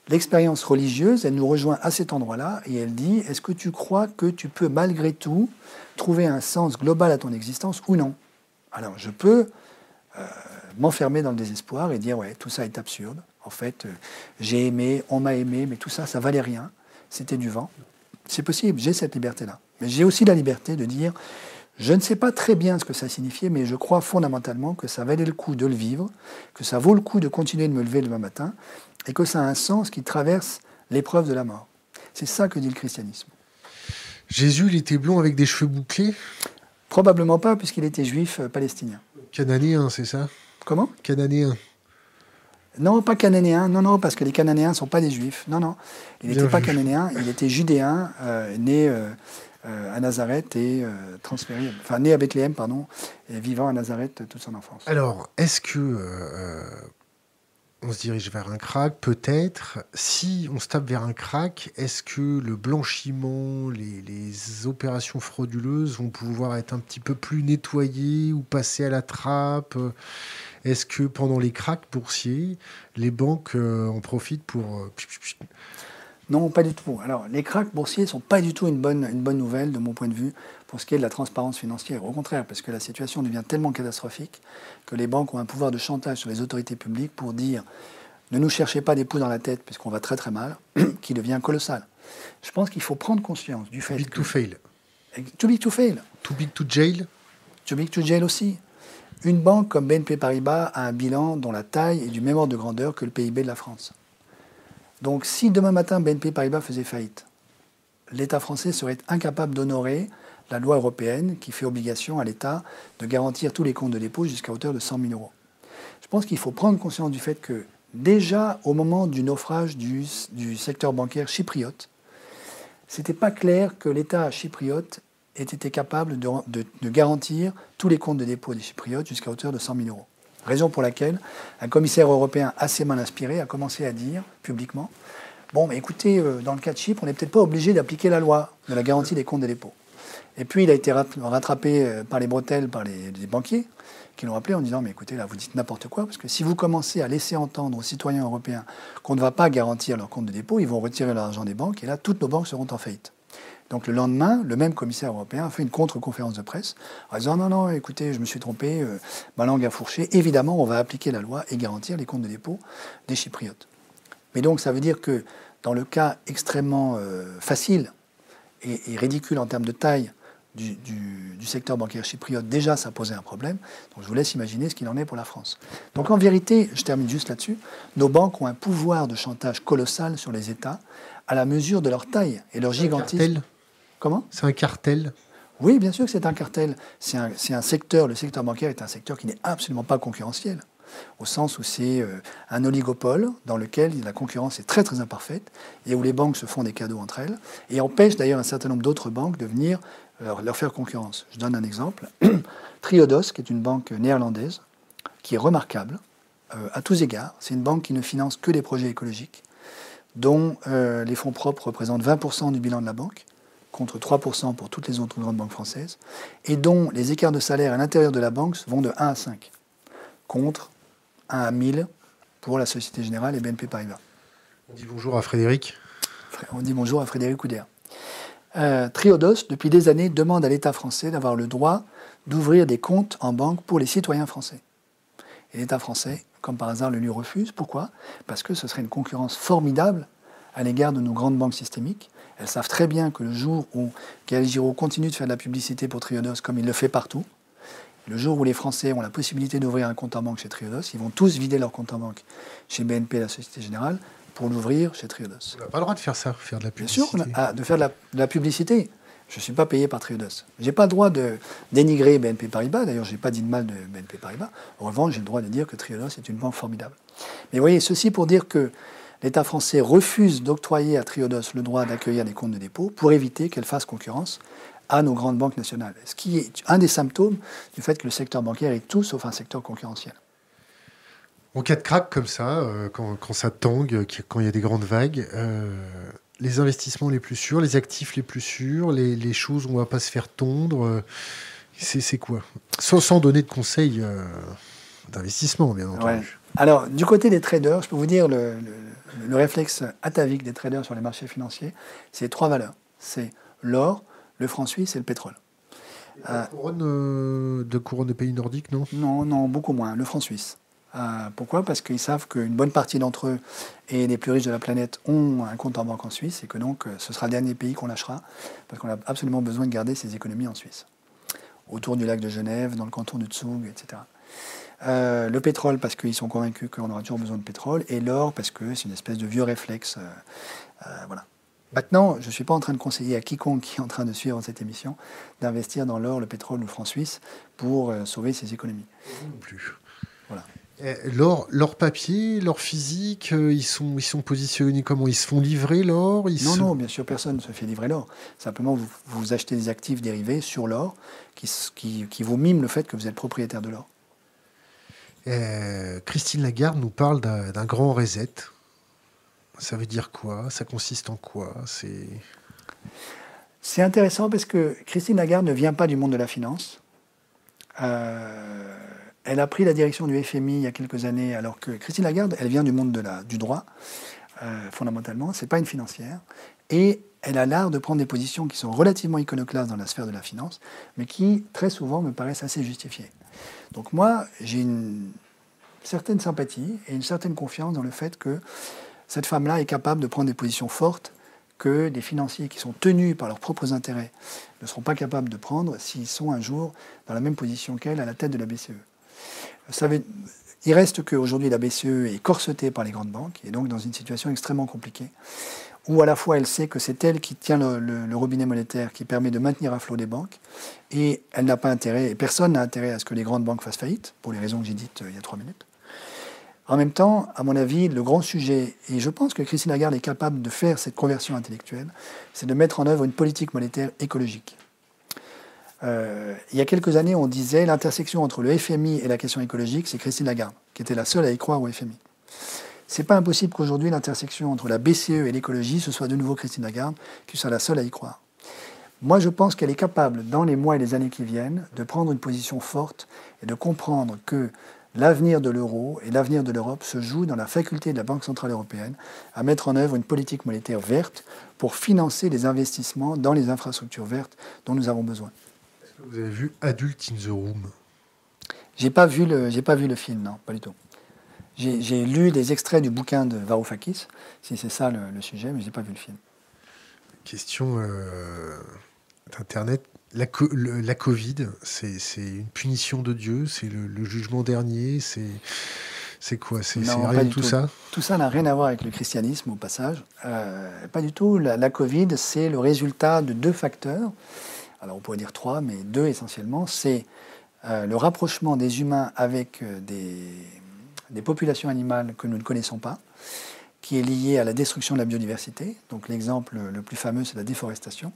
L'expérience religieuse, elle nous rejoint à cet endroit-là et elle dit, est-ce que tu crois que tu peux malgré tout trouver un sens global à ton existence ou non? Alors je peux euh, m'enfermer dans le désespoir et dire, ouais, tout ça est absurde. En fait, euh, j'ai aimé, on m'a aimé, mais tout ça, ça valait rien. C'était du vent. C'est possible, j'ai cette liberté-là. Mais j'ai aussi la liberté de dire, je ne sais pas très bien ce que ça signifiait, mais je crois fondamentalement que ça valait le coup de le vivre, que ça vaut le coup de continuer de me lever le matin, et que ça a un sens qui traverse l'épreuve de la mort. C'est ça que dit le christianisme. Jésus, il était blond avec des cheveux bouclés? Probablement pas, puisqu'il était juif euh, palestinien. Cananéen, c'est ça? Comment? Cananéen. Non, pas cananéen, non, non, parce que les cananéens ne sont pas des juifs. Non, non, il n'était pas cananéen, il était judéen, euh, né euh, à Nazareth et transféré, enfin né à Bethléem, pardon, et vivant à Nazareth toute son enfance. Alors, est-ce que on se dirige vers un crack, peut-être? Si on se tape vers un crack, est-ce que le blanchiment, les, opérations frauduleuses vont pouvoir être un petit peu plus nettoyées ou passer à la trappe? Est-ce que pendant les cracks boursiers, les banques euh, en profitent pour... Euh, non, pas du tout. Alors, les cracks boursiers ne sont pas du tout une bonne, une bonne nouvelle, de mon point de vue, pour ce qui est de la transparence financière. Au contraire, parce que la situation devient tellement catastrophique que les banques ont un pouvoir de chantage sur les autorités publiques pour dire ne nous cherchez pas des poux dans la tête, puisqu'on va très très mal, qui devient colossal. Je pense qu'il faut prendre conscience du fait too big to fail. Too big to fail. Too big to jail. Too big to jail aussi. Une banque comme BNP Paribas a un bilan dont la taille est du même ordre de grandeur que le PIB de la France. Donc si demain matin BNP Paribas faisait faillite, l'État français serait incapable d'honorer la loi européenne qui fait obligation à l'État de garantir tous les comptes de dépôt jusqu'à hauteur de 100 000 euros. Je pense qu'il faut prendre conscience du fait que déjà au moment du naufrage du, secteur bancaire chypriote, ce n'était pas clair que l'État chypriote ait été capable de, de, garantir tous les comptes de dépôt des Chypriotes jusqu'à hauteur de 100 000 euros. Raison pour laquelle un commissaire européen assez mal inspiré a commencé à dire publiquement Bon, écoutez, euh, dans le cas de Chypre, on n'est peut-être pas obligé d'appliquer la loi de la garantie des comptes des dépôts. Et puis il a été rattrapé euh, par les bretelles, par les, banquiers, qui l'ont rappelé en disant Mais écoutez, là, vous dites n'importe quoi, parce que si vous commencez à laisser entendre aux citoyens européens qu'on ne va pas garantir leur compte de dépôt, ils vont retirer l'argent des banques, et là, toutes nos banques seront en faillite. Donc le lendemain, le même commissaire européen a fait une contre-conférence de presse en disant non, non, écoutez, je me suis trompé, euh, ma langue a fourché. Évidemment, on va appliquer la loi et garantir les comptes de dépôt des Chypriotes. Mais donc ça veut dire que dans le cas extrêmement euh, facile et, ridicule en termes de taille du, secteur bancaire chypriote, déjà ça posait un problème. Donc je vous laisse imaginer ce qu'il en est pour la France. Donc en vérité, je termine juste là-dessus, nos banques ont un pouvoir de chantage colossal sur les États à la mesure de leur taille et leur gigantisme. Comment? C'est un cartel Oui, bien sûr que c'est un cartel. C'est un, secteur, le secteur bancaire est un secteur qui n'est absolument pas concurrentiel, au sens où c'est euh, un oligopole dans lequel la concurrence est très très imparfaite et où les banques se font des cadeaux entre elles et empêchent d'ailleurs un certain nombre d'autres banques de venir euh, leur, faire concurrence. Je donne un exemple. Triodos, qui est une banque néerlandaise, qui est remarquable euh, à tous égards. C'est une banque qui ne finance que des projets écologiques, dont les fonds propres représentent 20% du bilan de la banque contre 3% pour toutes les autres grandes banques françaises, et dont les écarts de salaire à l'intérieur de la banque vont de 1 à 5, contre 1 à 1000 pour la Société Générale et BNP Paribas. On dit bonjour à Frédéric. On dit bonjour à Frédéric Oudéa. Euh, Triodos, depuis des années, demande à l'État français d'avoir le droit d'ouvrir des comptes en banque pour les citoyens français. Et l'État français, comme par hasard, le lui refuse. Pourquoi? Parce que ce serait une concurrence formidable à l'égard de nos grandes banques systémiques elles savent très bien que le jour où Gaël Giraud continue de faire de la publicité pour Triodos comme il le fait partout, le jour où les Français ont la possibilité d'ouvrir un compte en banque chez Triodos, ils vont tous vider leur compte en banque chez BNP, la Société Générale, pour l'ouvrir chez Triodos. On n'a pas le droit de faire ça, faire de la publicité. Bien sûr, ah, de faire de la, publicité. Je ne suis pas payé par Triodos. Je n'ai pas le droit de dénigrer BNP Paribas. D'ailleurs, je n'ai pas dit de mal de BNP Paribas. En revanche, j'ai le droit de dire que Triodos est une banque formidable. Mais vous voyez, ceci pour dire que l'État français refuse d'octroyer à Triodos le droit d'accueillir des comptes de dépôt pour éviter qu'elle fasse concurrence à nos grandes banques nationales. Ce qui est un des symptômes du fait que le secteur bancaire est tout sauf un secteur concurrentiel. En cas de crack comme ça, euh, quand, ça tangue, quand il y a des grandes vagues, euh, les investissements les plus sûrs, les actifs les plus sûrs, les, choses où on ne va pas se faire tondre, euh, c'est quoi? Sans, sans, donner de conseils d'investissement, bien entendu. Alors, du côté des traders, je peux vous dire le, le, réflexe atavique des traders sur les marchés financiers, c'est trois valeurs. C'est l'or, le franc suisse et le pétrole. Euh, couronne, de couronne des pays nordiques, non? Non, non, beaucoup moins. Le franc suisse. Euh, pourquoi? Parce qu'ils savent qu'une bonne partie d'entre eux et les plus riches de la planète ont un compte en banque en Suisse et que donc euh, ce sera le dernier pays qu'on lâchera parce qu'on a absolument besoin de garder ses économies en Suisse. Autour du lac de Genève, dans le canton de Zug, etc. Euh, le pétrole parce qu'ils sont convaincus qu'on aura toujours besoin de pétrole, et l'or parce que c'est une espèce de vieux réflexe. Euh, euh, voilà. Maintenant, je ne suis pas en train de conseiller à quiconque qui est en train de suivre cette émission d'investir dans l'or, le pétrole ou le franc suisse pour sauver ses économies. Non plus. Voilà. L'or, l'or papier, l'or physique, ils sont, ils sont positionnés comment? Ils se font livrer l'or Non, non, bien sûr, personne ne se fait livrer l'or. Simplement, vous, vous achetez des actifs dérivés sur l'or qui, qui, qui vous miment le fait que vous êtes propriétaire de l'or. Euh, Christine Lagarde nous parle d'un grand reset. Ça veut dire quoi? Ça consiste en quoi? C'est intéressant parce que Christine Lagarde ne vient pas du monde de la finance. Euh, elle a pris la direction du FMI il y a quelques années, alors que Christine Lagarde, elle vient du monde du droit, euh, fondamentalement. Ce n'est pas une financière. Et elle a l'art de prendre des positions qui sont relativement iconoclastes dans la sphère de la finance, mais qui, très souvent, me paraissent assez justifiées. Donc moi, j'ai une certaine sympathie et une certaine confiance dans le fait que cette femme-là est capable de prendre des positions fortes que des financiers qui sont tenus par leurs propres intérêts ne seront pas capables de prendre s'ils sont un jour dans la même position qu'elle à la tête de la BCE. Il reste qu'aujourd'hui la BCE est corsetée par les grandes banques et donc dans une situation extrêmement compliquée où à la fois elle sait que c'est elle qui tient le, robinet monétaire qui permet de maintenir à flot les banques et elle n'a pas intérêt, et personne n'a intérêt à ce que les grandes banques fassent faillite, pour les raisons que j'ai dites euh, il y a trois minutes. En même temps, à mon avis, le grand sujet, et je pense que Christine Lagarde est capable de faire cette conversion intellectuelle, c'est de mettre en œuvre une politique monétaire écologique. Euh, il y a quelques années, on disait l'intersection entre le FMI et la question écologique, c'est Christine Lagarde, qui était la seule à y croire au FMI. C'est pas impossible qu'aujourd'hui, l'intersection entre la BCE et l'écologie, ce soit de nouveau Christine Lagarde qui soit la seule à y croire. Moi, je pense qu'elle est capable, dans les mois et les années qui viennent, de prendre une position forte et de comprendre que L'avenir de l'euro et l'avenir de l'Europe se joue dans la faculté de la Banque Centrale Européenne à mettre en œuvre une politique monétaire verte pour financer les investissements dans les infrastructures vertes dont nous avons besoin. Est-ce que vous avez vu Adult in the Room? J'ai pas vu le, j'ai pas vu le film, non, pas du tout. J'ai lu des extraits du bouquin de Varoufakis, si c'est ça le, sujet, mais j'ai pas vu le film. Question euh, d'Internet la, la Covid, c'est une punition de Dieu, c'est le, jugement dernier, c'est quoi? C'est rien tout, ça? Tout ça n'a rien à voir avec le christianisme au passage. Euh, pas du tout. La, Covid, c'est le résultat de deux facteurs. Alors on pourrait dire trois, mais deux essentiellement. C'est euh, le rapprochement des humains avec des, des populations animales que nous ne connaissons pas qui est lié à la destruction de la biodiversité. Donc l'exemple le plus fameux, c'est la déforestation.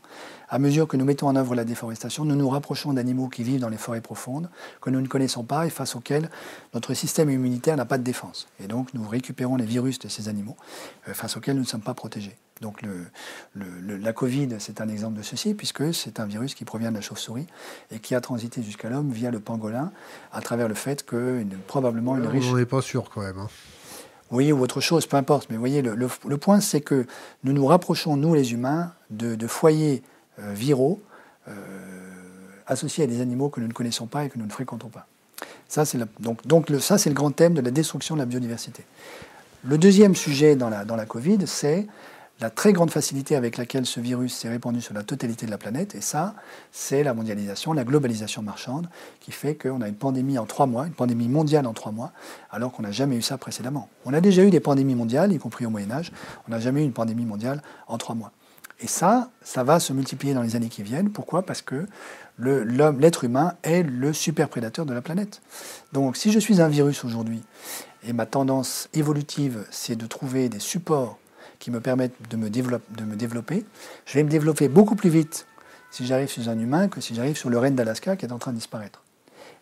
À mesure que nous mettons en œuvre la déforestation, nous nous rapprochons d'animaux qui vivent dans les forêts profondes, que nous ne connaissons pas et face auxquels notre système immunitaire n'a pas de défense. Et donc nous récupérons les virus de ces animaux euh, face auxquels nous ne sommes pas protégés. Donc le, la Covid, c'est un exemple de ceci, puisque c'est un virus qui provient de la chauve-souris et qui a transité jusqu'à l'homme via le pangolin, à travers le fait que probablement une riche... On n'est pas sûr quand même. Hein oui, ou autre chose, peu importe. Mais vous voyez, le, point, c'est que nous nous rapprochons, nous les humains, de, foyers euh, viraux euh, associés à des animaux que nous ne connaissons pas et que nous ne fréquentons pas. Ça, c'est donc, donc le, ça, c'est le grand thème de la destruction de la biodiversité. Le deuxième sujet dans la, dans la Covid, c'est la très grande facilité avec laquelle ce virus s'est répandu sur la totalité de la planète. Et ça, c'est la mondialisation, la globalisation marchande, qui fait qu'on a une pandémie en trois mois, une pandémie mondiale en trois mois, alors qu'on n'a jamais eu ça précédemment. On a déjà eu des pandémies mondiales, y compris au Moyen Âge, on n'a jamais eu une pandémie mondiale en trois mois. Et ça, ça va se multiplier dans les années qui viennent. Pourquoi? Parce que l'être humain est le super prédateur de la planète. Donc si je suis un virus aujourd'hui, et ma tendance évolutive, c'est de trouver des supports qui me permettent de me, développer. Je vais me développer beaucoup plus vite si j'arrive sur un humain que si j'arrive sur le renne d'Alaska qui est en train de disparaître.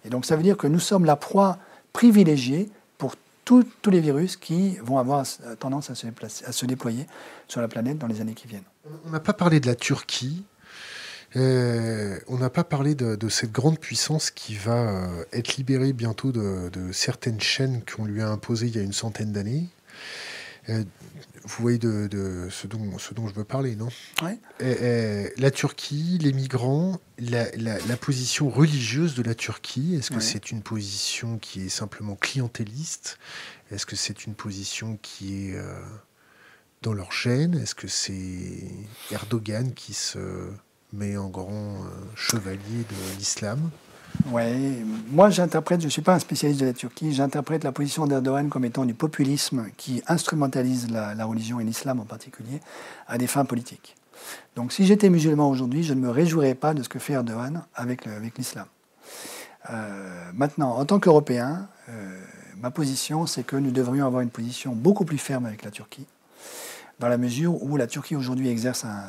Et donc ça veut dire que nous sommes la proie privilégiée pour tous les virus qui vont avoir tendance à se, déployer sur la planète dans les années qui viennent. On n'a pas parlé de la Turquie. Euh, on n'a pas parlé de, cette grande puissance qui va euh, être libérée bientôt de certaines chaînes qu'on lui a imposées il y a une centaine d'années. Euh, vous voyez de, ce, dont, ce, dont, je veux parler, non? La Turquie, les migrants, la, position religieuse de la Turquie, est-ce que c'est une position qui est simplement clientéliste? Est-ce que c'est une position qui est euh, dans leur gène? Est-ce que c'est Erdogan qui se met en grand euh, chevalier de l'islam? Oui, moi j'interprète, je ne suis pas un spécialiste de la Turquie, j'interprète la position d'Erdogan comme étant du populisme qui instrumentalise la, religion et l'islam en particulier à des fins politiques. Donc si j'étais musulman aujourd'hui, je ne me réjouirais pas de ce que fait Erdogan avec, l'islam. Euh, maintenant, en tant qu'Européen, euh, ma position, c'est que nous devrions avoir une position beaucoup plus ferme avec la Turquie, dans la mesure où la Turquie aujourd'hui exerce un,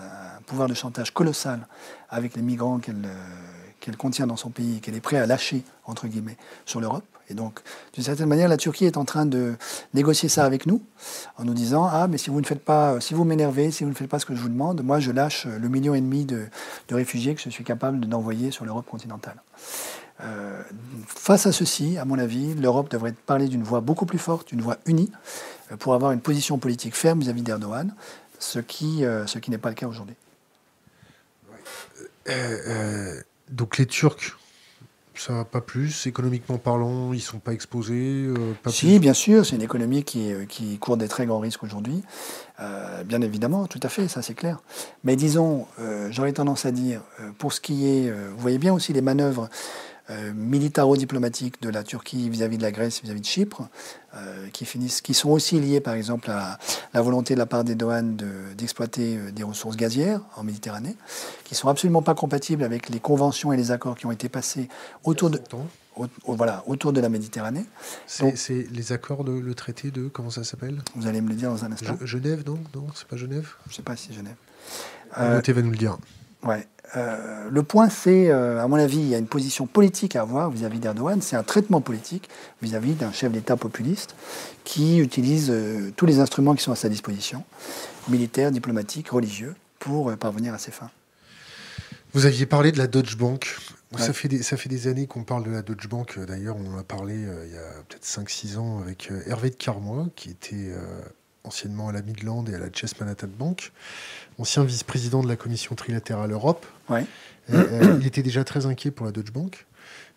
pouvoir de chantage colossal avec les migrants qu'elle... Euh, qu'elle contient dans son pays qu'elle est prête à lâcher, entre guillemets, sur l'Europe. Et donc, d'une certaine manière, la Turquie est en train de négocier ça avec nous, en nous disant Ah, mais si vous ne faites pas, si vous m'énervez, si vous ne faites pas ce que je vous demande, moi je lâche le million et demi de, réfugiés que je suis capable d'envoyer sur l'Europe continentale. Euh, face à ceci, à mon avis, l'Europe devrait parler d'une voix beaucoup plus forte, d'une voix unie, euh, pour avoir une position politique ferme vis-à-vis d'Erdogan, ce qui, euh, ce qui n'est pas le cas aujourd'hui. Donc les Turcs ça va pas plus. Économiquement parlant, ils sont pas exposés. Euh, si, bien sûr, c'est une économie qui, euh, qui, court des très grands risques aujourd'hui. Euh, bien évidemment, tout à fait, ça c'est clair. Mais disons, j'aurais tendance à dire, pour ce qui est, vous voyez bien aussi les manœuvres euh, militaro-diplomatiques de la Turquie vis-à-vis de la Grèce, vis-à-vis de Chypre, euh, qui, finissent, qui sont aussi liés par exemple à la volonté de la part des douanes d'exploiter euh, des ressources gazières en Méditerranée, qui sont absolument pas compatibles avec les conventions et les accords qui ont été passés autour de, voilà, autour de la Méditerranée. C'est les accords, de, le traité de, comment ça s'appelle? Vous allez me le dire dans un instant. Genève, non? Non, c'est pas Genève? Je sais pas si Genève. Euh, va nous le dire. Ouais. Euh, le point, c'est, euh, à mon avis, il y a une position politique à avoir vis-à-vis d'Erdogan. C'est un traitement politique vis-à-vis d'un chef d'État populiste qui utilise euh, tous les instruments qui sont à sa disposition, militaires, diplomatiques, religieux, pour parvenir à ses fins. Vous aviez parlé de la Deutsche Bank. Ça, fait des, ça fait des années qu'on parle de la Deutsche Bank. D'ailleurs, on en a parlé il y a peut-être 5-6 ans avec Hervé de Carmois, qui était anciennement à la Midland et à la Chess Manhattan Bank ancien vice-président de la Commission trilatérale Europe. Euh, il était déjà très inquiet pour la Deutsche Bank.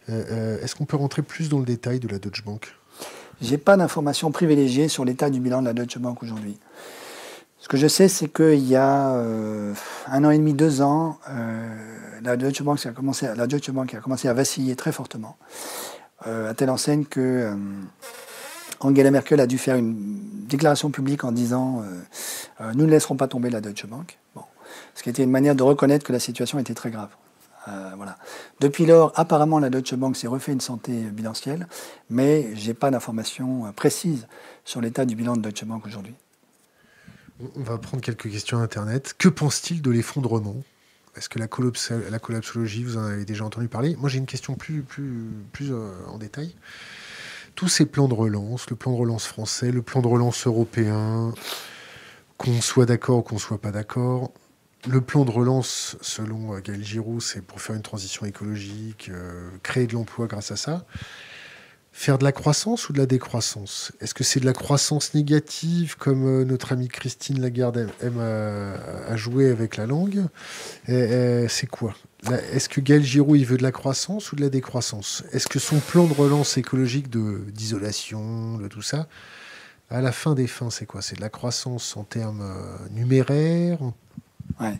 Euh, euh, est-ce qu'on peut rentrer plus dans le détail de la Deutsche Bank? J'ai pas d'informations privilégiées sur l'état du bilan de la Deutsche Bank aujourd'hui. Ce que je sais, c'est qu'il y a un an et demi, deux ans, la, Deutsche Bank a commencé, la Deutsche Bank a commencé à vaciller très fortement, à telle enseigne que Angela Merkel a dû faire une déclaration publique en disant euh, euh, Nous ne laisserons pas tomber la Deutsche Bank. Bon. Ce qui était une manière de reconnaître que la situation était très grave. Euh, voilà. Depuis lors, apparemment, la Deutsche Bank s'est refait une santé bilancielle, mais je n'ai pas d'informations précises sur l'état du bilan de Deutsche Bank aujourd'hui. On va prendre quelques questions Internet. Que pense-t-il de l'effondrement? Est-ce que la, la, collapsologie, vous en avez déjà entendu parler? Moi, j'ai une question plus, plus, plus en détail tous ces plans de relance, le plan de relance français, le plan de relance européen, qu'on soit d'accord ou qu'on soit pas d'accord, le plan de relance, selon euh, Gaël Giroud, c'est pour faire une transition écologique, euh, créer de l'emploi grâce à ça. Faire de la croissance ou de la décroissance? Est-ce que c'est de la croissance négative, comme euh, notre amie Christine Lagarde aime à, jouer avec la langue? C'est quoi? Est-ce que Gaël Giroud, il veut de la croissance ou de la décroissance? Est-ce que son plan de relance écologique d'isolation, de, tout ça, à la fin des fins, c'est quoi? C'est de la croissance en termes euh, numéraires? Ouais.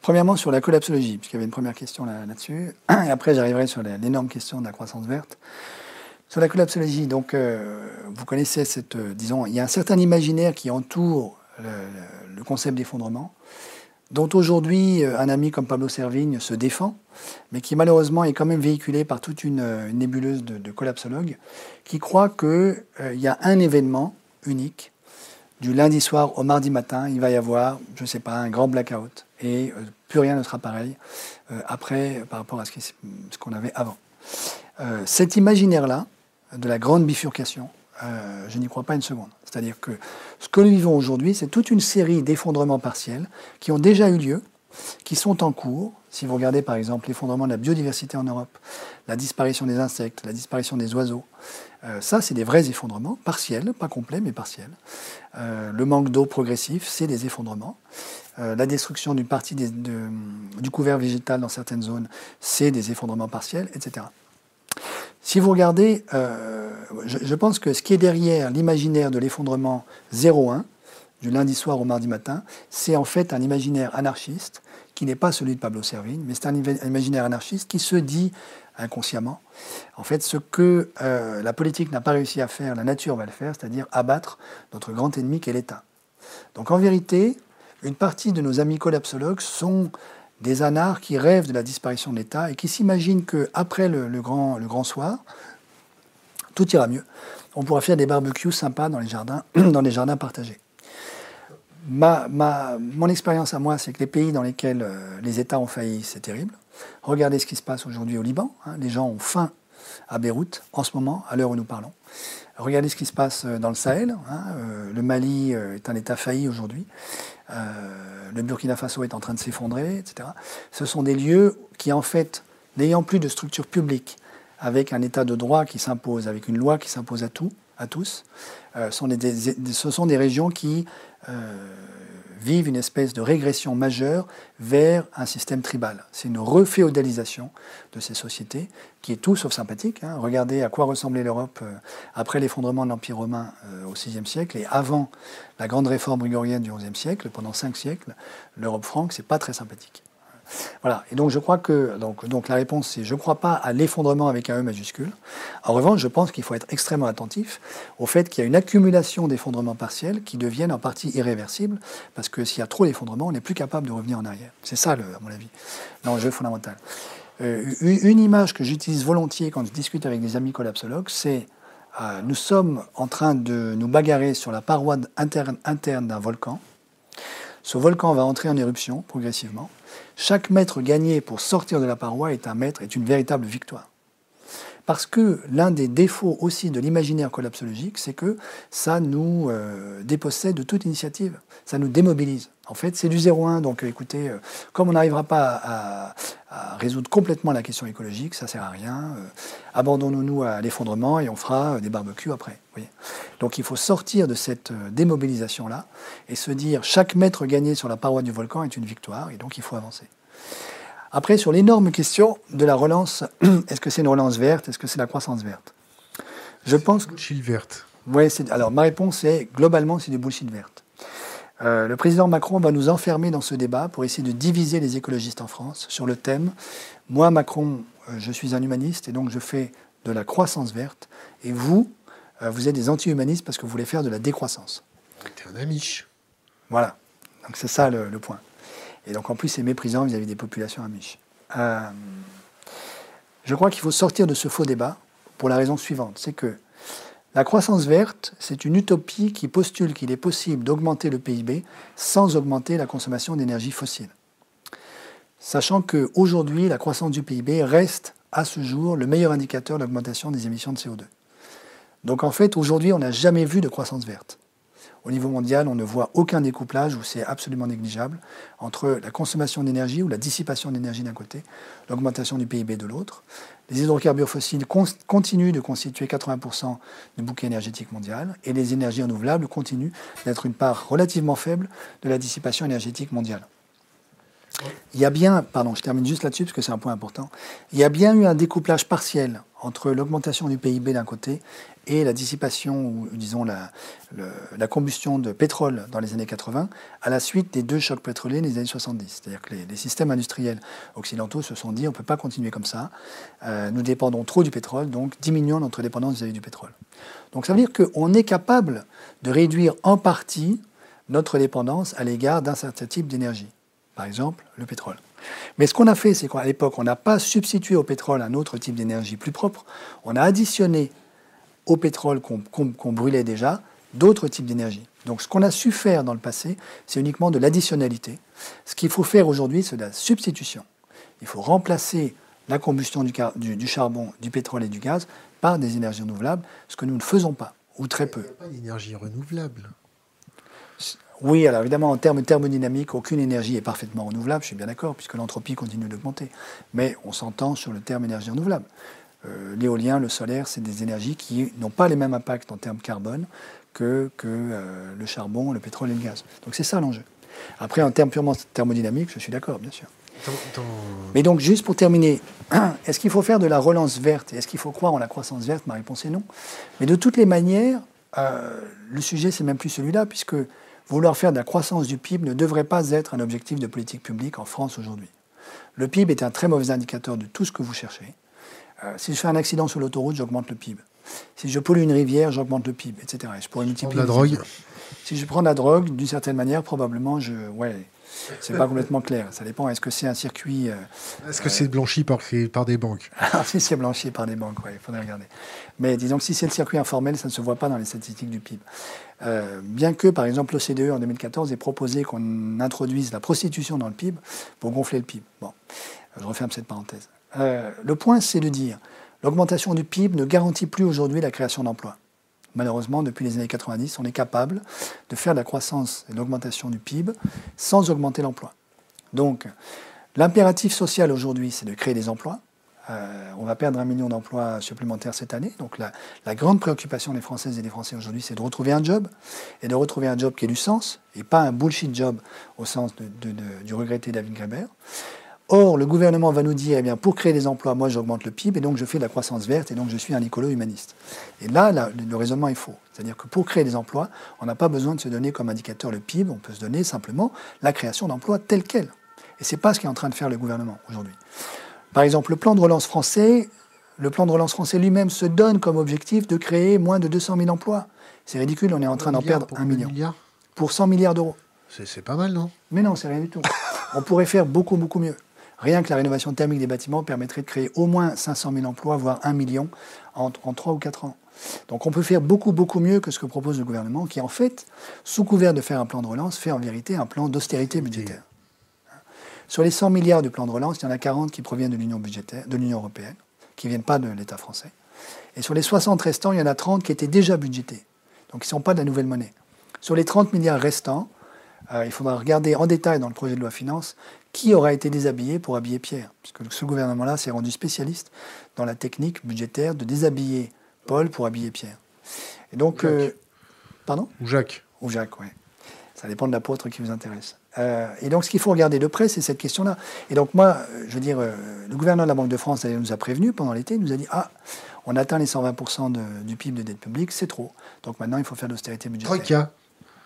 Premièrement, sur la collapsologie, puisqu'il y avait une première question là-dessus, et après j'arriverai sur l'énorme question de la croissance verte. Sur la collapsologie, donc, euh, vous connaissez cette. Euh, disons, il y a un certain imaginaire qui entoure le concept d'effondrement dont aujourd'hui euh, un ami comme Pablo Servigne se défend, mais qui malheureusement est quand même véhiculé par toute une, nébuleuse de, collapsologues qui croient qu'il y a un événement unique. Du lundi soir au mardi matin, il va y avoir, je ne sais pas, un grand blackout. Et plus rien ne sera pareil après par rapport à ce qu'on avait avant. cet imaginaire-là, de la grande bifurcation, je n'y crois pas une seconde. C'est-à-dire que ce que nous vivons aujourd'hui, c'est toute une série d'effondrements partiels qui ont déjà eu lieu, qui sont en cours. Si vous regardez par exemple l'effondrement de la biodiversité en Europe, la disparition des insectes, la disparition des oiseaux, euh, ça c'est des vrais effondrements, partiels, pas complets mais partiels. Euh, le manque d'eau progressif, c'est des effondrements. Euh, la destruction d'une partie du couvert végétal dans certaines zones, c'est des effondrements partiels, etc. Si vous regardez, euh, je, pense que ce qui est derrière l'imaginaire de l'effondrement 0-1, du lundi soir au mardi matin, c'est en fait un imaginaire anarchiste qui n'est pas celui de Pablo Servigne, mais c'est un imaginaire anarchiste qui se dit inconsciemment, en fait, ce que euh, la politique n'a pas réussi à faire, la nature va le faire, c'est-à-dire abattre notre grand ennemi qu'est l'État. Donc en vérité, une partie de nos amis collapsologues sont des anards qui rêvent de la disparition de l'État et qui s'imaginent qu'après le, le, grand, soir, tout ira mieux. On pourra faire des barbecues sympas dans les jardins, dans les jardins partagés. Ma, mon expérience à moi, c'est que les pays dans lesquels euh, les États ont failli, c'est terrible. Regardez ce qui se passe aujourd'hui au Liban. Hein. Les gens ont faim à Beyrouth en ce moment, à l'heure où nous parlons. Regardez ce qui se passe euh, dans le Sahel. Hein. Euh, le Mali est un État failli aujourd'hui. Le Burkina Faso est en train de s'effondrer, etc. Ce sont des lieux qui, en fait, n'ayant plus de structure publique, avec un État de droit qui s'impose, avec une loi qui s'impose à, tout, à tous, sont ce sont des régions qui vivent une espèce de régression majeure vers un système tribal. C'est une reféodalisation de ces sociétés qui est tout sauf sympathique. Hein. Regardez à quoi ressemblait l'Europe euh, après l'effondrement de l'Empire romain euh, au VIe siècle et avant la grande réforme grégorienne du XIe siècle, pendant cinq siècles, l'Europe franque, c'est pas très sympathique. Voilà. Et donc je crois que donc, donc la réponse c'est je ne crois pas à l'effondrement avec un E majuscule. En revanche, je pense qu'il faut être extrêmement attentif au fait qu'il y a une accumulation d'effondrements partiels qui deviennent en partie irréversibles, parce que s'il y a trop d'effondrements, on n'est plus capable de revenir en arrière. C'est ça, à mon avis, l'enjeu fondamental. Euh, une image que j'utilise volontiers quand je discute avec des amis collapsologues, c'est euh, nous sommes en train de nous bagarrer sur la paroi interne d'un volcan. Ce volcan va entrer en éruption progressivement. Chaque mètre gagné pour sortir de la paroi est un mètre, est une véritable victoire. Parce que l'un des défauts aussi de l'imaginaire collapsologique, c'est que ça nous euh, dépossède de toute initiative, ça nous démobilise. En fait, c'est du 0-1, donc écoutez, euh, comme on n'arrivera pas à, résoudre complètement la question écologique, ça sert à rien, euh, abandonnons-nous à l'effondrement et on fera des barbecues après. donc il faut sortir de cette démobilisation-là et se dire chaque mètre gagné sur la paroi du volcan est une victoire, et donc il faut avancer. Après, sur l'énorme question de la relance, est-ce que c'est une relance verte? Est-ce que c'est la croissance verte? Je pense que... Bullshit verte. Oui, alors ma réponse est globalement, c'est du bullshit verte. Euh, le président Macron va nous enfermer dans ce débat pour essayer de diviser les écologistes en France sur le thème. Moi, Macron, euh, je suis un humaniste et donc je fais de la croissance verte. Et vous, euh, vous êtes des anti-humanistes parce que vous voulez faire de la décroissance. T'es un amiche. Voilà. Donc c'est ça le point. Et donc en plus, c'est méprisant vis-à-vis des populations amiches. Je crois qu'il faut sortir de ce faux débat pour la raison suivante, c'est que la croissance verte, c'est une utopie qui postule qu'il est possible d'augmenter le PIB sans augmenter la consommation d'énergie fossile. Sachant qu'aujourd'hui, la croissance du PIB reste à ce jour le meilleur indicateur d'augmentation des émissions de CO2. Donc en fait, aujourd'hui, on n'a jamais vu de croissance verte. Au niveau mondial, on ne voit aucun découplage où c'est absolument négligeable entre la consommation d'énergie ou la dissipation d'énergie d'un côté, l'augmentation du PIB de l'autre. Les hydrocarbures fossiles continuent de constituer 80% du bouquet énergétique mondial et les énergies renouvelables continuent d'être une part relativement faible de la dissipation énergétique mondiale. Il y a bien, pardon, je termine juste là-dessus parce que c'est un point important, il y a bien eu un découplage partiel entre l'augmentation du PIB d'un côté et la dissipation, ou disons la, la, combustion de pétrole dans les années 80, à la suite des deux chocs pétroliers des années 70. C'est-à-dire que les, systèmes industriels occidentaux se sont dit on ne peut pas continuer comme ça, euh, nous dépendons trop du pétrole, donc diminuons notre dépendance vis-à-vis du pétrole. Donc ça veut dire qu'on est capable de réduire en partie notre dépendance à l'égard d'un certain type d'énergie, par exemple le pétrole. Mais ce qu'on a fait, c'est qu'à l'époque, on n'a pas substitué au pétrole un autre type d'énergie plus propre, on a additionné au pétrole qu'on brûlait déjà d'autres types d'énergie. Donc ce qu'on a su faire dans le passé, c'est uniquement de l'additionnalité. Ce qu'il faut faire aujourd'hui, c'est de la substitution. Il faut remplacer la combustion du, du, charbon, du pétrole et du gaz par des énergies renouvelables, ce que nous ne faisons pas, ou très peu. Il n'y a pas d'énergie renouvelable. Oui, alors évidemment, en termes thermodynamiques, aucune énergie est parfaitement renouvelable, je suis bien d'accord, puisque l'entropie continue d'augmenter. Mais on s'entend sur le terme énergie renouvelable. Euh, l'éolien, le solaire, c'est des énergies qui n'ont pas les mêmes impacts en termes carbone que, que euh, le charbon, le pétrole et le gaz. Donc c'est ça l'enjeu. Après, en termes purement thermodynamiques, je suis d'accord, bien sûr. Mais donc, juste pour terminer, est-ce qu'il faut faire de la relance verte? Est-ce qu'il faut croire en la croissance verte? Ma réponse est non. Mais de toutes les manières, euh, le sujet, c'est même plus celui-là, puisque vouloir faire de la croissance du PIB ne devrait pas être un objectif de politique publique en France aujourd'hui. Le PIB est un très mauvais indicateur de tout ce que vous cherchez. Euh, si je fais un accident sur l'autoroute, j'augmente le PIB. Si je pollue une rivière, j'augmente le PIB, etc. je pourrais multiplier. la drogue Si je prends la drogue, d'une certaine manière, probablement, je. Ouais. C'est pas complètement clair. Ça dépend. Est-ce que c'est un circuit. Euh, Est-ce que c'est blanchi par, par des banques? Si c'est blanchi par des banques, oui, il faudrait regarder. Mais disons que si c'est le circuit informel, ça ne se voit pas dans les statistiques du PIB. Euh, bien que, par exemple, l'OCDE en 2014 ait proposé qu'on introduise la prostitution dans le PIB pour gonfler le PIB. Bon. Je referme cette parenthèse. Euh, le point, c'est de dire l'augmentation du PIB ne garantit plus aujourd'hui la création d'emplois. Malheureusement, depuis les années 90, on est capable de faire de la croissance et l'augmentation du PIB sans augmenter l'emploi. Donc, l'impératif social aujourd'hui, c'est de créer des emplois. Euh, on va perdre un million d'emplois supplémentaires cette année. Donc la, grande préoccupation des Françaises et des Français aujourd'hui, c'est de retrouver un job et de retrouver un job qui ait du sens et pas un bullshit job au sens du regretté David Graeber. Or, le gouvernement va nous dire, eh bien, pour créer des emplois, moi j'augmente le PIB et donc je fais de la croissance verte et donc je suis un écolo humaniste. Et là, le raisonnement est faux. C'est-à-dire que pour créer des emplois, on n'a pas besoin de se donner comme indicateur le PIB, on peut se donner simplement la création d'emplois telle qu'elle. Et ce n'est pas ce qu'est en train de faire le gouvernement aujourd'hui. Par exemple, le plan de relance français, le plan de relance français lui-même se donne comme objectif de créer moins de 200 000 emplois. C'est ridicule, on est en train d'en perdre un million. Pour 100 milliards d'euros. C'est pas mal, non? Mais non, c'est rien du tout. on pourrait faire beaucoup, beaucoup mieux. Rien que la rénovation thermique des bâtiments permettrait de créer au moins 500 000 emplois, voire 1 million en, en 3 ou 4 ans. Donc on peut faire beaucoup, beaucoup mieux que ce que propose le gouvernement, qui en fait, sous couvert de faire un plan de relance, fait en vérité un plan d'austérité budgétaire. Sur les 100 milliards du plan de relance, il y en a 40 qui proviennent de l'Union budgétaire, de l'Union européenne, qui ne viennent pas de l'État français. Et sur les 60 restants, il y en a 30 qui étaient déjà budgétés. Donc ils ne sont pas de la nouvelle monnaie. Sur les 30 milliards restants, euh, il faudra regarder en détail dans le projet de loi finance qui aura été déshabillé pour habiller Pierre Puisque ce gouvernement-là s'est rendu spécialiste dans la technique budgétaire de déshabiller Paul pour habiller Pierre. Et donc, euh, pardon? Ou Jacques. Ou Jacques, oui. Ça dépend de l'apôtre qui vous intéresse. Euh, et donc, ce qu'il faut regarder de près, c'est cette question-là. Et donc, moi, je veux dire, le gouverneur de la Banque de France nous a prévenu pendant l'été, il nous a dit Ah, on atteint les 120% du PIB de dette publique, c'est trop. Donc maintenant, il faut faire l'austérité budgétaire.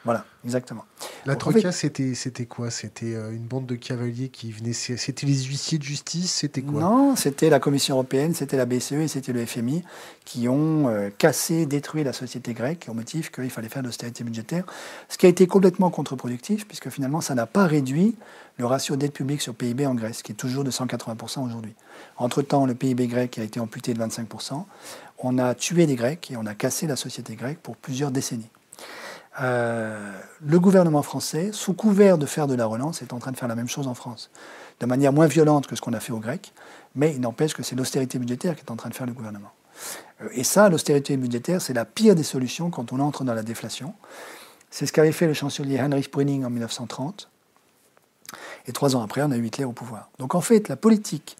Voilà, exactement. La Troïka, c'était, c'était quoi? C'était euh, une bande de cavaliers qui venaient. C'était les huissiers de justice? C'était quoi? Non, c'était la Commission européenne, c'était la BCE et c'était le FMI qui ont euh, cassé, détruit la société grecque au motif qu'il fallait faire de l'austérité budgétaire. Ce qui a été complètement contre-productif, puisque finalement, ça n'a pas réduit le ratio dette publique sur PIB en Grèce, qui est toujours de 180% aujourd'hui. Entre-temps, le PIB grec a été amputé de 25%. On a tué des Grecs et on a cassé la société grecque pour plusieurs décennies. Euh, le gouvernement français, sous couvert de faire de la relance, est en train de faire la même chose en France, de manière moins violente que ce qu'on a fait aux Grecs, mais il n'empêche que c'est l'austérité budgétaire qui est en train de faire le gouvernement. Euh, et ça, l'austérité budgétaire, c'est la pire des solutions quand on entre dans la déflation. C'est ce qu'avait fait le chancelier Heinrich Brüning en 1930. Et trois ans après, on a eu Hitler au pouvoir. Donc en fait, la politique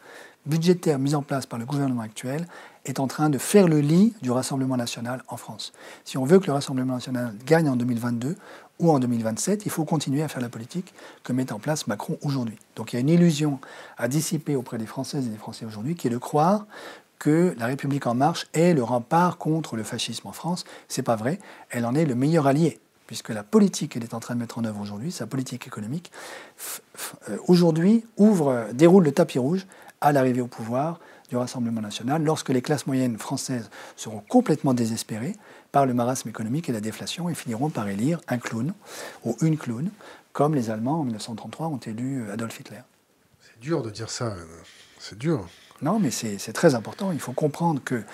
budgétaire mise en place par le gouvernement actuel est en train de faire le lit du Rassemblement national en France. Si on veut que le Rassemblement national gagne en 2022 ou en 2027, il faut continuer à faire la politique que met en place Macron aujourd'hui. Donc il y a une illusion à dissiper auprès des Françaises et des Français aujourd'hui qui est de croire que la République en marche est le rempart contre le fascisme en France. C'est pas vrai. Elle en est le meilleur allié puisque la politique qu'elle est en train de mettre en œuvre aujourd'hui, sa politique économique, euh, aujourd'hui ouvre, déroule le tapis rouge à l'arrivée au pouvoir du Rassemblement national, lorsque les classes moyennes françaises seront complètement désespérées par le marasme économique et la déflation et finiront par élire un clown ou une clown, comme les Allemands en 1933 ont élu Adolf Hitler. C'est dur de dire ça, c'est dur. Non, mais c'est très important. Il faut comprendre que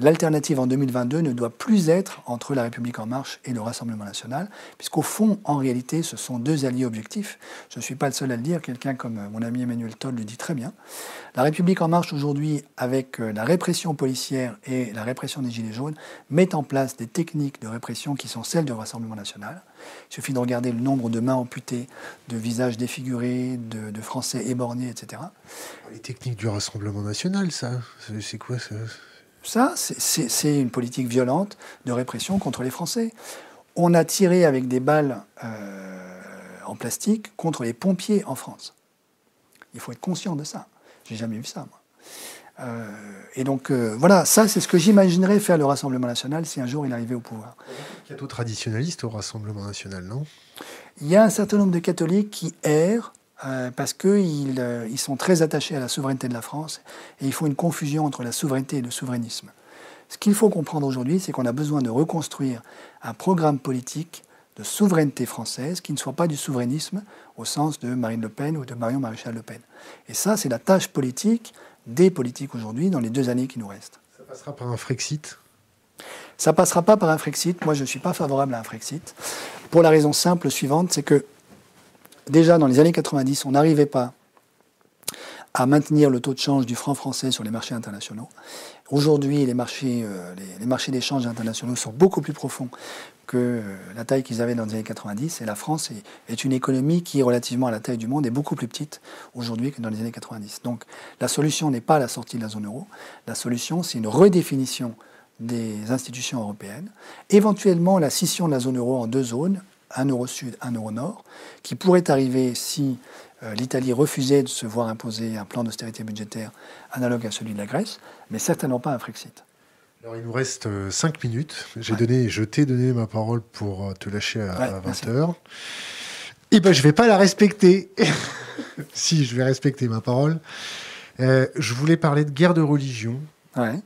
L'alternative en 2022 ne doit plus être entre la République en marche et le Rassemblement national, puisqu'au fond, en réalité, ce sont deux alliés objectifs. Je ne suis pas le seul à le dire, quelqu'un comme mon ami Emmanuel Todd le dit très bien. La République en marche aujourd'hui, avec euh, la répression policière et la répression des Gilets jaunes, met en place des techniques de répression qui sont celles du Rassemblement national. Il suffit de regarder le nombre de mains amputées, de visages défigurés, de, de Français éborgnés, etc. Les techniques du Rassemblement national, ça C'est quoi ça? Ça, c'est une politique violente de répression contre les Français. On a tiré avec des balles euh, en plastique contre les pompiers en France. Il faut être conscient de ça. J'ai jamais vu ça, moi. Euh, et donc, euh, voilà, ça, c'est ce que j'imaginerais faire le Rassemblement national si un jour il arrivait au pouvoir. Il y a d'autres traditionnalistes au Rassemblement national, non? Il y a un certain nombre de catholiques qui errent euh, parce qu'ils euh, ils sont très attachés à la souveraineté de la France et il faut une confusion entre la souveraineté et le souverainisme. Ce qu'il faut comprendre aujourd'hui, c'est qu'on a besoin de reconstruire un programme politique de souveraineté française qui ne soit pas du souverainisme au sens de Marine Le Pen ou de Marion Maréchal Le Pen. Et ça, c'est la tâche politique des politiques aujourd'hui dans les deux années qui nous restent. Ça passera par un Frexit? Ça passera pas par un Frexit. Moi, je ne suis pas favorable à un Frexit. Pour la raison simple suivante, c'est que déjà dans les années 90, on n'arrivait pas à maintenir le taux de change du franc français sur les marchés internationaux. Aujourd'hui, les marchés, euh, les, marchés d'échange internationaux sont beaucoup plus profonds que euh, la taille qu'ils avaient dans les années 90. Et la France est, est, une économie qui, relativement à la taille du monde, est beaucoup plus petite aujourd'hui que dans les années 90. Donc la solution n'est pas la sortie de la zone euro. La solution, c'est une redéfinition des institutions européennes, éventuellement la scission de la zone euro en deux zones, un euro sud, un euro nord, qui pourrait arriver si euh, l'Italie refusait de se voir imposer un plan d'austérité budgétaire analogue à celui de la Grèce, mais certainement pas un Frexit. Alors, il nous reste 5 euh, minutes. J'ai donné, je t'ai donné ma parole pour euh, te lâcher à, 20h. Et eh ben, je vais pas la respecter. si, je vais respecter ma parole. je voulais parler de guerre de religion. Ouais.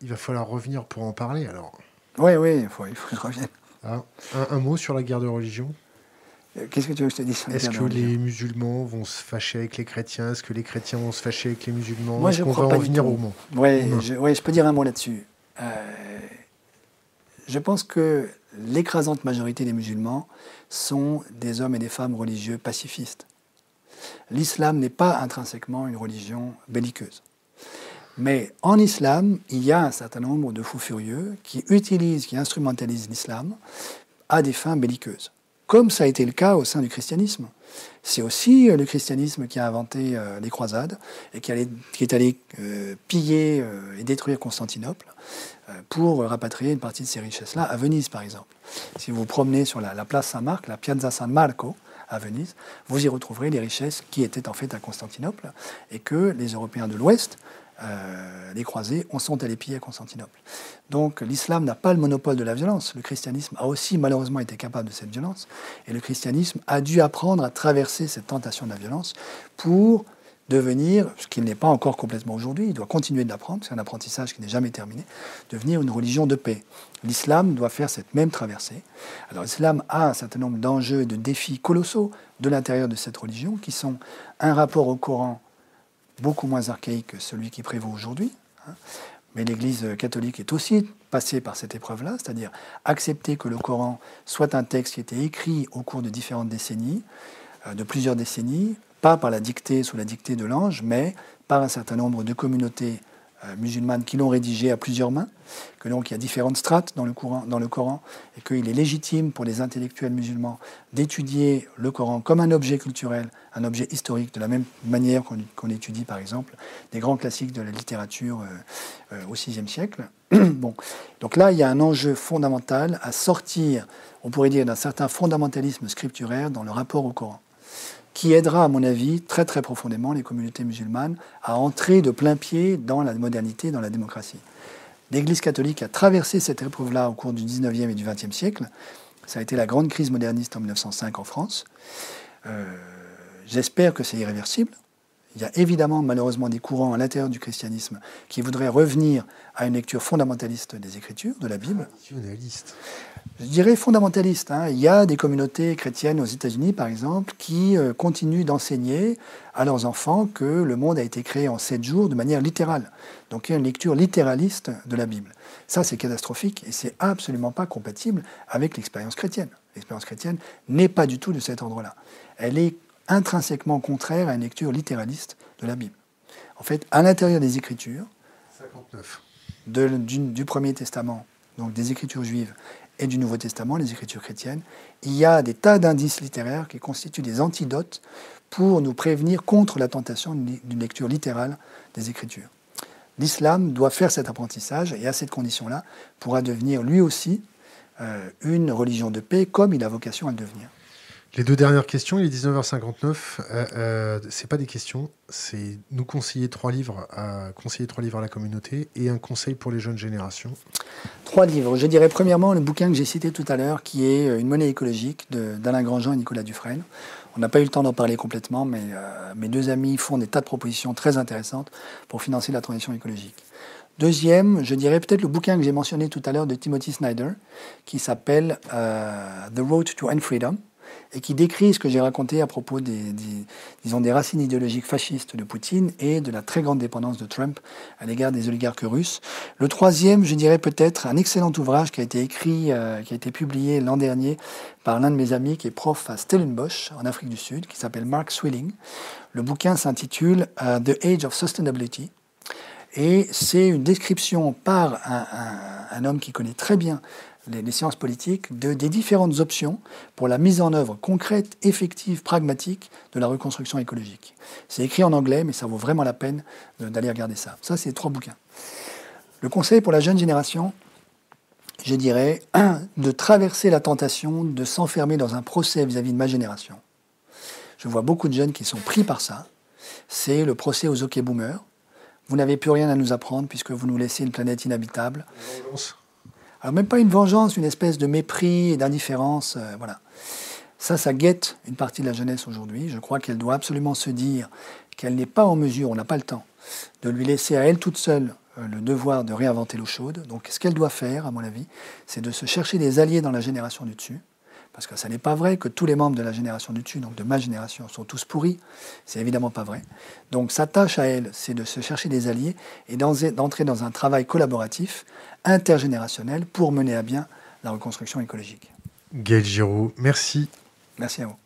il va falloir revenir pour en parler, alors. Oui, oui, il faut, il faut que je revienne. Ah, un, mot sur la guerre de religion? Qu'est-ce que tu veux que je te dise Est-ce que les musulmans vont se fâcher avec les chrétiens? Est-ce que les chrétiens vont se fâcher avec les musulmans? Moi, je qu'on va en venir au mot Oui, je, je peux dire un mot là-dessus. Euh, je pense que l'écrasante majorité des musulmans sont des hommes et des femmes religieux pacifistes. L'islam n'est pas intrinsèquement une religion belliqueuse. Mais en islam, il y a un certain nombre de fous furieux qui utilisent, qui instrumentalisent l'islam à des fins belliqueuses, comme ça a été le cas au sein du christianisme. C'est aussi euh, le christianisme qui a inventé euh, les croisades et qui, est allé euh, piller et détruire Constantinople pour rapatrier une partie de ces richesses-là à Venise, par exemple. Si vous vous promenez sur la, la place Saint-Marc, la Piazza San Marco, à Venise, vous y retrouverez les richesses qui étaient en fait à Constantinople et que les Européens de l'Ouest euh, les croisés on sont allés piller à Constantinople. Donc l'islam n'a pas le monopole de la violence. Le christianisme a aussi malheureusement été capable de cette violence. Et le christianisme a dû apprendre à traverser cette tentation de la violence pour devenir, ce qu'il n'est pas encore complètement aujourd'hui, il doit continuer de l'apprendre, c'est un apprentissage qui n'est jamais terminé, devenir une religion de paix. L'islam doit faire cette même traversée. Alors l'islam a un certain nombre d'enjeux et de défis colossaux de l'intérieur de cette religion, qui sont un rapport au Coran beaucoup moins archaïque que celui qui prévaut aujourd'hui. Hein. Mais l'Église catholique est aussi passée par cette épreuve-là, c'est-à-dire accepter que le Coran soit un texte qui a été écrit au cours de différentes décennies, euh, de plusieurs décennies, pas par la dictée sous la dictée de l'ange, mais par un certain nombre de communautés musulmanes qui l'ont rédigé à plusieurs mains, que donc il y a différentes strates dans le, Coran, dans le Coran et qu'il est légitime pour les intellectuels musulmans d'étudier le Coran comme un objet culturel, un objet historique, de la même manière qu'on étudie par exemple des grands classiques de la littérature euh, euh, au VIe siècle. bon. Donc là, il y a un enjeu fondamental à sortir, on pourrait dire, d'un certain fondamentalisme scripturaire dans le rapport au Coran qui aidera, à mon avis, très très profondément les communautés musulmanes à entrer de plein pied dans la modernité, dans la démocratie. L'Église catholique a traversé cette épreuve-là au cours du 19e et du 20e siècle. Ça a été la grande crise moderniste en 1905 en France. Euh, j'espère que c'est irréversible. Il y a évidemment malheureusement des courants à l'intérieur du christianisme qui voudraient revenir à une lecture fondamentaliste des Écritures, de la Bible. Je dirais fondamentaliste. Hein. Il y a des communautés chrétiennes aux États-Unis, par exemple, qui euh, continuent d'enseigner à leurs enfants que le monde a été créé en sept jours de manière littérale. Donc il y a une lecture littéraliste de la Bible. Ça, c'est catastrophique et c'est absolument pas compatible avec l'expérience chrétienne. L'expérience chrétienne n'est pas du tout de cet ordre-là. Elle est intrinsèquement contraire à une lecture littéraliste de la Bible. En fait, à l'intérieur des Écritures, du, Premier Testament, donc des Écritures juives et du Nouveau Testament, les Écritures chrétiennes, il y a des tas d'indices littéraires qui constituent des antidotes pour nous prévenir contre la tentation d'une lecture littérale des Écritures. L'islam doit faire cet apprentissage et à cette condition-là pourra devenir lui aussi euh, une religion de paix comme il a vocation à le devenir. Les deux dernières questions, il est 19h59. Euh, euh, c'est pas des questions, c'est nous conseiller trois livres, à, conseiller trois livres à la communauté et un conseil pour les jeunes générations. Trois livres. Je dirais premièrement le bouquin que j'ai cité tout à l'heure, qui est euh, Une monnaie écologique d'Alain Grandjean et Nicolas Dufresne. On n'a pas eu le temps d'en parler complètement, mais euh, mes deux amis font des tas de propositions très intéressantes pour financer la transition écologique. Deuxième, je dirais peut-être le bouquin que j'ai mentionné tout à l'heure de Timothy Snyder, qui s'appelle The Road to End Freedom et qui décrit ce que j'ai raconté à propos des, disons, des racines idéologiques fascistes de Poutine et de la très grande dépendance de Trump à l'égard des oligarques russes. Le troisième, je dirais peut-être un excellent ouvrage qui a été écrit, euh, qui a été publié l'an dernier par l'un de mes amis qui est prof à Stellenbosch en Afrique du Sud, qui s'appelle Mark Swilling. Le bouquin s'intitule euh, The Age of Sustainability. Et c'est une description par un, homme qui connaît très bien les, sciences politiques de, des différentes options pour la mise en œuvre concrète, effective, pragmatique de la reconstruction écologique. C'est écrit en anglais, mais ça vaut vraiment la peine d'aller regarder ça. Ça, c'est trois bouquins. Le conseil pour la jeune génération, je dirais, de traverser la tentation de s'enfermer dans un procès vis-à-vis de ma génération. Je vois beaucoup de jeunes qui sont pris par ça. C'est le procès aux hockey boomers vous n'avez plus rien à nous apprendre puisque vous nous laissez une planète inhabitable. Alors même pas une vengeance, une espèce de mépris et d'indifférence. Euh, voilà. Ça, ça guette une partie de la jeunesse aujourd'hui. Je crois qu'elle doit absolument se dire qu'elle n'est pas en mesure, on n'a pas le temps, de lui laisser à elle toute seule euh, le devoir de réinventer l'eau chaude. Donc ce qu'elle doit faire, à mon avis, c'est de se chercher des alliés dans la génération du dessus parce que ça n'est pas vrai que tous les membres de la génération du dessus, donc de ma génération, sont tous pourris. C'est évidemment pas vrai. Donc sa tâche à elle, c'est de se chercher des alliés et d'entrer dans un travail collaboratif, intergénérationnel, pour mener à bien la reconstruction écologique. Gaël Giraud, merci. Merci à vous.